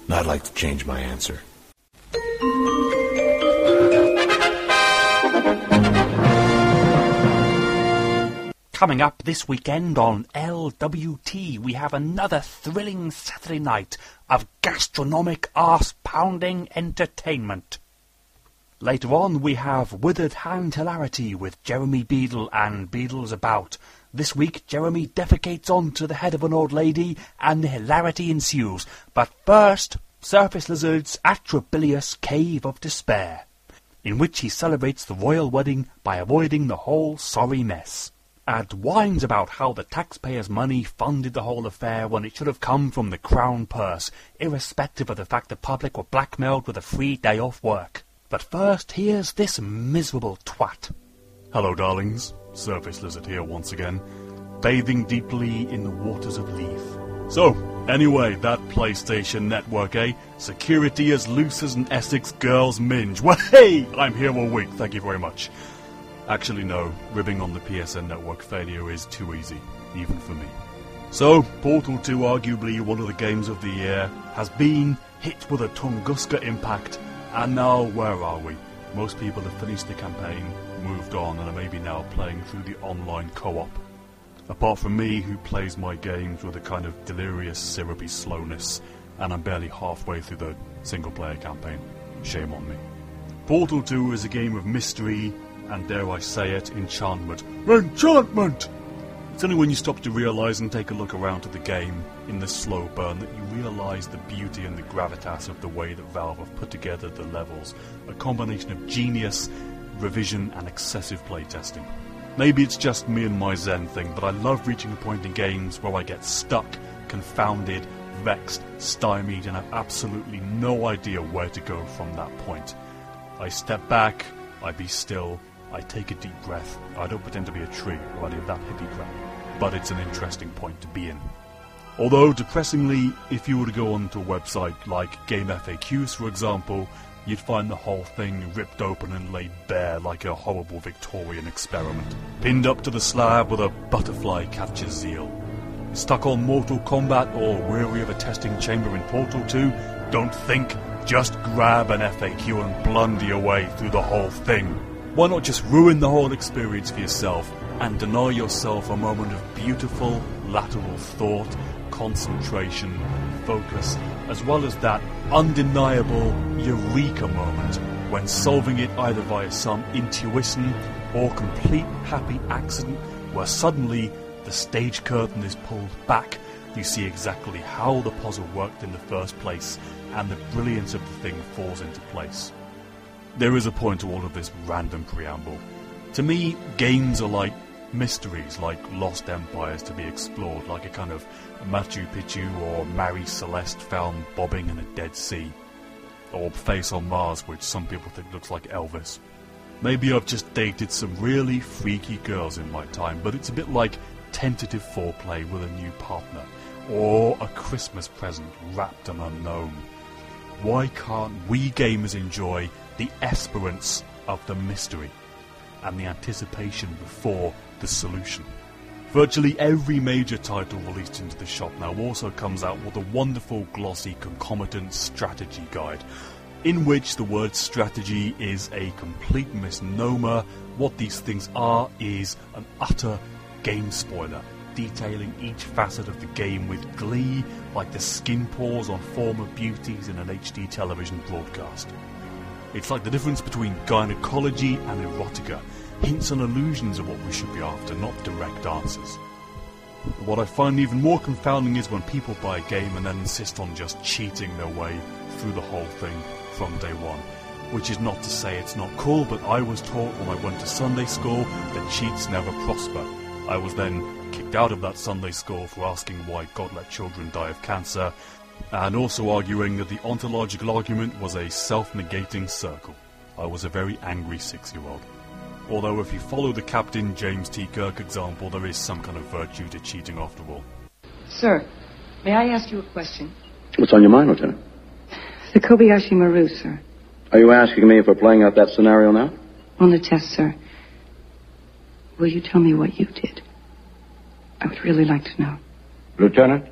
I'd like to change my answer. Coming up this weekend on LWT, we have another thrilling Saturday night of gastronomic arse-pounding entertainment. Later on, we have Withered Hand Hilarity with Jeremy Beadle and Beadle's About. This week, Jeremy defecates onto the head of an old lady, and hilarity ensues. But first, Surface Lizard's Atrabilious Cave of Despair, in which he celebrates the royal wedding by avoiding the whole sorry mess and whines about how the taxpayers' money funded the whole affair when it should have come from the crown purse, irrespective of the fact the public were blackmailed with a free day off work. But first, here's this miserable twat. Hello, darlings. Surface Lizard here once again, bathing deeply in the waters of Leith. So, anyway, that PlayStation Network, eh? Security as loose as an Essex girl's minge. Well, (laughs) hey! I'm here all week, thank you very much. Actually, no, ribbing on the PSN network failure is too easy, even for me. So, Portal 2, arguably one of the games of the year, has been hit with a Tunguska impact, and now where are we? Most people have finished the campaign, moved on, and are maybe now playing through the online co-op. Apart from me, who plays my games with a kind of delirious, syrupy slowness, and I'm barely halfway through the single-player campaign. Shame on me. Portal 2 is a game of mystery, and dare I say it, enchantment. Enchantment! It's only when you stop to realise and take a look around at the game in this slow burn that you realise the beauty and the gravitas of the way that Valve have put together the levels. A combination of genius, revision, and excessive playtesting. Maybe it's just me and my Zen thing, but I love reaching a point in games where I get stuck, confounded, vexed, stymied, and have absolutely no idea where to go from that point. I step back, I be still, I take a deep breath. I don't pretend to be a tree or any of that hippie crap, but it's an interesting point to be in. Although, depressingly, if you were to go onto a website like Game FAQs, for example, you'd find the whole thing ripped open and laid bare like a horrible Victorian experiment. Pinned up to the slab with a butterfly catcher's zeal. Stuck on Mortal Kombat or weary of a testing chamber in Portal 2? Don't think, just grab an FAQ and blunder your way through the whole thing. Why not just ruin the whole experience for yourself and deny yourself a moment of beautiful lateral thought, concentration, focus, as well as that undeniable eureka moment when solving it either via some intuition or complete happy accident where suddenly the stage curtain is pulled back. You see exactly how the puzzle worked in the first place, and the brilliance of the thing falls into place. There is a point to all of this random preamble. To me, games are like mysteries, like lost empires to be explored, like a kind of Machu Picchu or Mary Celeste found bobbing in a dead sea, or Face on Mars, which some people think looks like Elvis. Maybe I've just dated some really freaky girls in my time, but it's a bit like tentative foreplay with a new partner, or a Christmas present wrapped and unknown. Why can't we gamers enjoy the esperance of the mystery and the anticipation before the solution? Virtually every major title released into the shop now also comes out with a wonderful glossy concomitant strategy guide, in which the word strategy is a complete misnomer. What these things are is an utter game spoiler, detailing each facet of the game with glee, like the skin pores on former beauties in an HD television broadcast. It's like the difference between gynecology and erotica, hints and allusions are what we should be after, not direct answers. What I find even more confounding is when people buy a game and then insist on just cheating their way through the whole thing from day one. which is not to say it's not cool, but I was taught when I went to Sunday school that cheats never prosper. I was then kicked out of that Sunday school for asking why God let children die of cancer, and also arguing that the ontological argument was a self-negating circle. I was a very angry six-year-old. Although if you follow the Captain James T. Kirk example, there is some kind of virtue to cheating after all. Sir, may I ask you a question? What's on your mind, Lieutenant? The Kobayashi Maru, sir. Are you asking me if we're playing out that scenario now? On the test, sir. Will you tell me what you did? I would really like to know. Lieutenant,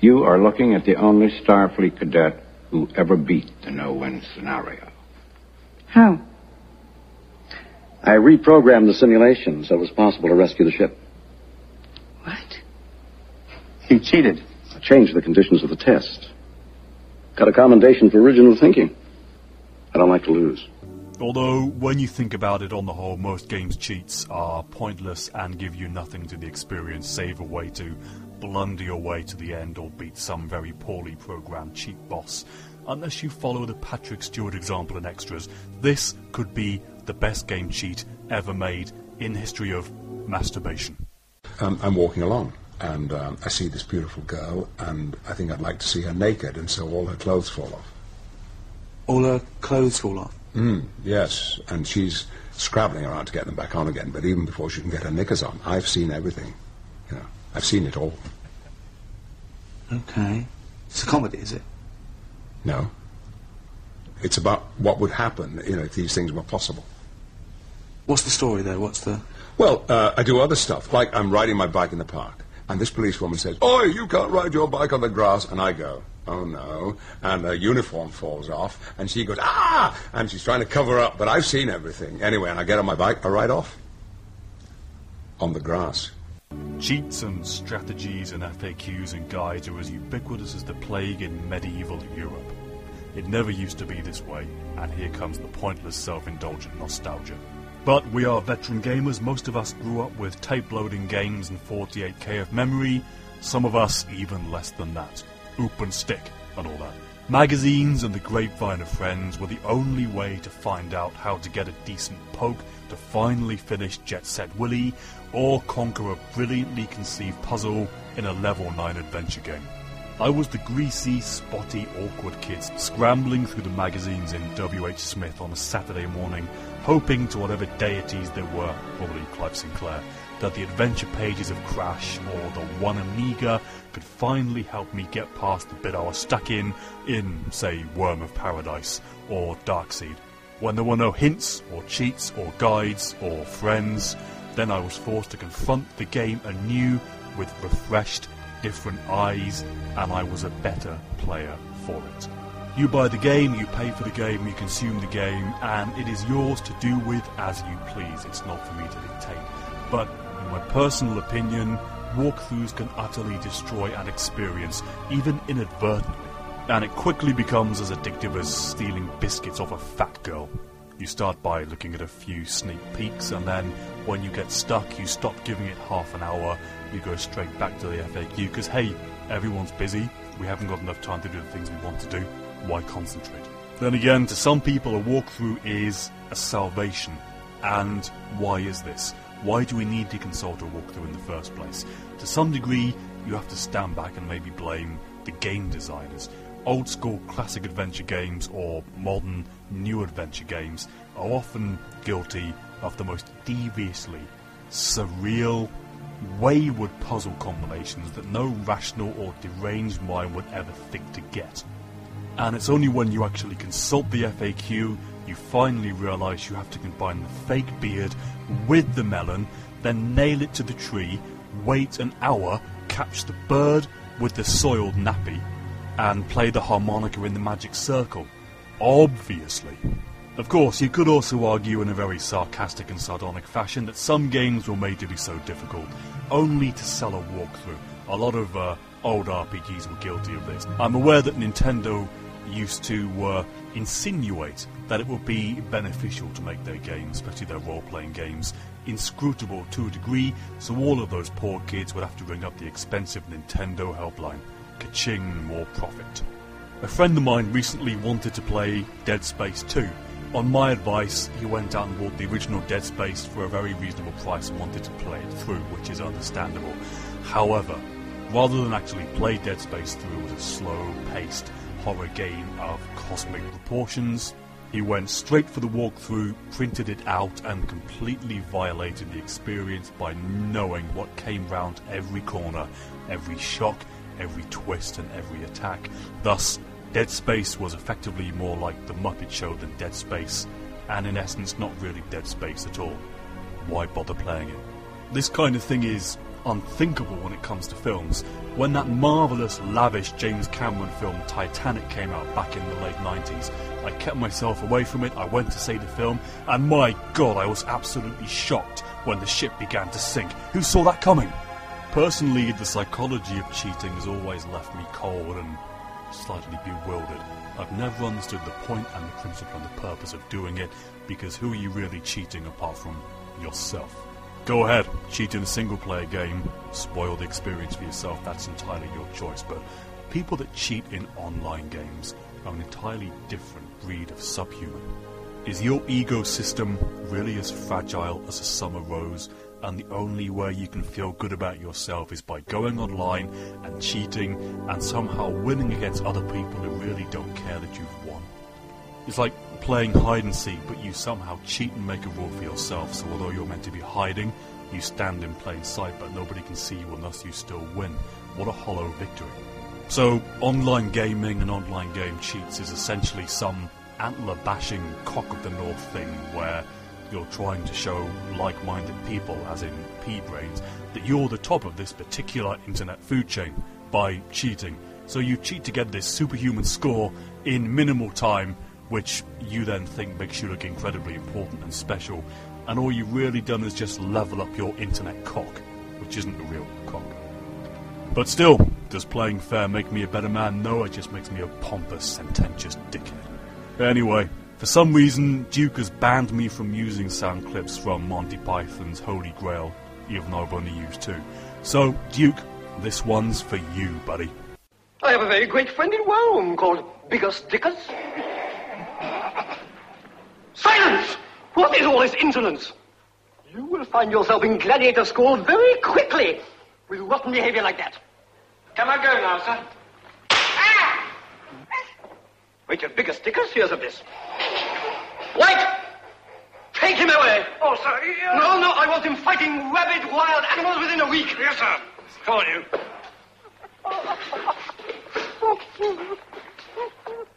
you are looking at the only Starfleet cadet who ever beat the no-win scenario. How? I reprogrammed the simulation so it was possible to rescue the ship. What? You cheated. I changed the conditions of the test. Got a commendation for original thinking. I don't like to lose. Although, when you think about it on the whole, most games cheats are pointless and give you nothing to the experience save a way to blunder your way to the end or beat some very poorly programmed cheat boss. Unless you follow the Patrick Stewart example in Extras, this could be the best game cheat ever made in history of masturbation. Um, I'm walking along and um, I see this beautiful girl and I think I'd like to see her naked and so all her clothes fall off. All her clothes fall off. Mm, yes, and she's scrabbling around to get them back on again, but even before she can get her knickers on, I've seen everything. You know, I've seen it all. Okay. It's a comedy, is it? No. It's about what would happen, you know, if these things were possible. What's the story there? What's the. Well, uh, I do other stuff, like I'm riding my bike in the park, and this policewoman says, Oi, you can't ride your bike on the grass, and I go, oh no, and her uniform falls off, and she goes, ah, and she's trying to cover up, but I've seen everything. Anyway, and I get on my bike, I ride off. On the grass. Cheats and strategies and FAQs and guides are as ubiquitous as the plague in medieval Europe. It never used to be this way, and here comes the pointless self-indulgent nostalgia. But we are veteran gamers, most of us grew up with tape loading games and 48k of memory, some of us even less than that. Oop and stick and all that. Magazines and the grapevine of friends were the only way to find out how to get a decent poke to finally finish Jet Set Willy or conquer a brilliantly conceived puzzle in a level 9 adventure game. I was the greasy, spotty, awkward kid scrambling through the magazines in W.H. Smith on a Saturday morning, hoping to whatever deities there were, probably Clive Sinclair, that the adventure pages of Crash or the One Amiga could finally help me get past the bit I was stuck in, in, say, Worm of Paradise or Darkseid. When there were no hints or cheats or guides or friends, then I was forced to confront the game anew with refreshed, different eyes, and I was a better player for it. You buy the game, you pay for the game, you consume the game, and it is yours to do with as you please. It's not for me to dictate. But in my personal opinion, walkthroughs can utterly destroy an experience, even inadvertently. And it quickly becomes as addictive as stealing biscuits off a fat girl. You start by looking at a few sneak peeks, and then when you get stuck, you stop giving it half an hour, you go straight back to the FAQ, because hey, everyone's busy, we haven't got enough time to do the things we want to do, why concentrate? Then again, to some people, a walkthrough is a salvation. And why is this? Why do we need to consult a walkthrough in the first place? To some degree, you have to stand back and maybe blame the game designers. Old school classic adventure games or modern new adventure games are often guilty of the most deviously surreal, wayward puzzle combinations that no rational or deranged mind would ever think to get. And it's only when you actually consult the FAQ you finally realise you have to combine the fake beard with the melon, then nail it to the tree, wait an hour, catch the bird with the soiled nappy, and play the harmonica in the magic circle. Obviously. Of course, you could also argue in a very sarcastic and sardonic fashion that some games were made to be so difficult only to sell a walkthrough. A lot of uh, old RPGs were guilty of this. I'm aware that Nintendo used to uh, insinuate that it would be beneficial to make their games, especially their role playing games, inscrutable to a degree, so all of those poor kids would have to ring up the expensive Nintendo helpline. Ka-ching, more profit. A friend of mine recently wanted to play Dead Space 2. On my advice, he went out and bought the original Dead Space for a very reasonable price and wanted to play it through, which is understandable. However, rather than actually play Dead Space through as a slow paced horror game of cosmic proportions, he went straight for the walkthrough, printed it out, and completely violated the experience by knowing what came round every corner, every shock, every twist, and every attack. Thus, Dead Space was effectively more like The Muppet Show than Dead Space, and in essence, not really Dead Space at all. Why bother playing it? This kind of thing is unthinkable when it comes to films. When that marvellous, lavish James Cameron film Titanic came out back in the late 90s, I kept myself away from it, I went to see the film, and my god, I was absolutely shocked when the ship began to sink. Who saw that coming? Personally, the psychology of cheating has always left me cold and slightly bewildered. I've never understood the point and the principle and the purpose of doing it, because who are you really cheating apart from yourself? Go ahead, cheat in a single player game, spoil the experience for yourself, that's entirely your choice. But people that cheat in online games are an entirely different breed of subhuman. Is your ego system really as fragile as a summer rose, and the only way you can feel good about yourself is by going online and cheating and somehow winning against other people who really don't care that you've won? It's like playing hide and seek, but you somehow cheat and make a rule for yourself. So although you're meant to be hiding, you stand in plain sight, but nobody can see you, and thus you still win. What a hollow victory! So online gaming and online game cheats is essentially some antler bashing cock of the north thing where you're trying to show like-minded people, as in pea-brains, that you're the top of this particular internet food chain by cheating. So you cheat to get this superhuman score in minimal time which you then think makes you look incredibly important and special, and all you've really done is just level up your internet cock, which isn't a real cock. But still, does playing fair make me a better man? No, it just makes me a pompous, sententious dickhead. Anyway, for some reason, Duke has banned me from using sound clips from Monty Python's Holy Grail, even though I've only used two. So, Duke, this one's for you, buddy. I have a very great friend in Rome called Biggus Dickus. Silence! What is all this insolence? You will find yourself in gladiator school very quickly with rotten behavior like that. Can I go now, sir? Ah! Wait till Biggus Dickus hears of this. Take him away! Oh, sir. Uh, no, no, I want him fighting rabid wild animals within a week. Yes, sir. On, you.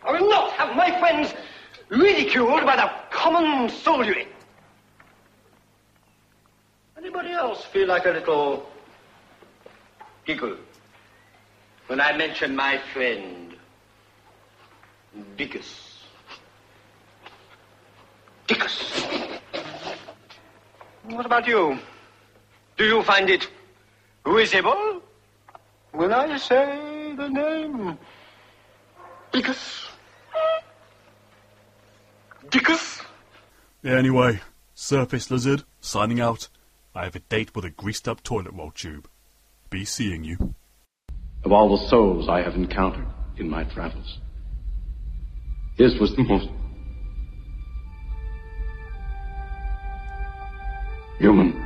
I will not have my friends ridiculed by the common soldiery. Anybody else feel like a little giggle when I mention my friend Dickus? Dickus. What about you? Do you find it risible when I say the name Dickus? Dickus? Anyway, Surface Lizard, signing out. I have a date with a greased up toilet roll tube. Be seeing you. Of all the souls I have encountered in my travels, his was the most human.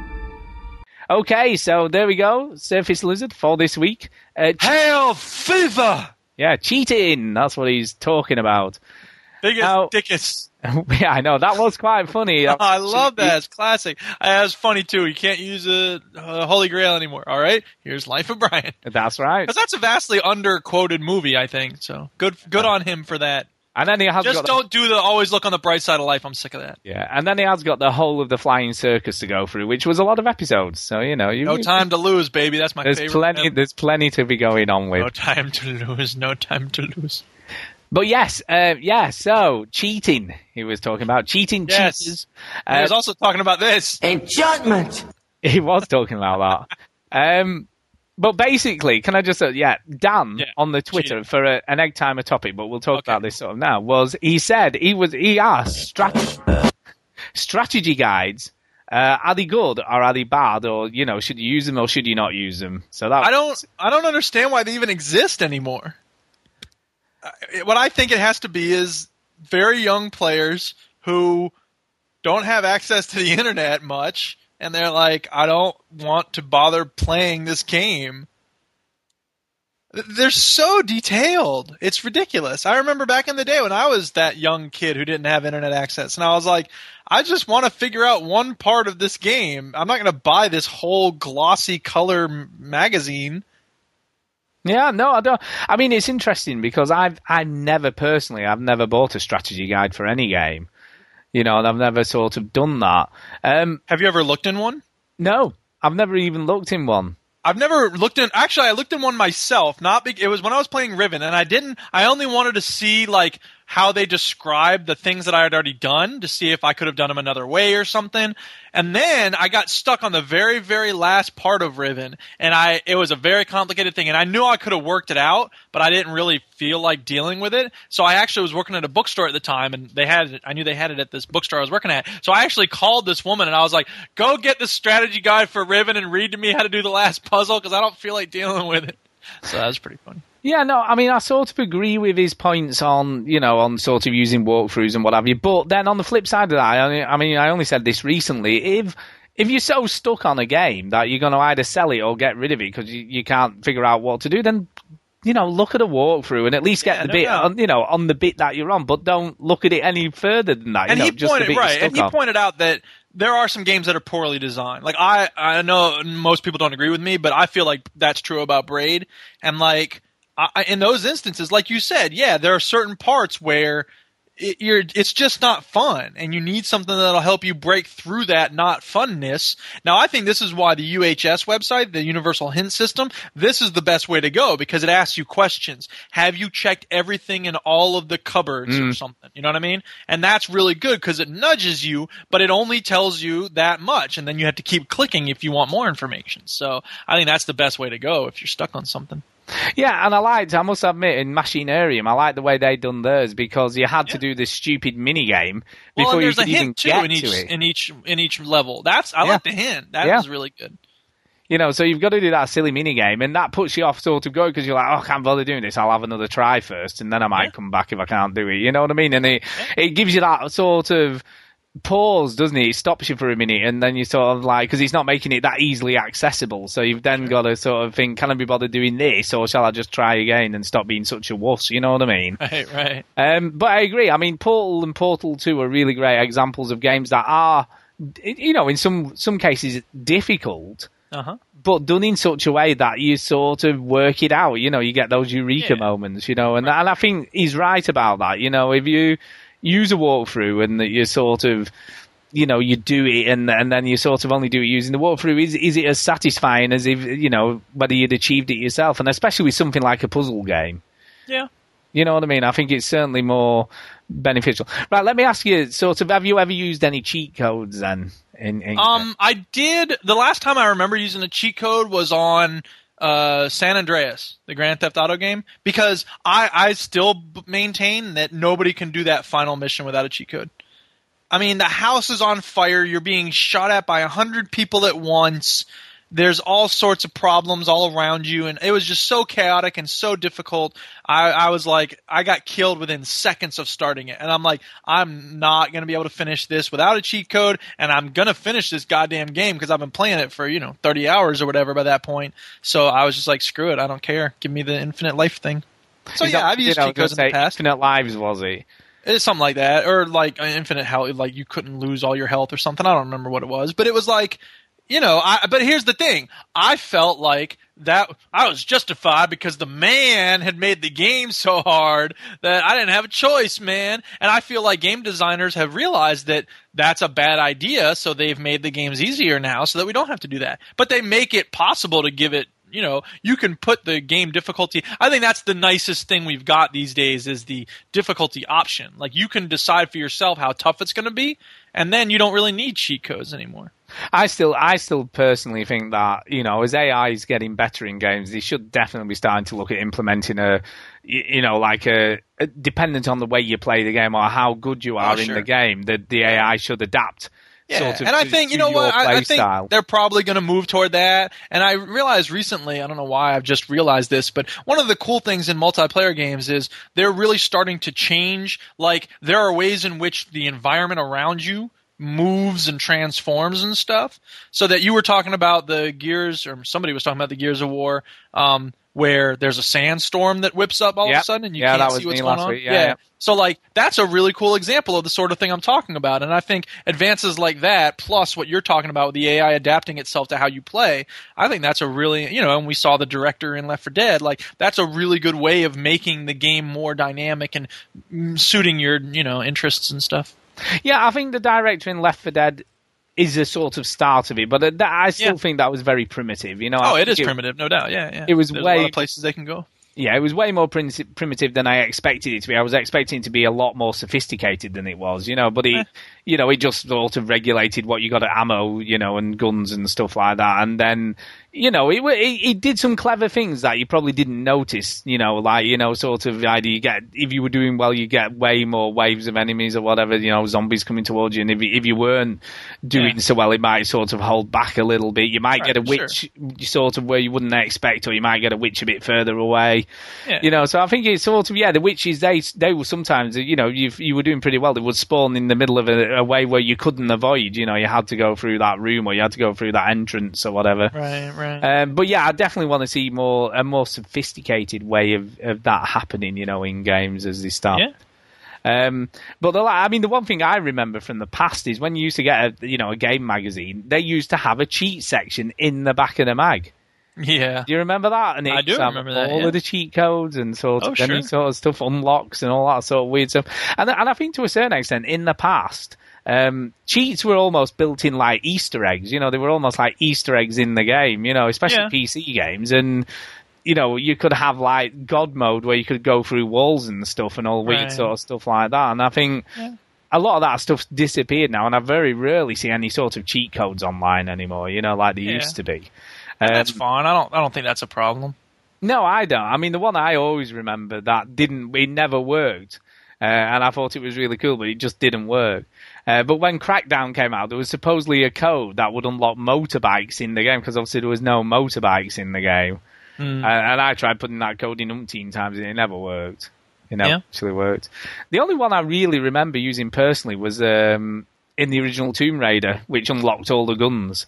Okay, so there we go. Surface Lizard for this week. Uh, Hail fever! Yeah, cheating. That's what he's talking about. Biggest Now- dickus. (laughs) yeah, I know that was quite funny. (laughs) I love that. It's classic. Uh, was funny too. You can't use a, uh Holy Grail anymore. All right. Here's Life of Brian. That's right. Because that's a vastly under-quoted movie, I think. So good, good on him for that. And then he has Just got don't do the always look on the bright side of life. I'm sick of that. Yeah, and then he has got the whole of the flying circus to go through, which was a lot of episodes. So you know, you, No time to lose, baby. That's my There's favorite. plenty. film. There's plenty to be going on with. No time to lose. No time to lose. But yes, uh, yeah. So cheating. He was talking about cheating Yes. cheaters. he was also talking about this. Enchantment. (laughs) He was talking about that. Um, but basically, can I just say, yeah, Dan on the Twitter for a, an egg timer topic, but we'll talk about this sort of now. Was he said he was he asked strategy strategy guides. Uh, are they good or are they bad, or you know, should you use them or should you not use them? So that I don't. I don't understand why they even exist anymore. uh, what I think it has to be is very young players who don't have access to the (laughs) internet much, and they're like, I don't want to bother playing this game. They're so detailed. It's ridiculous. I remember back in the day when I was that young kid who didn't have internet access, and I was like, I just want to figure out one part of this game. I'm not going to buy this whole glossy color m- magazine. Yeah, no, I don't. I mean, it's interesting because I've I've never personally I've never bought a strategy guide for any game, you know, and I've never sort of done that. Um, Have you ever looked in one? no, I've never even looked in one. I've never looked in. Actually, I looked in one myself. Not big. It was when I was playing Riven, and I didn't. I only wanted to see like how they described the things that I had already done to see if I could have done them another way or something. And then I got stuck on the very, very last part of Riven, and I it was a very complicated thing, and I knew I could have worked it out, but I didn't really feel like dealing with it. So I actually was working at a bookstore at the time, and they had it. I knew they had it at this bookstore I was working at. So I actually called this woman, and I was like, "Go get the strategy guide for Riven and read to me how to do the last puzzle because I don't feel like dealing with it." So that was pretty funny. Yeah, no, I mean, I sort of agree with his points on, you know, on sort of using walkthroughs and what have you. But then on the flip side of that, I, mean- I mean, I only said this recently. If if you're so stuck on a game that you're going to either sell it or get rid of it because you, you can't figure out what to do, then you know, look at a walkthrough and at least get Yeah, the no bit, on, you know, on the bit that you're on. But don't look at it any further than that. You and know, he pointed right, and he on. pointed out that there are some games that are poorly designed. Like I, I know most people don't agree with me, but I feel like that's true about Braid. And like I, in those instances, like you said, yeah, there are certain parts where it, you're, it's just not fun, and you need something that'll help you break through that not funness. Now, I think this is why the UHS website, the Universal Hint System, this is the best way to go because it asks you questions. Have you checked everything in all of the cupboards or Mm. something? You know what I mean? And that's really good because it nudges you, but it only tells you that much, and then you have to keep clicking if you want more information. So I think that's the best way to go if you're stuck on something. Yeah, and I liked, I must admit, in Machinarium, I liked the way they done theirs because you had to do this stupid mini game Well, before and you could even get in each to it. in each in each level. That's I Yeah. like the hint. That Yeah. was really good. You know, so you've got to do that silly mini game, and that puts you off sort of going because you're like, oh, I can't bother doing this. I'll have another try first, and then I might come back if I can't do it. You know what I mean? And it it gives you that sort of pause, doesn't it? It stops you for a minute, and then you sort of like because it's not making it that easily accessible. So you've then got to sort of think, can I be bothered doing this, or shall I just try again and stop being such a wuss? You know what I mean? Right, right. Um, but I agree. I mean, Portal and Portal Two are really great examples of games that are, you know, in some some cases difficult, Uh huh. but done in such a way that you sort of work it out. You know, you get those eureka moments. You know, and and I think he's right about that. You know, if you use a walkthrough and that you sort of you know you do it and and then you sort of only do it using the walkthrough is is it as satisfying as if you know whether you'd achieved it yourself and especially with something like a puzzle game Yeah. you know what I mean? I think it's certainly more beneficial. Right, let me ask you, sort of, have you ever used any cheat codes then? In, in Um, I did. The last time I remember using a cheat code was on uh, San Andreas, the Grand Theft Auto game, because I I still maintain that nobody can do that final mission without a cheat code. I mean, the house is on fire. You're being shot at by a hundred people at once. There's all sorts of problems all around you, and it was just so chaotic and so difficult. I, I was like, I got killed within seconds of starting it, and I'm like, I'm not gonna be able to finish this without a cheat code, and I'm gonna finish this goddamn game because I've been playing it for you know 30 hours or whatever by that point. So I was just like, screw it, I don't care. Give me the infinite life thing. So yeah, I've used cheat codes in the past. Infinite lives, was it? It's something like that, or like infinite health, like you couldn't lose all your health or something. I don't remember what it was, but it was like, you know. I, but here's the thing: I felt like that I was justified because the man had made the game so hard that I didn't have a choice, man. And I feel like game designers have realized that that's a bad idea, so they've made the games easier now, so that we don't have to do that. But they make it possible to give it you know you can put the game difficulty i think that's the nicest thing we've got these days is the difficulty option like you can decide for yourself how tough it's going to be and then you don't really need cheat codes anymore I still, I still personally think that you know, as AI is getting better in games, they should definitely be starting to look at implementing a, you know, like a, a dependent on the way you play the game or how good you oh, are in sure. the game, that the AI should adapt Yeah, sort of and I to- think you know what I, I think style. they're probably going to move toward that. And I realized recently, I don't know why I've just realized this, but one of the cool things in multiplayer games is they're really starting to change. Like there are ways in which the environment around you moves and transforms and stuff. So that you were talking about the Gears, or somebody was talking about the Gears of War. Um, where there's a sandstorm that whips up all of a sudden and you Yeah, can't see what's going on. week. Yeah, yeah. So like that's a really cool example of the sort of thing I'm talking about. And I think advances like that, plus what you're talking about with the AI adapting itself to how you play, I think that's a really you know, and we saw the director in Left 4 Dead, like that's a really good way of making the game more dynamic and mm, suiting your, you know, interests and stuff. Yeah, I think the director in Left 4 Dead is a sort of start of it, but that, I still Yeah. think that was very primitive. You know, oh, I it primitive, no doubt. Yeah, yeah. It was There's way- a lot of places they can go. Yeah, it was way more prim- primitive than I expected it to be. I was expecting it to be a lot more sophisticated than it was, you know. But it, eh. you know, it just sort of regulated what you got at ammo, you know, and guns and stuff like that. And then, you know, it, it it did some clever things that you probably didn't notice, you know, like you know, sort of the idea you get if you were doing well, you get way more waves of enemies or whatever, you know, zombies coming towards you. And if you, if you weren't doing so well, it might sort of hold back a little bit. You might Right, get a witch sure. sort of where you wouldn't expect, or you might get a witch a bit further away. Yeah. You know, so I think it's sort of yeah. The witches they they will sometimes you know you you were doing pretty well. They would spawn in the middle of a, a way where you couldn't avoid. You know, you had to go through that room or you had to go through that entrance or whatever. Right, right. Um, but yeah, I definitely want to see more a more sophisticated way of, of that happening. You know, in games as they start. Yeah. Um, but the, I mean, the one thing I remember from the past is when you used to get a you know a game magazine, they used to have a cheat section in the back of the mag. Yeah. Do you remember that? And I do to remember that, All yeah. of the cheat codes and sort Oh, of any sure. sort of stuff, unlocks and all that sort of weird stuff. And and I think to a certain extent, in the past, um, cheats were almost built in like Easter eggs. You know, they were almost like Easter eggs in the game. You know, especially Yeah. PC games and. You know, you could have like God mode where you could go through walls and stuff and all weird Right. sort of stuff like that. And I think a lot of that stuff's disappeared now, and I very rarely see any sort of cheat codes online anymore. You know, like they Yeah. used to be. And that's Um, fine. I don't I don't think that's a problem. no, I don't. I mean, the one I always remember that didn't, it never worked. Uh, and I thought it was really cool, but it just didn't work. Uh, but when Crackdown came out, there was supposedly a code that would unlock motorbikes in the game, because obviously there was no motorbikes in the game. Hmm. Uh, and I tried putting that code in umpteen times, and it never worked. It never Yeah. actually worked. The only one I really remember using personally was um, in the original Tomb Raider, which unlocked all the guns.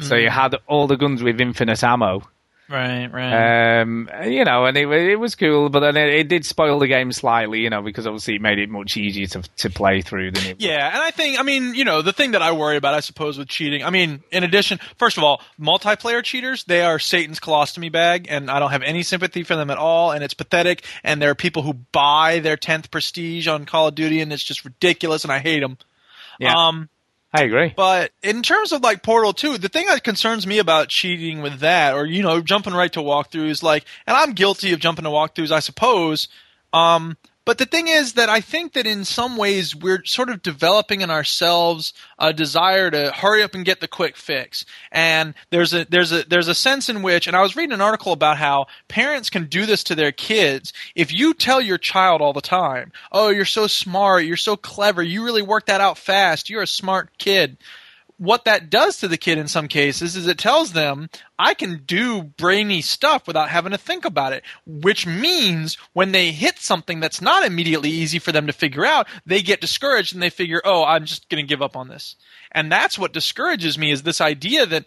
So you Mm. had all the guns with infinite ammo. Right, right. Um, you know, and it, it was cool, but then it, it did spoil the game slightly, you know, because obviously it made it much easier to to play through than it. Yeah, and I think, I mean, you know, the thing that I worry about, I suppose, with cheating, I mean, in addition, first of all, multiplayer cheaters, they are Satan's colostomy bag, and I don't have any sympathy for them at all, and it's pathetic, and there are people who buy their 10th prestige on Call of Duty, and it's just ridiculous, and I hate them. Yeah. Um, I agree. But in terms of like Portal 2, the thing that concerns me about cheating with that, or you know, jumping right to walkthroughs, like, and I'm guilty of jumping to walkthroughs, I suppose. Um, but the thing is that I think that in some ways we're sort of developing in ourselves a desire to hurry up and get the quick fix. And there's a there's a there's a sense in which, and I was reading an article about how parents can do this to their kids. If you tell your child all the time, "Oh, you're so smart, you're so clever, you really worked that out fast, you're a smart kid," what that does to the kid in some cases is it tells them I can do brainy stuff without having to think about it, which means when they hit something that's not immediately easy for them to figure out, they get discouraged and they figure, "Oh, I'm just going to give up on this." And that's what discourages me is this idea that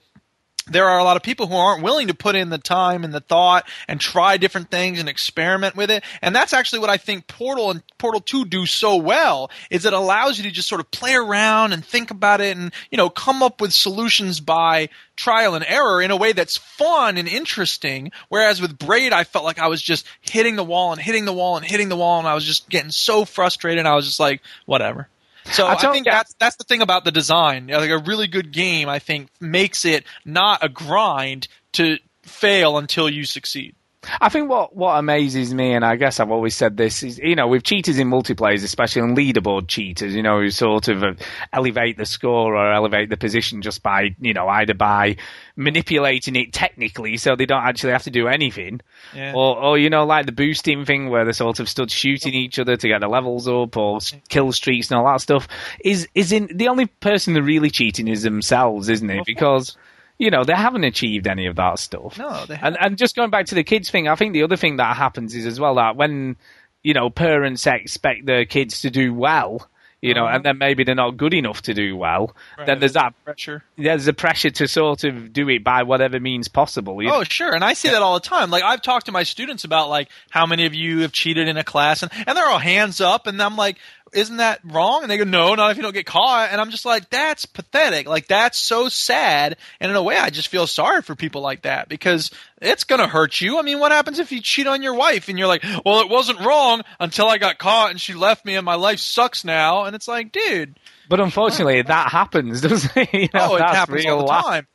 there are a lot of people who aren't willing to put in the time and the thought and try different things and experiment with it. And that's actually what I think Portal and Portal 2 do so well is it allows you to just sort of play around and think about it and, you know, come up with solutions by trial and error in a way that's fun and interesting. Whereas with Braid, I felt like I was just hitting the wall and hitting the wall and hitting the wall and I was just getting so frustrated. I was just like, whatever. So I I, think that's that's the thing about the design. You know, Like a really good game, I think makes it not a grind to fail until you succeed. I think what, what amazes me, and I guess I've always said this, is, you know, with cheaters in multiplayers, especially on leaderboard cheaters, you know, who sort of uh, elevate the score or elevate the position just by, you know, either by manipulating it technically so they don't actually have to do anything, Yeah. or, or, you know, like the boosting thing where they sort of stood shooting each other to get the levels up or kill streaks and all that stuff, is, is in, the only person they're really cheating is themselves, isn't it? Because, you know, they haven't achieved any of that stuff. No, they And and just going back to the kids thing, I think the other thing that happens is as well that when you know parents expect their kids to do well, you know, and uh-huh. then maybe they're not good enough to do well, then there's that pressure. there's a pressure to sort of do it by whatever means possible. you Oh, sure. And I see that all the time. Like I've talked to my students about like how many of you have cheated in a class and, and they're all hands up and I'm like, isn't that wrong? And they go, no, not if you don't get caught. And I'm just like, that's pathetic. Like that's so sad. And in a way, I just feel sorry for people like that because it's going to hurt you. I mean, what happens if you cheat on your wife and you're like, well, it wasn't wrong until I got caught and she left me and my life sucks now. And it's like, dude, But unfortunately, that happens, (laughs) doesn't it? You know, oh, it happens real all the time.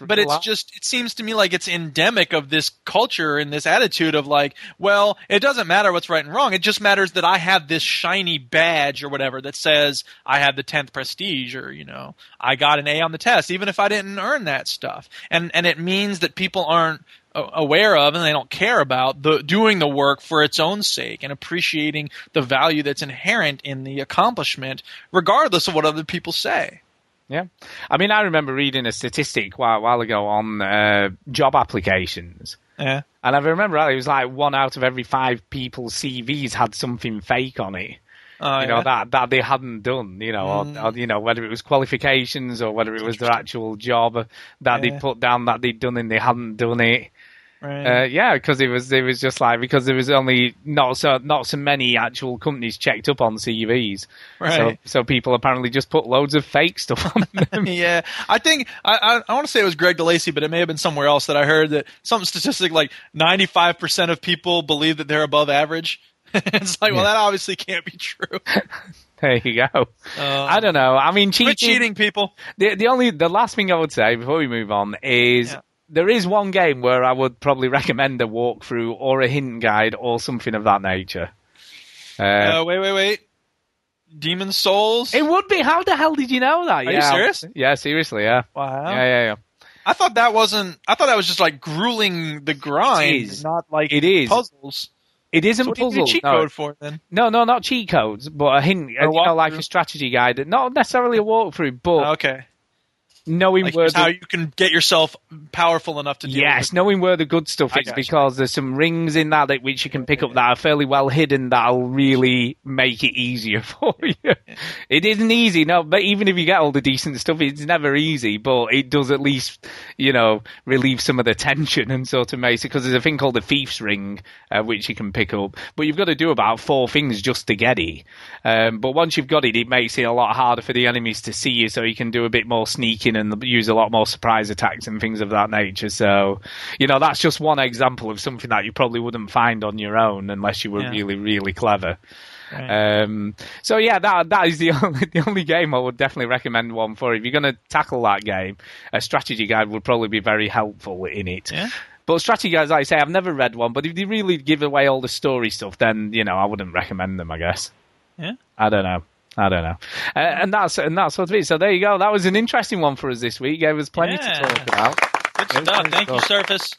But but it's just it seems to me like it's endemic of this culture and this attitude of like, well, it doesn't matter what's right and wrong. It just matters that I have this shiny badge or whatever that says I have the tenth prestige or you know I got an A on the test, even if I didn't earn that stuff. And and it means that people aren't aware of and they don't care about the doing the work for its own sake and appreciating the value that's inherent in the accomplishment regardless of what other people say Yeah, I mean, I remember reading a statistic a while, while ago on uh, job applications. Yeah. And I remember it was like one out of every five people's CVs had something fake on it. Oh, you know yeah. that that they hadn't done. You know, Mm. or, or, you know whether it was qualifications or whether it was their actual job that Yeah. they put down that they'd done and they hadn't done it. Right. Uh, yeah, because it was it was just like because there was only not so not so many actual companies checked up on CVs, so Right. so people apparently just put loads of fake stuff on (laughs) them. yeah, I think I, I, I want to say it was Greg DeLacy, but it may have been somewhere else that I heard that some statistic like ninety five percent of people believe that they're above average. (laughs) it's like, well, that obviously can't be true. (laughs) There you go. I don't know. I mean, cheating. Cheating, people. The the only the last thing I would say before we move on is there is one game where I would probably recommend a walkthrough or a hint guide or something of that nature. Uh, Uh, wait, wait, wait. Demon's Souls. it would be. How the hell did you know that? Are you yeah, serious? Yeah, seriously. Yeah. Wow. Yeah, yeah, yeah. I thought that wasn't. I thought that was just like grueling the grind, It is. not like It is. puzzles. It isn't So what do you puzzles. cheat no. code for then? No, no, not cheat codes, but a hint, A you know, like a strategy guide. Not necessarily a walkthrough, but Okay. Knowing Like where the, how you can get yourself powerful enough to Yes, knowing where the good stuff I is because there's some rings in that, which you can pick up that are fairly well hidden that'll really make it easier (laughs) for you. It isn't easy, no, but even if you get all the decent stuff, it's never easy, but it does at least, you know, relieve some of the tension and sort of makes it, because there's a thing called the thief's ring, uh, which you can pick up, but you've got to do about four things just to get it. Um, but once you've got it, it makes it a lot harder for the enemies to see you, so you can do a bit more sneaking and use a lot more surprise attacks and things of that nature. So, you know, that's just one example of something that you probably wouldn't find on your own unless you were Yeah. really, really clever. Right. Um, so yeah, that that is the (laughs) only the only game I would definitely recommend one for. If you're going to tackle that game, a strategy guide would probably be very helpful in it. Yeah. But strategy guides, like I say, I've never read one. But if they really give away all the story stuff, then you know I wouldn't recommend them. I guess. Yeah. I don't know. I don't know. Uh, and that's and that's sort of it. So there you go. That was an interesting one for us this week. Gave us plenty Yeah. to talk about. Good stuff. Thank you. Surface.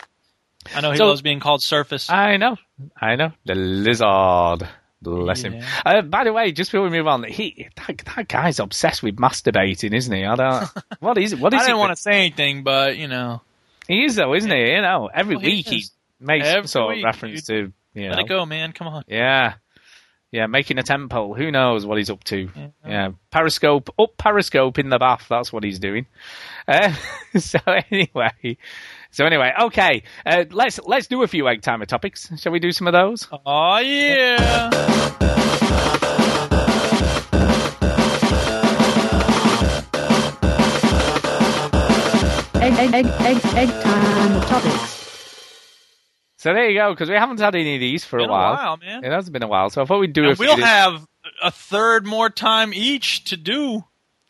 I know he So- loves being called Surface. I know. I know. The lizard. Bless him. Uh, by the way, just before we move on, he that, that guy's obsessed with masturbating, isn't he? I don't. (laughs) what is it? What is I didn't it? want to say anything, but you know, He is though, isn't he? You know, every Well, he week he is. makes some Every sort week, of reference to you let it go, man. Come on. Yeah. Yeah, making a temple. Who knows what he's up to? Yeah, Periscope up Periscope in the bath. That's what he's doing. Uh, (laughs) so anyway, so anyway, okay. Uh, let's let's do a few egg timer topics. Shall we do some of those? Oh yeah. Egg, egg, egg, egg, egg time topics. So there you go. Because we haven't had any of these for Been a a while. while, man. It has been a while. So I thought we'd do a And we'll have a third more time each to do.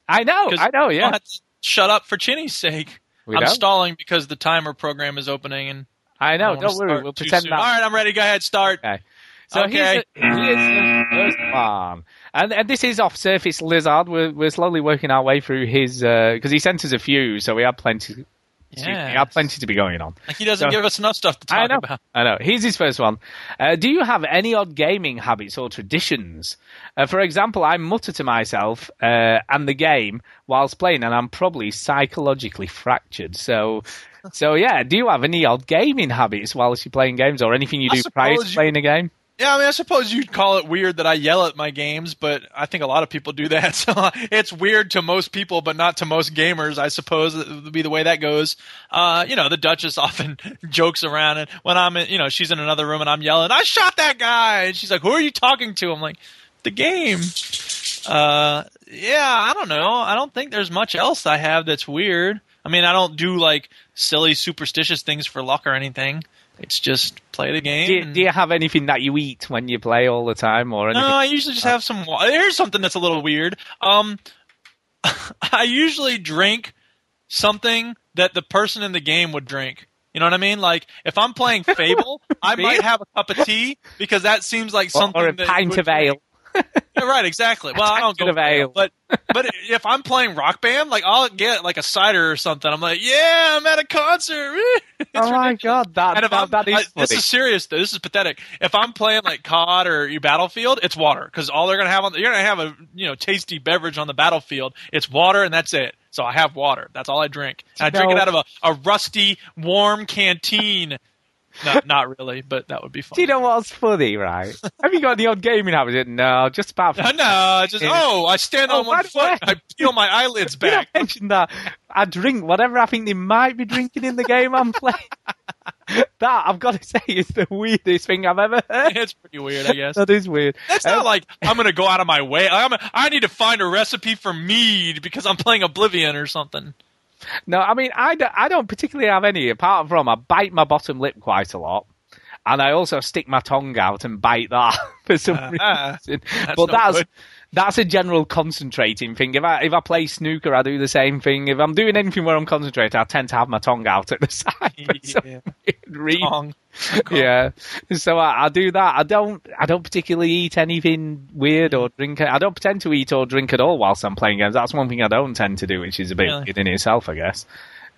I know, I know. Yeah. shut up for Chinny's sake. We I'm don't? stalling because the timer program is opening, and I know. I don't Don't worry. We'll pretend. All right, I'm ready. Go ahead. Start. Okay. So Okay. here's, the, here's the first one. And, and this is off Surface Lizard. We're, we're slowly working our way through his, uh, because he sent us a few, so we have plenty. We Yes. had plenty to be going on. Like he doesn't So- give us enough stuff to talk I know. about. I know. Here's his first one. Uh, do you have any odd gaming habits or traditions? Uh, for example, I mutter to myself uh, and the game whilst playing, and I'm probably psychologically fractured. So, (laughs) so yeah. Do you have any odd gaming habits whilst you're playing games, or anything you do prior to you- playing a game? Yeah, I mean, I suppose you'd call it weird that I yell at my games, but I think a lot of people do that. (laughs) So it's weird to most people, but not to most gamers. I suppose would be the way that goes. Uh, you know, the Duchess (laughs) often jokes around, and when I'm, in, you know, she's in another room and I'm yelling, "I shot that guy!" and she's like, "Who are you talking to?" I'm like, "The game." Uh, yeah, I don't know. I don't think there's much else I have that's weird. I mean, I don't do like silly superstitious things for luck or anything. It's just play the game. Do you, do you have anything that you eat when you play all the time, or anything? no, I usually just have some. Here's something that's a little weird. Um, (laughs) I usually drink something that the person in the game would drink. You know what I mean? Like if I'm playing (laughs) Fable, I might have a cup of tea because that seems like something or a pint of ale. Yeah, right, exactly. Well, I don't go ale, but but if I'm playing Rock Band, like I'll get like a cider or something. I'm like, yeah, I'm at a concert. (laughs) oh my god, that, And if that, I'm, that is I- this is serious. Though. This is pathetic. If I'm playing like COD or your Battlefield, it's water because all they're gonna have on you're gonna have a you know tasty beverage on the battlefield. It's water and that's it. So I have water. That's all I drink. And I drink it out of a, a rusty, warm canteen. Not not really, but that would be fun. Do you know what's funny, right? (laughs) Have you got the odd gaming habit? No, just about. No, no, just oh, I stand Oh, on one foot. I peel my eyelids (laughs) You back. mentioned that. I drink whatever I think they might be drinking in the game I'm playing. (laughs) that I've got to say is the weirdest thing I've ever heard. it's pretty weird, I guess. That is weird. That's not um, like I'm going to go out of my way. I'm, I need to find a recipe for mead because I'm playing Oblivion or something. No, I mean I don't, I don't particularly have any apart from I bite my bottom lip quite a lot. And I also stick my tongue out and bite that (laughs) for some Ah, reason. that's but that's good. That's a general concentrating thing. If I if I play snooker, I do the same thing. If I'm doing anything where I'm concentrating, I tend to have my tongue out at the (laughs) side. Yeah. Tongue. (laughs) yeah. So I, I do that. I don't. I don't particularly eat anything weird or drink. I don't pretend to eat or drink at all whilst I'm playing games. That's one thing I don't tend to do, which is a bit Really? weird in itself, I guess.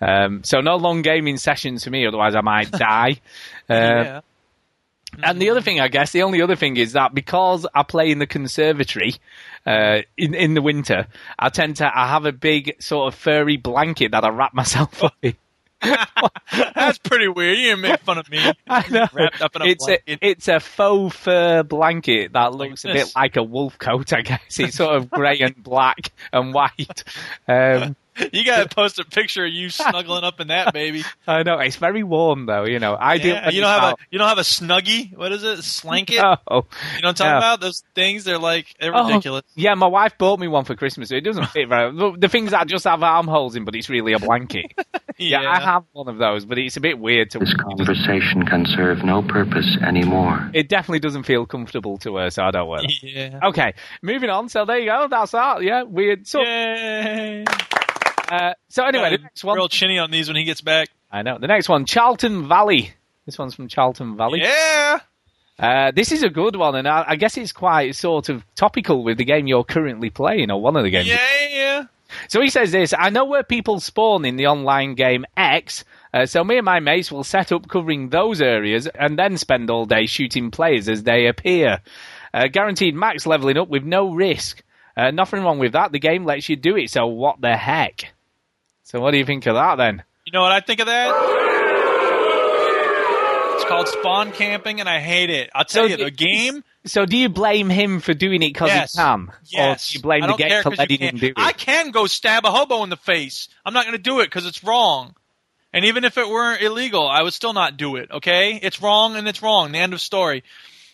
Um, so no long gaming sessions for me, otherwise I might (laughs) die. Um, yeah. And the other thing, I guess, the only other thing is that because I play in the conservatory uh, in in the winter, I tend to I have a big sort of furry blanket that I wrap (laughs) myself up in. (laughs) That's pretty weird. You didn't make fun of me. (laughs) I know. Wrapped up in a it's blanket. a it's a faux fur blanket that looks a bit like a wolf coat. I guess it's sort of grey and black and white. Um, (laughs) You got to (laughs) post a picture of you snuggling up in that baby. (laughs) I know it's very warm though. You know, I do. You don't have a you don't have a snuggie. What is it? Slanket. No. You know what I'm talking No. about? Those things. They're like they're Oh, ridiculous. yeah, my wife bought me one for Christmas. It doesn't fit very. The, the things I just have armholes in, but it's really a blanket. yeah. I have one of those, but it's a bit weird to. This conversation can serve no purpose anymore. It definitely doesn't feel comfortable to her, so I don't wear that. Yeah. Okay, moving on. So there you go. That's that. Yeah, weird. So, Yay. Uh, so anyway, the next one. Real chinny on these when he gets back. I know. The next one, Charlton Valley. This one's from Charlton Valley. Yeah. Uh, this is a good one, and I, I guess it's quite sort of topical with the game you're currently playing, or one of the games. Yeah. Yeah. So he says this I know where people spawn in the online game X, uh, so me and my mates will set up covering those areas and then spend all day shooting players as they appear. Uh, guaranteed max leveling up with no risk. Uh, nothing wrong with that. The game lets you do it, so what the heck? So what do you think of that then? You know what I think of that? It's called spawn camping, and I hate it. I'll tell you, the game. So do you blame him for doing it because Yes. he can? Yes. Or do you blame the game care for 'cause you letting him can't. do it? I can go stab a hobo in the face. I'm not going to do it because it's wrong. And even if it weren't illegal, I would still not do it. Okay, it's wrong and it's wrong. The end of story.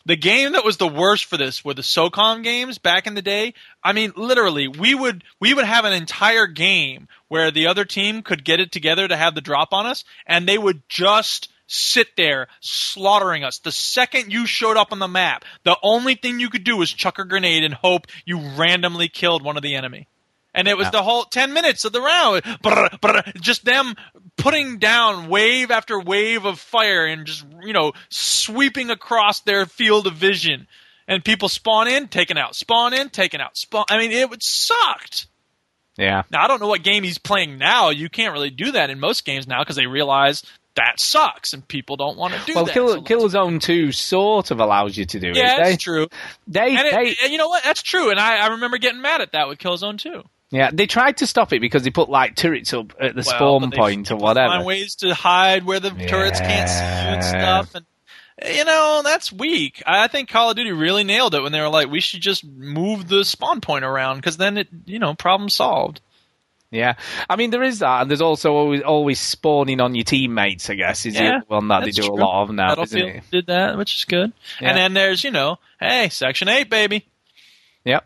The game that was the worst for this were the SOCOM games back in the day. I mean, literally, we would we would have an entire game where the other team could get it together to have the drop on us, and they would just sit there slaughtering us. The second you showed up on the map, the only thing you could do was chuck a grenade and hope you randomly killed one of the enemy. And it was Yeah. the whole 10 minutes of the round. Brr, brr, just them putting down wave after wave of fire and just you know sweeping across their field of vision, and people spawn in, taken out, spawn in, taken out, spawn. I mean, it sucked. Yeah. Now I don't know what game he's playing now. You can't really do that in most games now because they realize that sucks and people don't want to do Well, that. Kill, So Killzone 2 sort of allows you to do it. yeah, They- that's true. They, and, it- they, and you know what? That's true. And I, I remember getting mad at that with Killzone 2. yeah, they tried to stop it because they put like turrets up at the Well, spawn point or whatever. Find ways to hide where the turrets can't see you and stuff. And you know that's weak. I think Call of Duty really nailed it when they were like, we should just move the spawn point around because then it, you know, problem solved. Yeah, I mean there is that, and there's also always always spawning on your teammates. I guess is Yeah, the one that they do true. a lot of now, isn't Battlefield it? did that, which is good. Yeah. And then there's, you know, hey, Section Eight, baby. Yep.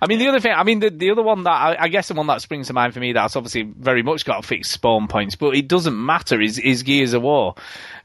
I mean, the other thing, I mean, the, the other one that I, I guess the one that springs to mind for me that's obviously very much got fixed spawn points, but it doesn't matter is, is Gears of War.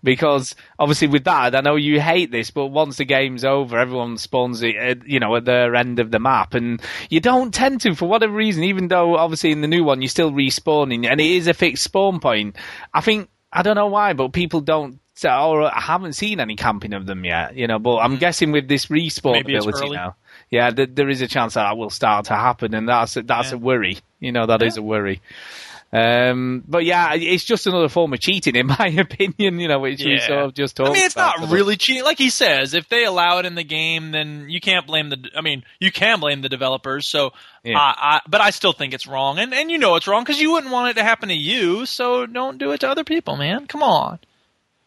Because obviously with that, I know you hate this, but once the game's over, everyone spawns it, at, you know, at their end of the map. And you don't tend to, for whatever reason, even though obviously in the new one you're still respawning and it is a fixed spawn point. I think, I don't know why, but people don't, or I haven't seen any camping of them yet, you know, but I'm mm-hmm. guessing with this respawn Maybe ability now yeah, th- there is a chance that, that will start to happen, and that's a, that's a worry. You know, that is a worry. Um, but yeah, it's just another form of cheating, in (laughs) my opinion. You know, which we sort of just I mean, it's about. not really cheating. Like he says, if they allow it in the game, then you can't blame the. I mean, you can blame the developers. So, Yeah. I, I, but I still think it's wrong, and and you know it's wrong because you wouldn't want it to happen to you. So don't do it to other people, man. Come on.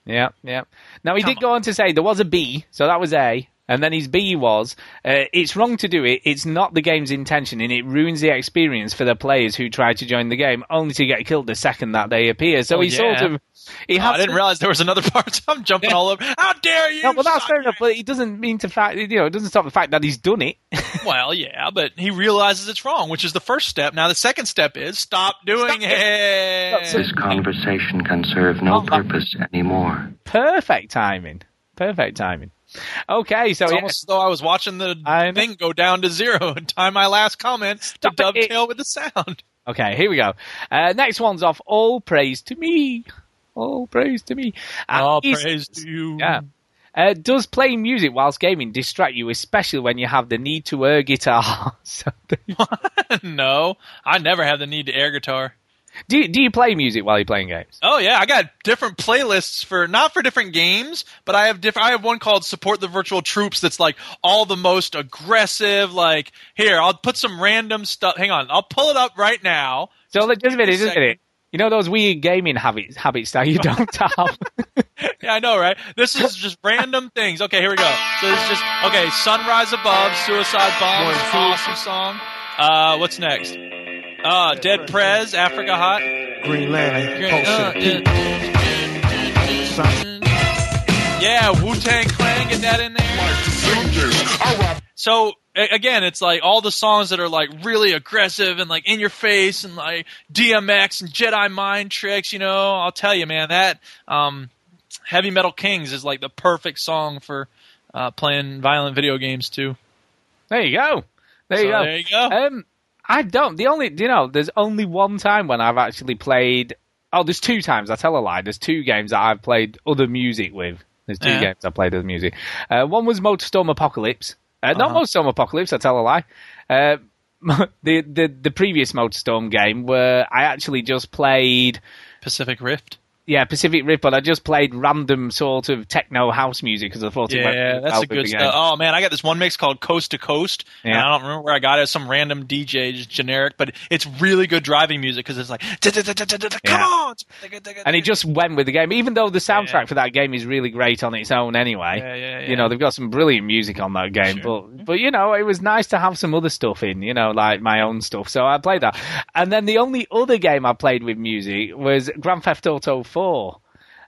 Yeah, yeah. Now he did go on to say there was a B, so that was A, and then his B was uh, it's wrong to do it. It's not the game's intention, and it ruins the experience for the players who try to join the game, only to get killed the second that they appear. So Oh, he sort of he oh, I didn't to- realize there was another (laughs) part. So I'm jumping all over. How dare you? No, but that's fair enough. But it doesn't mean to fact, you know, it doesn't stop the fact that he's done it. (laughs) Well, yeah, but he realizes it's wrong, which is the first step. Now the second step is stop doing it. This conversation can serve no purpose anymore. Perfect timing. Perfect timing. Okay, so it's almost as though I was watching the thing go down to zero (laughs) and time my last comment to dovetail with the sound. Okay, here we go. Uh, next one's off. All praise to me. All praise to me. Uh, All is- praise to you. Yeah. Uh, does playing music whilst gaming distract you, especially when you have the need to air guitar? (laughs) so, (laughs) no, I never have the need to air guitar. Do you, do you play music while you're playing games? Oh yeah, I got different playlists for not for different games, but I have different. I have one called "Support the Virtual Troops" that's like all the most aggressive. Like here, I'll put some random stuff. Hang on, I'll pull it up right now. So like, just a minute, just a second. minute. You know those weird gaming habits habits that you don't (laughs) have. Yeah, I know, right? This is just random things. Okay, here we go. So this is just okay. Sunrise Above, Suicide Bomb, awesome song. Uh, what's next? Uh, Dead Prez, Africa Hot. Green Lantern, Green- uh, of. Yeah, Wu Tang Clan, get that in there. So again, it's like all the songs that are like really aggressive and like in your face and like DMX and Jedi mind tricks. You know, I'll tell you, man, that um, Heavy Metal Kings is like the perfect song for uh, playing violent video games too. There you go. There So you go. there you go. Um, I don't. The only, you know, there's only one time when I've actually played. Oh, there's two times. I tell a lie. There's two games that I've played other music with. There's two Yeah. games I played other music. Uh, one was Motorstorm Apocalypse. Uh, Not Uh-huh. Motorstorm Apocalypse. I tell a lie. Uh, (laughs) the the the previous Motorstorm game where I actually just played Pacific Rift. Yeah, Pacific Rift, but I just played random sort of techno house music because I thought Yeah, that's a good stuff. Oh man, I got this one mix called Coast to Coast, and Yeah. I don't remember where I got it. Some random DJ, just generic, but it's really good driving music because it's like, come on, and it just went with the game, even though the soundtrack for that game is really great on its own anyway. Yeah, yeah, You know, they've got some brilliant music on that game, but but you know, it was nice to have some other stuff in, you know, like my own stuff. So I played that, and then the only other game I played with music was Grand Theft Auto Four.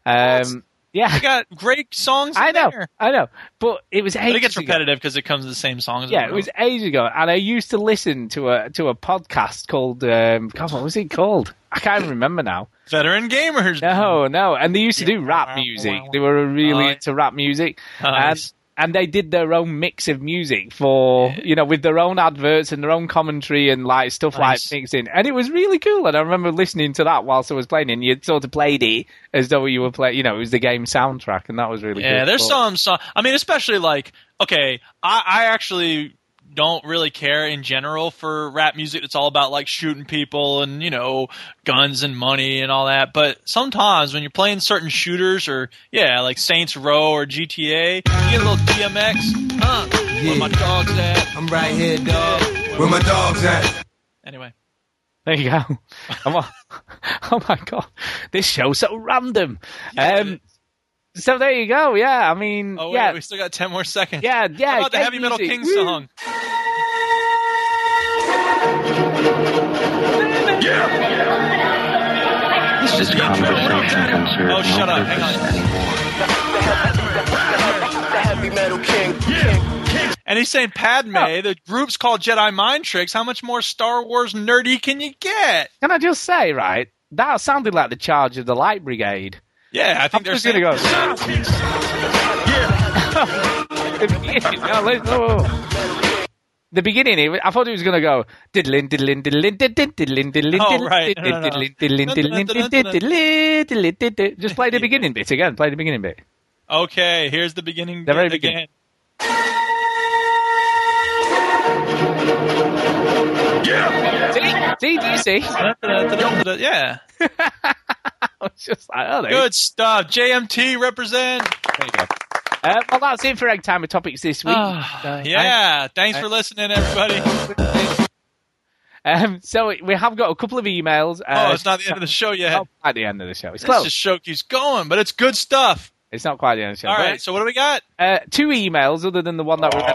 Um, yeah, I got great songs. (laughs) In I know, there. I know, but it was but it gets repetitive because it comes to the same songs. Yeah, it was ages ago, and I used to listen to a to a podcast called um, God, what was it called? I can't even remember now. Veteran Gamers. No, no, and they used to do rap music. They were really Oh, into rap music, Nice. and they did their own mix of music for you know with their own adverts and their own commentary and like stuff Nice. like mixing, and it was really cool. And I remember listening to that whilst I was playing, and you sort of played it as though you were playing. You know, it was the game soundtrack, and that was really cool. Yeah, cool. there's some song. I mean, especially like okay, I, I actually don't really care in general for rap music. It's all about like shooting people and you know guns and money and all that. But sometimes when you're playing certain shooters or yeah, like Saints Row or GTA, you get a little DMX. Huh? Where my dogs at? I'm right here, dog. Where my dogs at? Anyway. There you go. (laughs) I'm all- (laughs) oh my god, this show's so random. um, so there you go. Yeah, I mean, Oh wait, yeah, we still got ten more seconds. Yeah, yeah, How about the get Heavy Metal. King Woo. song? Yeah. This conversation can serve Oh, no shut up. Hang purpose anymore. (laughs) And he's saying Padme, oh. the group's called Jedi Mind Tricks. How much more Star Wars nerdy can you get? Can I just say, right? That sounded like the charge of the Light Brigade. Yeah, I think I'm they're just gonna (laughs) (laughs) go. the beginning, no, let's- whoa, whoa. The beginning, I thought it was going to go diddlin, diddlin, diddlin, diddlin, diddlin, diddlin, Oh, diddlin, right. No, no, no. diddlin, diddlin, diddlin, diddlin, diddlin, diddlin, diddlin. Just play the (laughs) beginning bit again. Play the beginning bit. Okay, here's the beginning. The very bit beginning. again. (laughs) See, do you see? (laughs) Yeah. it's just like, oh, there you Good stuff. JMT represent. There you go. Uh, well, that's it for Egg Timer Topics this week. Ah, Uh, yeah. Thanks I- for listening, everybody. (laughs) Um, so we have got a couple of emails. Uh, oh, it's not the end of the show yet. not at the end of the show. It's This close. just show keeps going, but it's good stuff. It's not quite the end of the show. All but- right, so what do we got? Uh, two emails other than the one that we Whoa,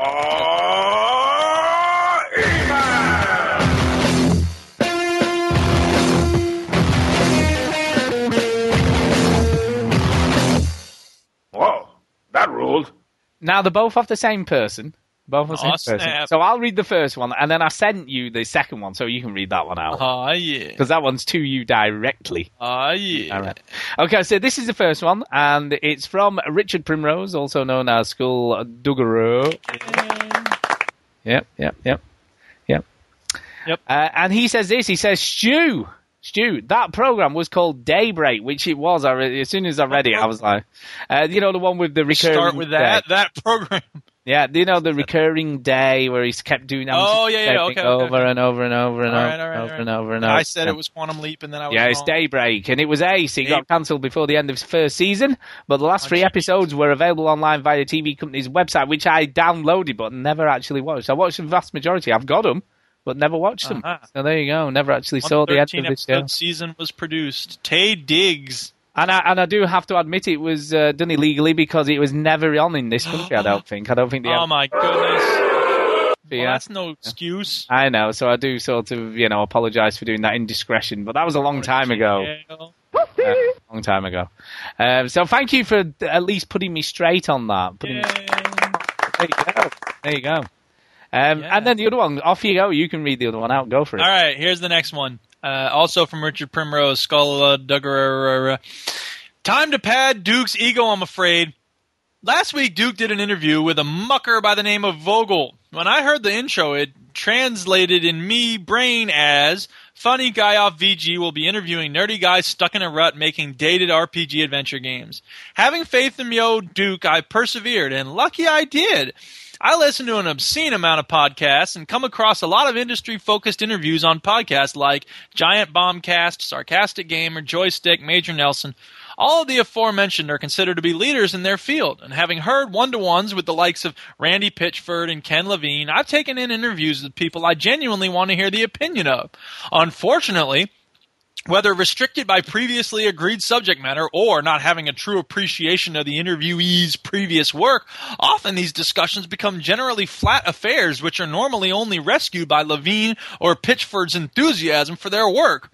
that ruled. Now they're both off the same person. Both of the Aw, same person. So I'll read the first one, and then I sent you the second one, so you can read that one out. Oh, yeah. Because that one's to you directly. Oh, yeah. All right. Okay, so this is the first one, and it's from Richard Primrose, also known as School Duggaro. Yep, yep, yep, yep. Yep. Uh, and he says this. He says, "Stu, Stu, that program was called Daybreak, which it was. I re- as soon as I read it, I was like, uh, you know, the one with the recurring. Start with that. day. That program. Yeah, you know the recurring day where he's kept doing that Oh, yeah, yeah, okay, over okay. and over and over and All over right, all right, and over right. and over and over. I said it was Quantum Leap, and then I was Yeah, it's. Daybreak, and it was ace. It got cancelled before the end of its first season, but the last three episodes were available online via the TV company's website, which I downloaded but never actually watched. I watched the vast majority. I've got them, but never watched them. Uh-huh. So there you go. Never actually saw the end of the show. season was produced. Taye Diggs. And I, and I do have to admit it was uh, done illegally because it was never on in this country. I don't (gasps) think. I don't think they. Oh my goodness. Yeah. that's no excuse. I know, so I do sort of, you know, apologise for doing that indiscretion, but that was a long time ago. Uh, long time ago. Um, so thank you for at least putting me straight on that. Putting- There you go. There you go. Um, And then the other one, off you go. You can read the other one out. Go for it. All right, here's the next one. Uh, also from Richard Primrose, Skull uh, Duggar. Time to pad Duke's ego, I'm afraid. Last week, Duke did an interview with a mucker by the name of Vogel. When I heard the intro, it translated in me brain as funny guy off VG will be interviewing nerdy guys stuck in a rut making dated RPG adventure games. Having faith in Yo Duke, I persevered, and lucky I did. I listen to an obscene amount of podcasts and come across a lot of industry focused interviews on podcasts like Giant Bombcast, Sarcastic Gamer, Joystiq, Major Nelson. All of the aforementioned are considered to be leaders in their field, and having heard one to ones with the likes of Randy Pitchford and Ken Levine, I've taken in interviews with people I genuinely want to hear the opinion of. Unfortunately, whether restricted by previously agreed subject matter or not having a true appreciation of the interviewee's previous work, often these discussions become generally flat affairs which are normally only rescued by Levine or Pitchford's enthusiasm for their work.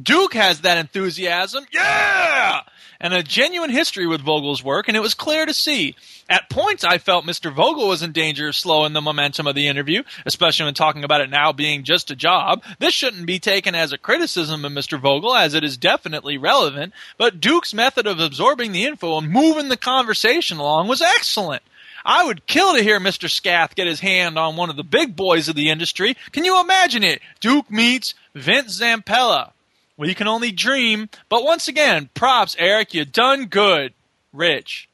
Duke has that enthusiasm, yeah, and a genuine history with Vogel's work, and it was clear to see. At points, I felt Mr. Vogel was in danger of slowing the momentum of the interview, especially when talking about it now being just a job. This shouldn't be taken as a criticism of Mr. Vogel, as it is definitely relevant, but Duke's method of absorbing the info and moving the conversation along was excellent. I would kill to hear Mr. Scath get his hand on one of the big boys of the industry. Can you imagine it? Duke meets Vince Zampella. Well, you can only dream. But once again, props, Eric. You done good. Rich.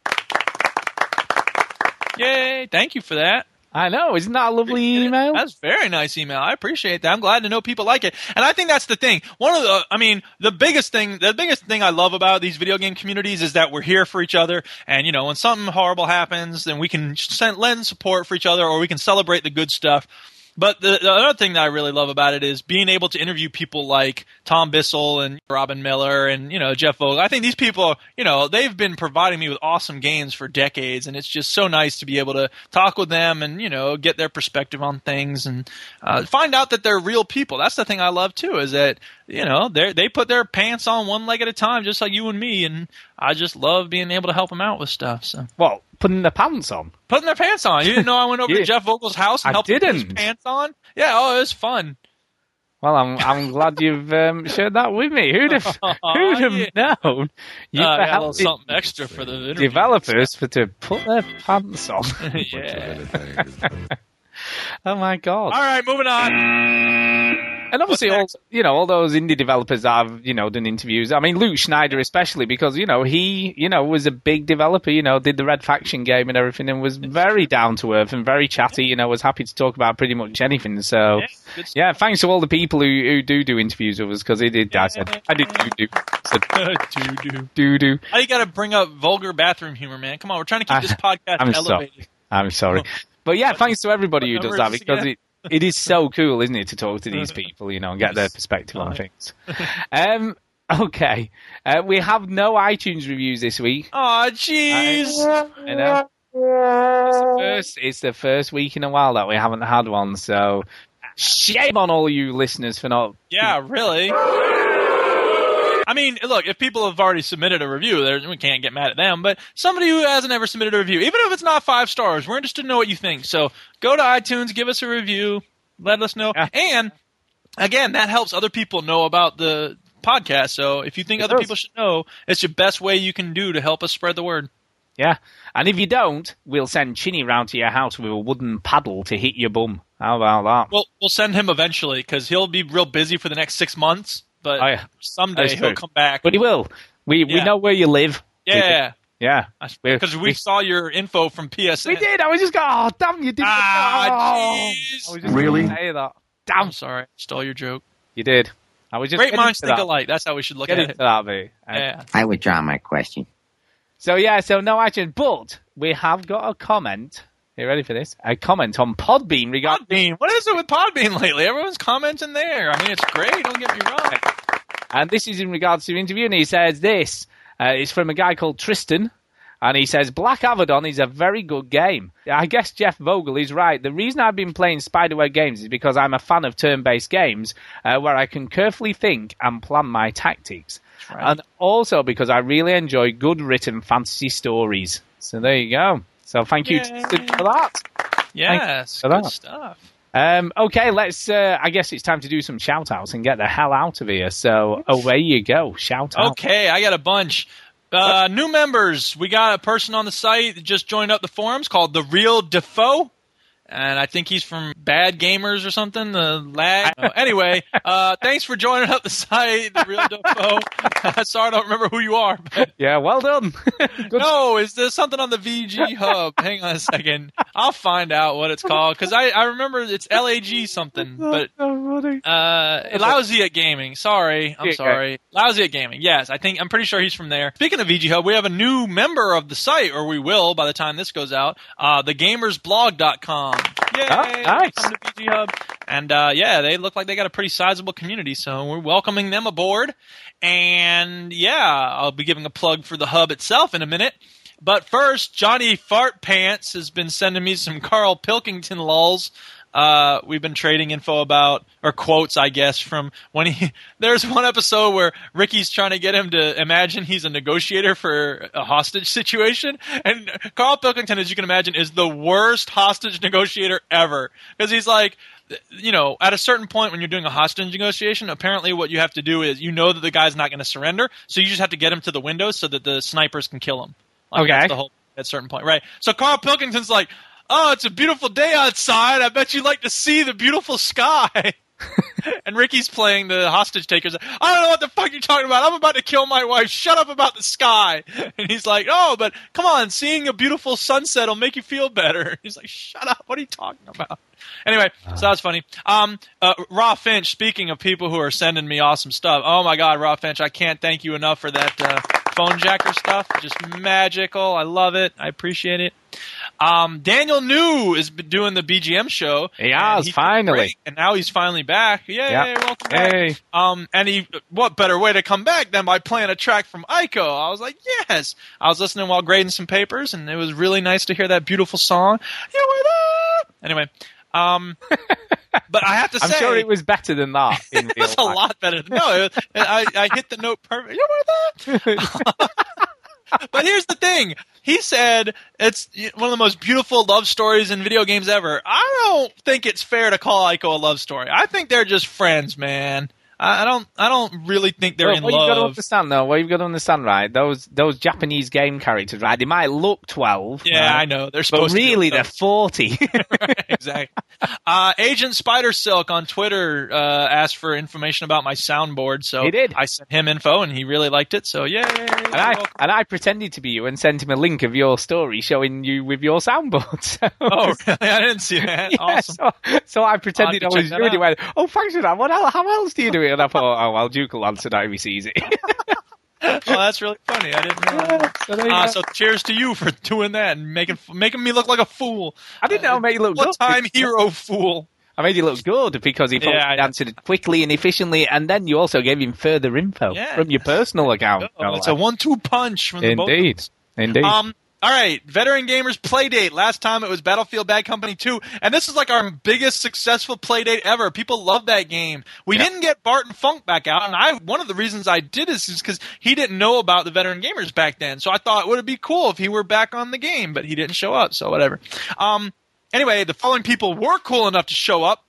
Yay. Thank you for that. I know. Isn't that a lovely email? That's very nice email. I appreciate that. I'm glad to know people like it. And I think that's the thing. One of the, I mean, the biggest thing, the biggest thing I love about these video game communities is that we're here for each other. And, you know, when something horrible happens, then we can send, lend support for each other or we can celebrate the good stuff. But the, the other thing that I really love about it is being able to interview people like Tom Bissell and Robyn Miller and you know Jeff Vogel. I think these people, you know, they've been providing me with awesome games for decades, and it's just so nice to be able to talk with them and you know get their perspective on things and uh, find out that they're real people. That's the thing I love too is that you know they they put their pants on one leg at a time, just like you and me, and I just love being able to help them out with stuff. So well, putting their pants on. Putting their pants on. You didn't know I went over (laughs) Yeah. to Jeff Vogel's house and I helped him put his pants on? Yeah, oh, it was fun. Well, I'm I'm glad you've um, shared that with me. Who'd have (laughs) who'd have known? Uh, You I got a helped something extra for the developers for to put their pants on. (laughs) yeah. oh my god! All right, moving on. And obviously, all you know, all those indie developers have you know done interviews. I mean, Luke Schneider especially because you know he you know was a big developer. You know, did the Red Faction game and everything, and was very down to earth and very chatty. You know, was happy to talk about pretty much anything. So, stuff. yeah, thanks to all the people who, who do do interviews with us because he did. I said, I did do do. (laughs) Doo-doo. Do do. How you got to bring up vulgar bathroom humor, man? Come on, we're trying to keep this podcast (laughs) I'm elevated. sorry. I'm sorry. But yeah, thanks to everybody who does that because it, it is so cool, isn't it, to talk to these (laughs) people, you know, and get their perspective on things. (laughs) Um, okay. Uh, we have no iTunes reviews this week. Oh, jeez. I know. It's the, first, it's the first week in a while that we haven't had one, so shame on all you listeners for not. Yeah, really. I mean, look, if people have already submitted a review, we can't get mad at them. But somebody who hasn't ever submitted a review, even if it's not five stars, we're interested to know what you think. So go to iTunes, give us a review, let us know. And again, that helps other people know about the podcast. So if you think It other does. people should know, it's the best way you can do to help us spread the word. Yeah. And if you don't, we'll send Chinny round to your house with a wooden paddle to hit your bum. How about that? Well, we'll send him eventually because he'll be real busy for the next six months. But Oh, yeah. someday That's he'll come back. But he will. We we know where you live. Yeah. Yeah. We're- Because we saw your info from PSN. We did. I was just going, oh, damn, you did. Ah, oh, jeez. I was just Really? gonna Say that. I'm sorry. Stole your joke. You did. I was just Great getting minds think that. alike. That's how we should look Get at it. that bit. Yeah. I withdraw my question. So yeah, so no action, but we have got a comment. Are you ready for this? A comment on Podbean regarding Podbean. What is it with Podbean lately? Everyone's commenting there. I mean, it's great. Don't get me wrong. And this is in regards to the interview, and he says this. Uh, it's from a guy called Tristan, and he says Black Avadon is a very good game. I guess Jeff Vogel is right. The reason I've been playing Spiderweb games is because I'm a fan of turn-based games uh, where I can carefully think and plan my tactics, and also because I really enjoy good written fantasy stories. So there you go. So thank you Yay. For that. Yes. for Good that. stuff. Um, okay, let's. Uh, I guess it's time to do some shout outs and get the hell out of here. So away you go. Shout out. Okay, I got a bunch. Uh, new members. We got a person on the site that just joined up the forums called the Real Defoe. And I think he's from Bad Gamers or something. The lag. Anyway, uh, thanks for joining up the site, the Real Defoe. (laughs) Sorry, I don't remember who you are. But Yeah, well done. (laughs) no, is there something on the VG Hub? (laughs) Hang on a second. I'll find out what it's called because I, I remember it's LAG something, but uh, lousy at gaming. Sorry, I'm sorry. Lousy at gaming. Yes, I think I'm pretty sure he's from there. Speaking of VG Hub, we have a new member of the site, or we will by the time this goes out. Uh, thegamersblog.com. Yay! Oh, nice. To VG Hub. And uh, yeah, they look like they got a pretty sizable community, so we're welcoming them aboard. And yeah, I'll be giving a plug for the hub itself in a minute. But first, Johnny Fart Pants has been sending me some Carl Pilkington lulls. Uh, we've been trading info about, or quotes, I guess, from when he. (laughs) There's one episode where Ricky's trying to get him to imagine he's a negotiator for a hostage situation, and Carl Pilkington, as you can imagine, is the worst hostage negotiator ever because he's like, you know, at a certain point when you're doing a hostage negotiation, apparently what you have to do is you know that the guy's not going to surrender, so you just have to get him to the window so that the snipers can kill him. Like, Okay. That's the whole at a certain point, right? So Carl Pilkington's like, "Oh, it's a beautiful day outside. I bet you'd like to see the beautiful sky." (laughs) and Ricky's playing the hostage takers. I don't know what the fuck you're talking about. I'm about to kill my wife. Shut up about the sky. And he's like, "Oh, but come on, seeing a beautiful sunset will make you feel better." (laughs) He's like, "Shut up. What are you talking about?" Anyway, so that was funny. Um, uh, Raw Finch. Speaking of people who are sending me awesome stuff, oh my God, Raw Finch, I can't thank you enough for that uh, phone jacker stuff. Just magical. I love it. I appreciate it. Um, Daniel New is doing the BGM show. Yeah, and he took a finally. break, and now he's finally back. Yay! Yeah. Welcome back. Hey. Um, and he, what better way to come back than by playing a track from Ico? I was like, yes. I was listening while grading some papers, and it was really nice to hear that beautiful song. You were there. Anyway, um, (laughs) but I have to say. I'm sure it was better than that. (laughs) In real it's a life. lot better. Than, no, it, I, I hit the note perfect. You were there. (laughs) but here's the thing. He said it's one of the most beautiful love stories in video games ever. I don't think it's fair to call Ico a love story. I think they're just friends, man. I don't. I don't really think they're Well, in what you've got to understand, though, what you've got to understand, right? Those those Japanese game characters, right? They might look twelve. Yeah, right? I know. They're but supposed to be really they're forty. (laughs) exactly. Uh, Agent Spider Silk on Twitter uh, asked for information about my soundboard, so He did. I sent him info, and he really liked it. So yay! and I and I pretended to be you and sent him a link of your story showing you with your soundboard. (laughs) So, Oh, really? I didn't see that. (laughs) Yeah, awesome. So, so I pretended I I'll have to was you, and he went, "Oh, thanks for that. What else, how else do you do it?" And I thought, "Oh, well, Duke will answer that if he sees it." oh, that's really funny. I didn't know. that. so Uh, so cheers to you for doing that and making making me look like a fool. I didn't know I made you look good. time hero fool. I made you look good because he Yeah, I answered it quickly and efficiently, and then you also gave him further info Yeah. from your personal account. Oh, it's a one-two punch from the both of Indeed, indeed. Um, all right, veteran gamers play date. Last time it was Battlefield Bad Company 2, and this is like our biggest successful play date ever. People love that game. We didn't get Barton Funk back out, and I one of the reasons I did this is because he didn't know about the veteran gamers back then. So I thought it would it be cool if he were back on the game, but he didn't show up. So whatever. Um, anyway, the following people were cool enough to show up.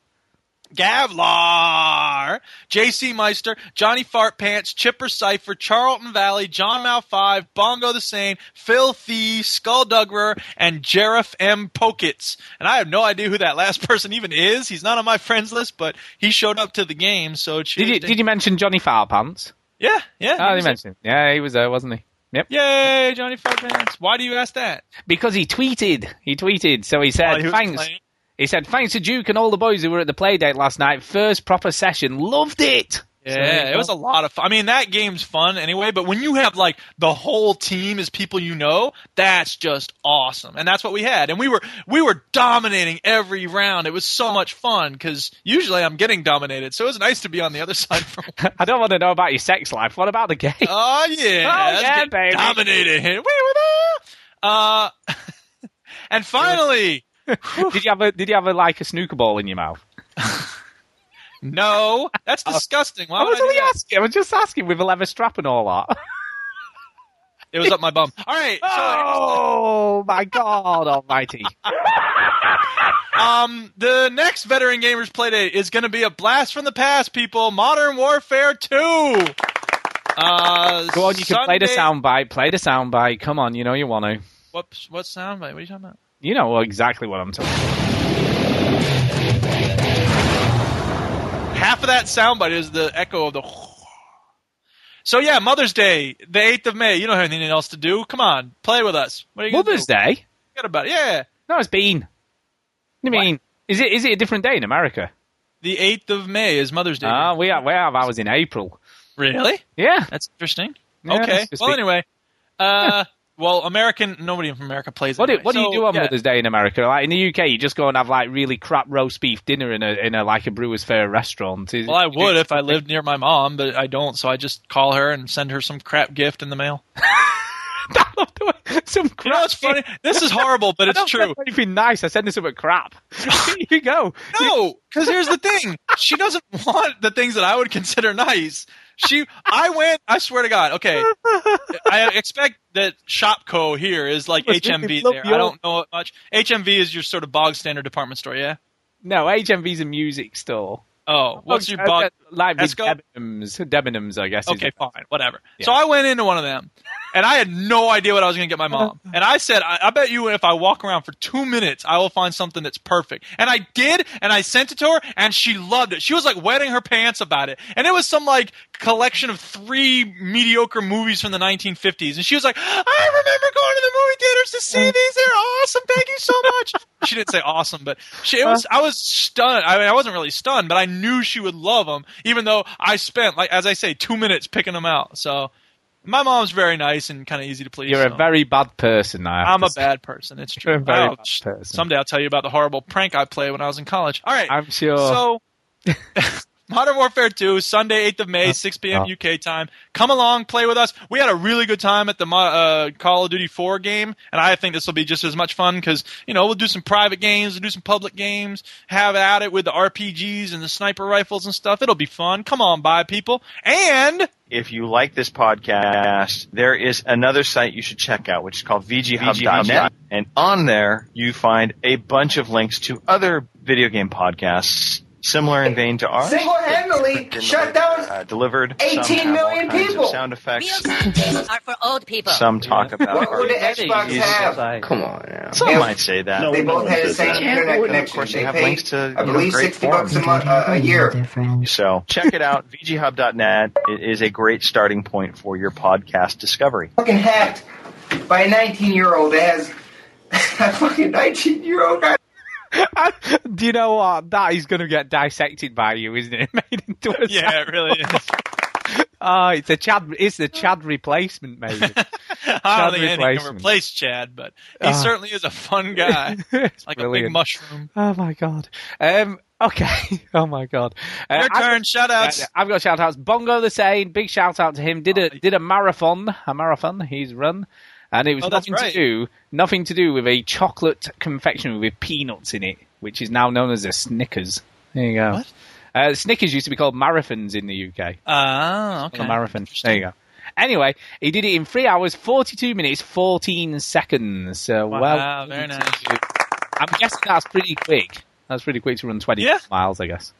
Gavlar, J.C. Meister, Johnny Fart Pants, Chipper Cipher, Charlton Valley, John Mal 5, Bongo the Sane, Phil Thee, Skullduggerer, and Jerif M. Pokits. And I have no idea who that last (laughs) person even is. He's not on my friends list, but he showed up to the game, so cheers did you did you mention Johnny Farpants? Yeah, yeah. Oh, he you was- mentioned. Yeah, he was there, wasn't he? Yep. Yay, Johnny Fart Pants. Why do you ask that? Because he tweeted. He tweeted. So he said, he "Thanks." playing? He said, "Thanks to Duke and all the boys who were at the play date last night. First proper session. Loved it." Yeah, you it was a lot of fun. I mean, that game's fun anyway, but when you have like the whole team is people you know, that's just awesome. And that's what we had. And we were we were dominating every round. It was so much fun cuz usually I'm getting dominated. So it was nice to be on the other (laughs) side for (laughs) I don't want to know about your sex life. What about the game? Oh yeah. (laughs) Oh, yeah, baby. Dominated. We were there. Uh and finally, (laughs) did you have a Did you have a like a snooker ball in your mouth? (laughs) no, that's disgusting. Why I would was I do only that? asking. I was just asking with a leather strap and all that. (laughs) It was up my bum. All right. So oh my God Almighty! Um, the next veteran gamers playdate is going to be a blast from the past, people. Modern Warfare Two. Uh, Go on, you can play the Sunday- soundbite. Play the soundbite. Come on, you know you want to. What what soundbite? What are you talking about? You know exactly what I'm talking. about. Half of that soundbite is the echo of the. So yeah, Mother's Day, the eighth of May. You don't have anything else to do. Come on, play with us. What are you Mother's do? Day? Forget about it. Yeah, No, it's been. What do you mean? Is it is it a different day in America? the eighth of May is Mother's Day. Ah, we have we have ours in April. really? Yeah. That's interesting. Yeah, okay. Well, anyway. Uh, well, American. Nobody from America plays. What do, anyway. what do you do on yeah. Mother's Day in America? Like in the UK, you just go and have like really crap roast beef dinner in a in a like a Brewers Fayre restaurant. Is- Well, I would if I lived near my mom, but I don't, so I just call her and send her some crap gift in the mail. (laughs) Some You know what's funny? This is horrible, but (laughs) it's true. anything nice. I send her something crap. (laughs) Here you go. No, because here's the thing: she doesn't want the things that I would consider nice. She, I went. I swear to God. Okay, I expect that Shopko here is like HMV there. I don't know it much. HMV is your sort of bog standard department store, yeah. No, HMV's a music store. Oh, what's your bog? uh, Like? Debenhams. Debenhams, I guess. Okay, fine, whatever. Yeah. So I went into one of them, and I had no idea what I was going to get my mom. (laughs) And I said, I, I bet you if I walk around for two minutes, I will find something that's perfect. And I did, and I sent it to her, and she loved it. She was like wetting her pants about it. And it was some like collection of three mediocre movies from the 1950s. And she was like, I remember going to the movie theaters to see these. They're awesome. Thank you so much. (laughs) she didn't say awesome, but she, it was, uh. I was stunned. I mean, I wasn't really stunned, but I knew she would love them, even though I spent, like, as I say, two minutes picking them out. So, my mom's very nice and kind of easy to please. You're so. a very bad person. I have I'm to a say. bad person. It's You're true. a very I'll- bad person. Someday I'll tell you about the horrible prank I played when I was in college. All right. I'm sure. So, (laughs) Modern Warfare 2, Sunday, 8th of May, 6 p.m. UK time. Come along, play with us. We had a really good time at the uh, Call of Duty 4 game, and I think this will be just as much fun because, you know, we'll do some private games, we'll do some public games, have at it with the RPGs and the sniper rifles and stuff. It'll be fun. Come on by, people. And If you like this podcast, there is another site you should check out, which is called VGHub.net. And on there, you find a bunch of links to other video game podcasts similar in vein to ours. Single-handedly shut down Uh, delivered. 18 some have all million kinds of people. sound effects. are for old people. Some talk about What would the Xbox have? Come on now. Some They- might say that. they both had the same internet And connection. Of course, They you have paid, links to I you know, believe, great 60 bucks a, month, uh, a year. So check it out. VGHub.net It is a great starting point for your podcast discovery. Fucking hacked by a 19-year-old that has (laughs) a fucking 19-year-old guy. (laughs) Do you know what? That is going to get dissected by you, isn't it? (laughs) Made into a Yeah, it really is. Oh, (laughs) it's a Chad. It's the Chad replacement, maybe. I Chad don't think anything can replace Chad, but he Ah. certainly is a fun guy. It's like a big mushroom. Oh my god. Um. Okay. Oh my god. Uh, Your I've- turn, shout outs. I've got shout outs. Bongo the Sane, big shout out to him. Did a did a marathon, a marathon. He's run, and it was Oh, nothing right. to do nothing to do with a chocolate confectionery with peanuts in it, which is now known as a Snickers. There you go. What? Uh, Snickers used to be called marathons in the UK. Ah, okay. A marathon. There you go. Anyway, he did it in three hours, forty-two minutes, fourteen seconds. So Wow, well, very nice. I'm guessing that's pretty quick. That's pretty quick to run twenty Yeah. miles, I guess.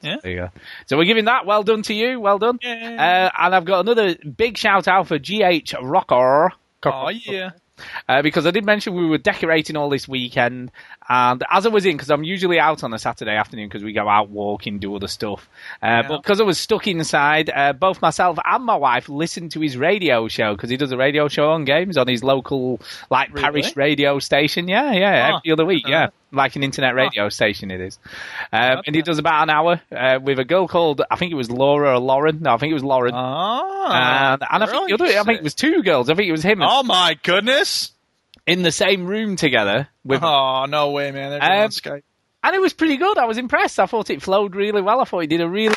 Yeah. There you go. So we're giving that. Well done to you. Well done. Uh, and I've got another big shout out for GH Rocker. Oh yeah. Uh, because I did mention we were decorating all this weekend, and as I was in, because I'm usually out on a Saturday afternoon because we go out walking, do other stuff. Uh, But because I was stuck inside, uh, both myself and my wife listened to his radio show because he does a radio show on games on his local, like parish radio station. Yeah, yeah, Huh. every other week. Yeah, (laughs) like an internet radio station it is. Um, and he does about an hour uh, with a girl called I think it was Laura or Lauren. No, I think it was Lauren. Ah, and, and I think the other, I think it was two girls. I think it was him. Oh my goodness! In the same room together with Oh no way, man! Um, and it was pretty good. I was impressed. I thought it flowed really well. I thought he did a really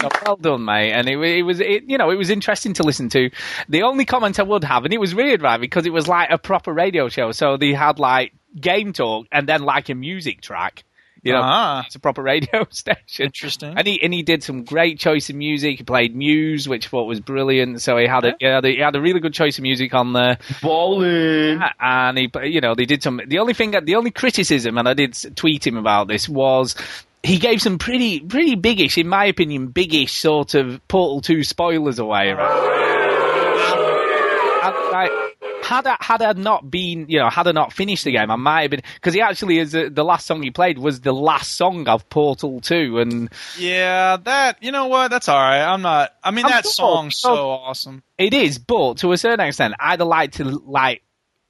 so well done, mate. And it, it was, it, you know, it was interesting to listen to. The only comment I would have, and it was weird, right, because it was like a proper radio show. So they had like game talk and then like a music track. You know, Ah. it's a proper radio (laughs) station. Interesting. And he and he did some great choice of music. He played Muse, which I thought was brilliant. So he had a he had a, he had a really good choice of music on there. Bowling. And he, you know, they did some. The only thing, the only criticism, and I did tweet him about this, was he gave some pretty pretty biggish, in my opinion, biggish sort of Portal Two spoilers away. Right? And, like, had I, had I not been, you know, had I not finished the game, I might have been because he actually is uh, the last song he played was the last song of Portal Two, and Yeah, that you know what? That's all right. I'm not. I mean, I'm that cool. song's so Oh. awesome. It is, but to a certain extent, I'd like to like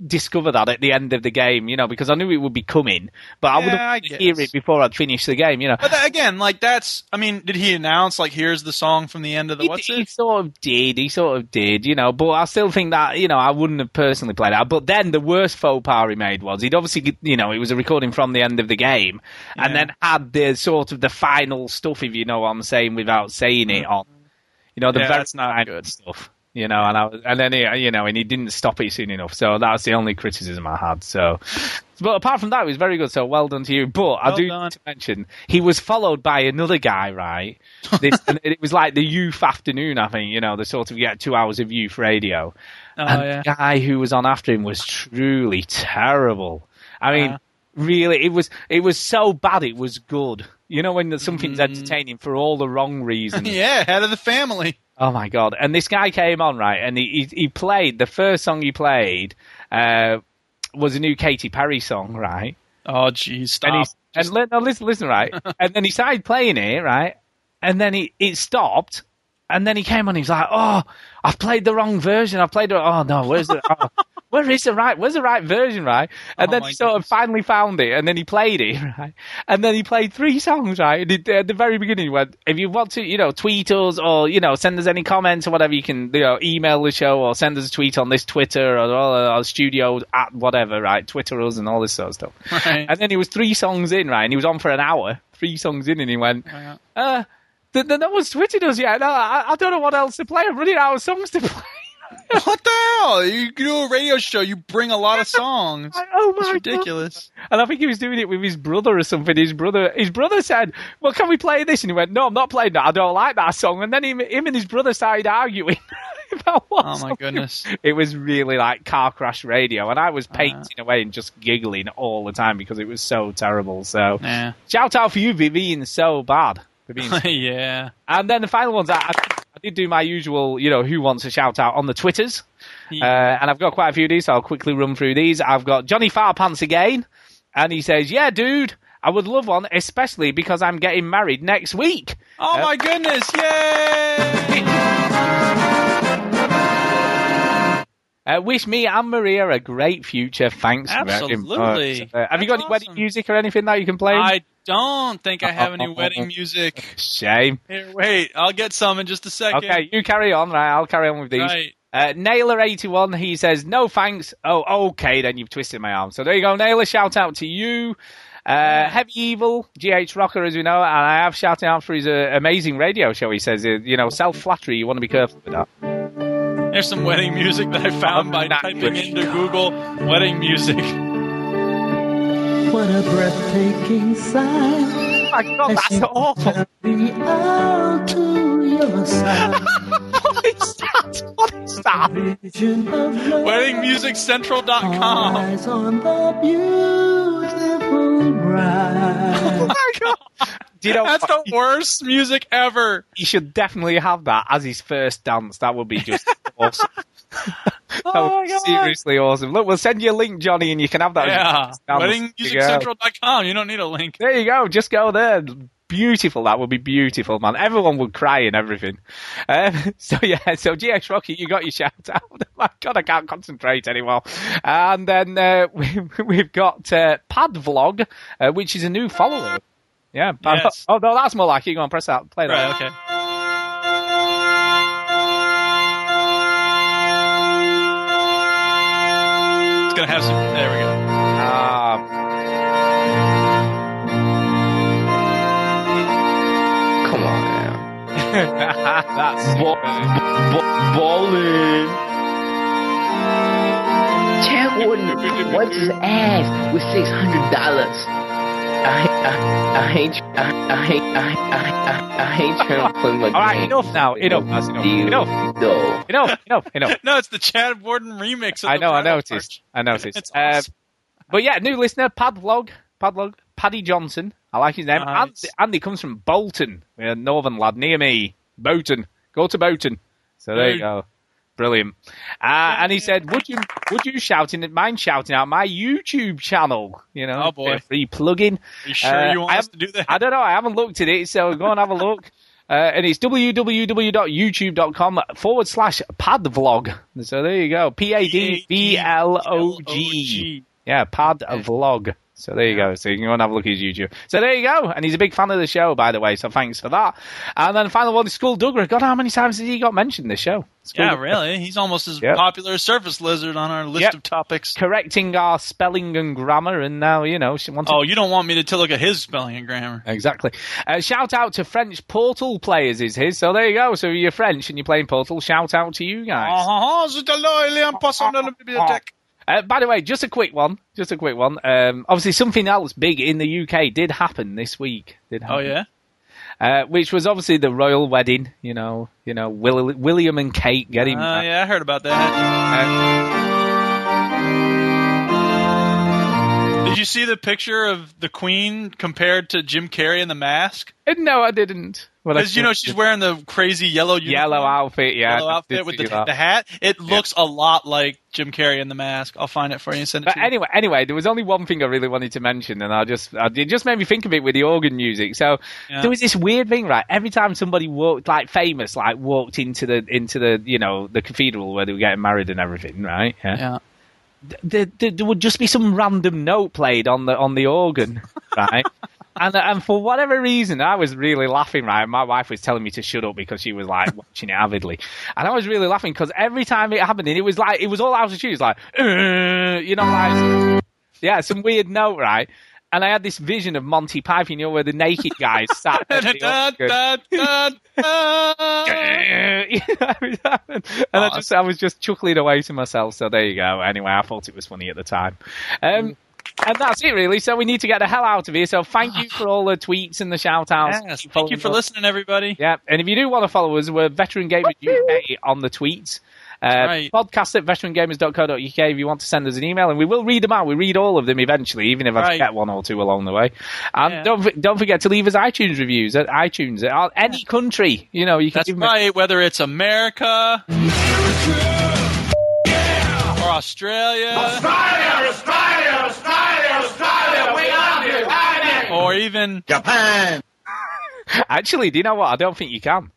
discover that at the end of the game, you know, because I knew it would be coming, but I would Yeah, I hear it before I'd finish the game, you know. But that, again, like that's. I mean, did he announce like here's the song from the end of the He, what's he it? sort of did, he sort of did, you know, but I still think that, you know, I wouldn't have personally played that. But then the worst faux pas he made was he'd obviously, you know, it was a recording from the end of the game and then had the sort of the final stuff, if you know what I'm saying, without saying it mm. on, you know, the Yeah, very that's not final stuff. You know, and I was, and then he, you know, and he didn't stop it soon enough. So that's the only criticism I had. So, but apart from that, it was very good. So well done to you. But I do done. need to mention he was followed by another guy, right? This, (laughs) and it was like the youth afternoon, I think. You know, the sort of yeah, two hours of youth radio. Oh, and yeah. the guy who was on after him was truly terrible. I mean, Uh. really, it was it was so bad it was good. You know, when something's Mm. entertaining for all the wrong reasons. (laughs) yeah, head of the family. Oh my god! And this guy came on right, and he he, he played the first song he played uh, was a new Katy Perry song, right? Oh, jeez, stop. And, and li- no, listen, listen, right? (laughs) and then he started playing it, right? And then he it stopped, and then he came on. He's like, "Oh, I've played the wrong version. I've played the oh no, where's the oh, (laughs) where is the right? Where's the right version, right?" And Oh, then he sort of finally found it, and then he played it, (laughs) right? And then he played three songs, right? And he, at the very beginning, he went, "If you want to, you know, tweet us or you know, send us any comments or whatever, you can, you know, email the show or send us a tweet on this Twitter or, or, or studio at whatever, right? Twitter us and all this sort of stuff." Right. And then he was three songs in, right? And he was on for an hour, three songs in, and he went, uh, th- th- no one's tweeted us yet. No, I, I don't know what else to play. I'm running out of songs to (laughs) play. What the hell? You do a radio show. You bring a lot of songs. (laughs) oh It's my ridiculous. And I think he was doing it with his brother or something. His brother, his brother said, "Well, can we play this?" And he went, "No, I'm not playing that. I don't like that song." And then him, him and his brother started arguing. (laughs) about what Oh my song. goodness. It was really like car crash radio, and I was uh-huh. painting away and just giggling all the time because it was so terrible. So, Yeah. shout out for you for being so bad. For being (laughs) yeah. And then the final ones, I, I, I did do my usual, you know, who wants a shout out on the Twitters. Uh, and I've got quite a few of these, so I'll quickly run through these. I've got Johnny Farpants again, and he says, Yeah, dude, I would love one, especially because I'm getting married next week. Oh my goodness! Yay! Uh, wish me and Maria a great future. Thanks. Absolutely. Uh, have you got any wedding music or anything that you can play? I don't think I have any wedding music. Shame. Here, wait, I'll get some in just a second. Okay, you carry on. Right, I'll carry on with these. Right. Uh, Naylor81, he says, no thanks. Oh, okay, then you've twisted my arm. So there you go, Naylor. Shout out to you. Uh, Heavy Evil, GH Rocker, as we know, and I have shouted out for his uh, amazing radio show. He says, uh, you know, self flattery, you want to be careful with that. There's some wedding music that I found by typing into Google wedding music. (laughs) What a breathtaking sight. Oh my god, that's awful. Me out to your side. (laughs) what is that? What is that? Vision of love. WeddingMusicCentral.com. Eyes on the beautiful bride. Oh my god. You know That's the worst music ever. He should definitely have that as his first dance. That would be just (laughs) awesome. (laughs) Oh seriously awesome. Look, we'll send you a link, Johnny, and you can have that. Yeah. first dance. There you. WeddingMusicCentral.com. You don't need a link. There you go. Just go there. Beautiful. That would be beautiful, man. Everyone would cry and everything. Um, (laughs) so yeah. So GX Rocky, you got your shout out. (laughs) My God, I can't concentrate anymore. And then uh, we, we've got uh, Pad Vlog, uh, which is a new follower. Yeah. Pad- Yes. Oh no, that's more like it. Go on, press that. Play that. Right, okay. It's gonna have some. There we go. Ah. Come on now. That's (laughs) ballin'. Chad Warden wants his ass with six hundred dollars. I, I, I ain't, I, I ain't, I, I, I, I ain't trying to play my All right, game. enough now. Enough. That's enough. Enough. No. Enough. Enough. Enough. (laughs) No, it's the Chad Warden remix. Of the I the know. I Bridal noticed. I noticed. It's Uh, but yeah, new listener, Padvlog, Padvlog, Paddy Johnson. I like his name. Nice. Andy, Andy comes from Bolton, a northern lad near me. Bolton. Go to Bolton. So there you Hey. go. Brilliant. Uh, and he said, "Would you would you shouting mind shouting out my YouTube channel? You know, Oh, boy. free plugging. Are you sure you want I us to do that? I don't know. I haven't looked at it, so go and have a look. (laughs) Uh, and it's www.youtube.com forward slash padvlog. So there you go. P A D V L O G. Yeah, padvlog. So there you go. So you can go and have a look at his YouTube. So there you go. And he's a big fan of the show, by the way. So thanks for that. And then the final one is School Douglas. God, how many times has he got mentioned in this show? Skull Yeah, really. He's almost as Yep. popular as Surface Lizard on our list Yep. of topics. Correcting our spelling and grammar, and now, you know, she wants Oh, you don't want me to, look at his spelling and grammar. Exactly. Uh, shout out to French Portal players is his. So there you go. So if you're French and you're playing Portal, shout out to you guys. Ah, ah, ah, Zut alors, il est en passant dans la bibliothèque. Uh, by the way, just a quick one. Just a quick one. Um, obviously, something else big in the UK did happen this week. Did Oh, yeah? Uh, which was obviously the royal wedding. You know, you know, Will- William and Kate getting. Uh, yeah, I heard about that. Did you see the picture of the Queen compared to Jim Carrey in The Mask? Uh, no, I didn't. What I Because you know she's wearing the crazy yellow uniform, yellow outfit, yeah. yellow outfit with the, that. the hat. It looks a lot like Jim Carrey in the mask. I'll find it for you and send it But to you. anyway, anyway, there was only one thing I really wanted to mention, and I just I, it just made me think of it with the organ music. So Yeah. there was this weird thing, right? Every time somebody walked, like famous, like walked into the into the you know the cathedral where they were getting married and everything, right? Yeah. There, there, there would just be some random note played on the on the organ, (laughs) right? And, and for whatever reason, I was really laughing. Right, my wife was telling me to shut up because she was like (laughs) watching it avidly, and I was really laughing because every time it happened, and it was like it was all out of tune. It was like, "Uh," you know, like yeah, some weird note, right? And I had this vision of Monty Python, you know, where the naked guys sat at Da, da, da, da. You know, every time. and I just I was just chuckling away to myself. So there you go. Anyway, I thought it was funny at the time. Um, and that's it, really. So we need to get the hell out of here. So thank you for all the tweets and the shout outs. Yes, thank you for listening, everybody. Yeah, and if you do want to follow us, we're Veteran Gamers UK on the tweets. Uh, Right. Podcast at veterangamers.co.uk if you want to send us an email, and we will read them out. We read all of them eventually, even if I Right. forget one or two along the way. And Yeah. don't don't forget to leave us iTunes reviews at iTunes at any country. You know, you can That's give 'em a- right. Whether it's America or Australia, Australia, Australia, Australia, or even Japan. Actually, do you know what? I don't think you can.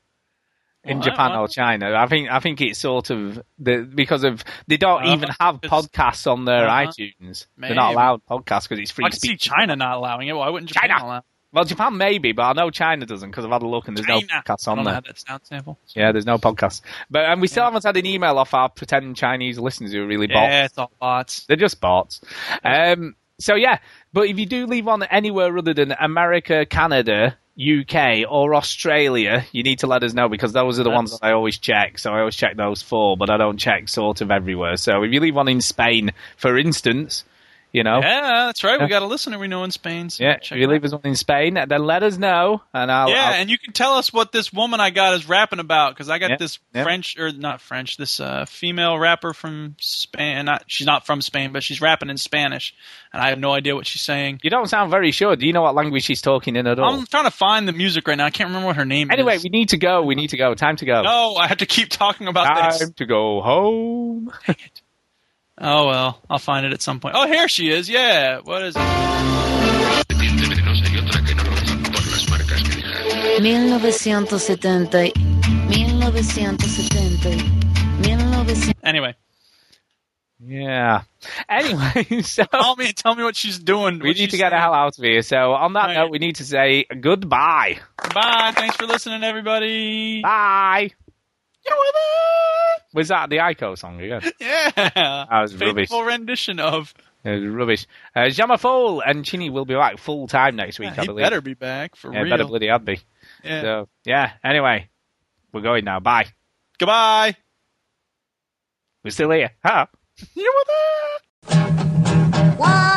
In Why? Japan or China, I think I think it's sort of the because of they don't Uh, even have podcasts on their Uh-huh. iTunes. They're not allowed podcasts because it's free I can see. China not allowing it. Why wouldn't Japan China. allow? Well, Japan maybe, but I know China doesn't because I've had a look and there's no China. podcasts I on don't there. how that sound sample. Yeah, there's no podcast. But and we still haven't had an email off our pretend Chinese listeners who are really bots. Yeah, it's all bots. They're just bots. Um, so yeah, but if you do leave one anywhere other than America, Canada, UK, or Australia, you need to let us know because those are the ones that I always check. So I always check those four, but I don't check sort of everywhere. So if you leave one in Spain, for instance, you know. Yeah, that's right. Yeah. We got a listener we know in Spain. So Yeah, if check you it leave us one in Spain, then let us know, and I'll. yeah, I'll- and you can tell us what this woman I got is rapping about because I got Yep, this yep. French or not French, this uh, female rapper from Spain. Not she's not from Spain, but she's rapping in Spanish, and I have no idea what she's saying. you don't sound very sure. Do you know what language she's talking in at all? I'm trying to find the music right now. I can't remember what her name anyway, is. Anyway, we need to go. We need to go. Time to go. No, I have to keep talking about Time this. Time to go home. Oh well, I'll find it at some point. Oh, here she is. Yeah, what is it? 1970 1970 1970 Anyway, Yeah. Anyway, (laughs) so call me and tell me what she's doing. we need to get the hell out of here. So on that Right. note, we need to say goodbye. Bye. Thanks for listening, everybody. Bye. Was that the Ico song again? Yeah, (laughs) That was rubbish. faithful rendition of. It was rubbish. Uh, Jamafol and Chinny will be back full time next week, Yeah, I believe. better be back for yeah, real. better bloody had be. Yeah. So yeah. Anyway, we're going now. Bye. Goodbye. We're still here. Huh? You were there. Won't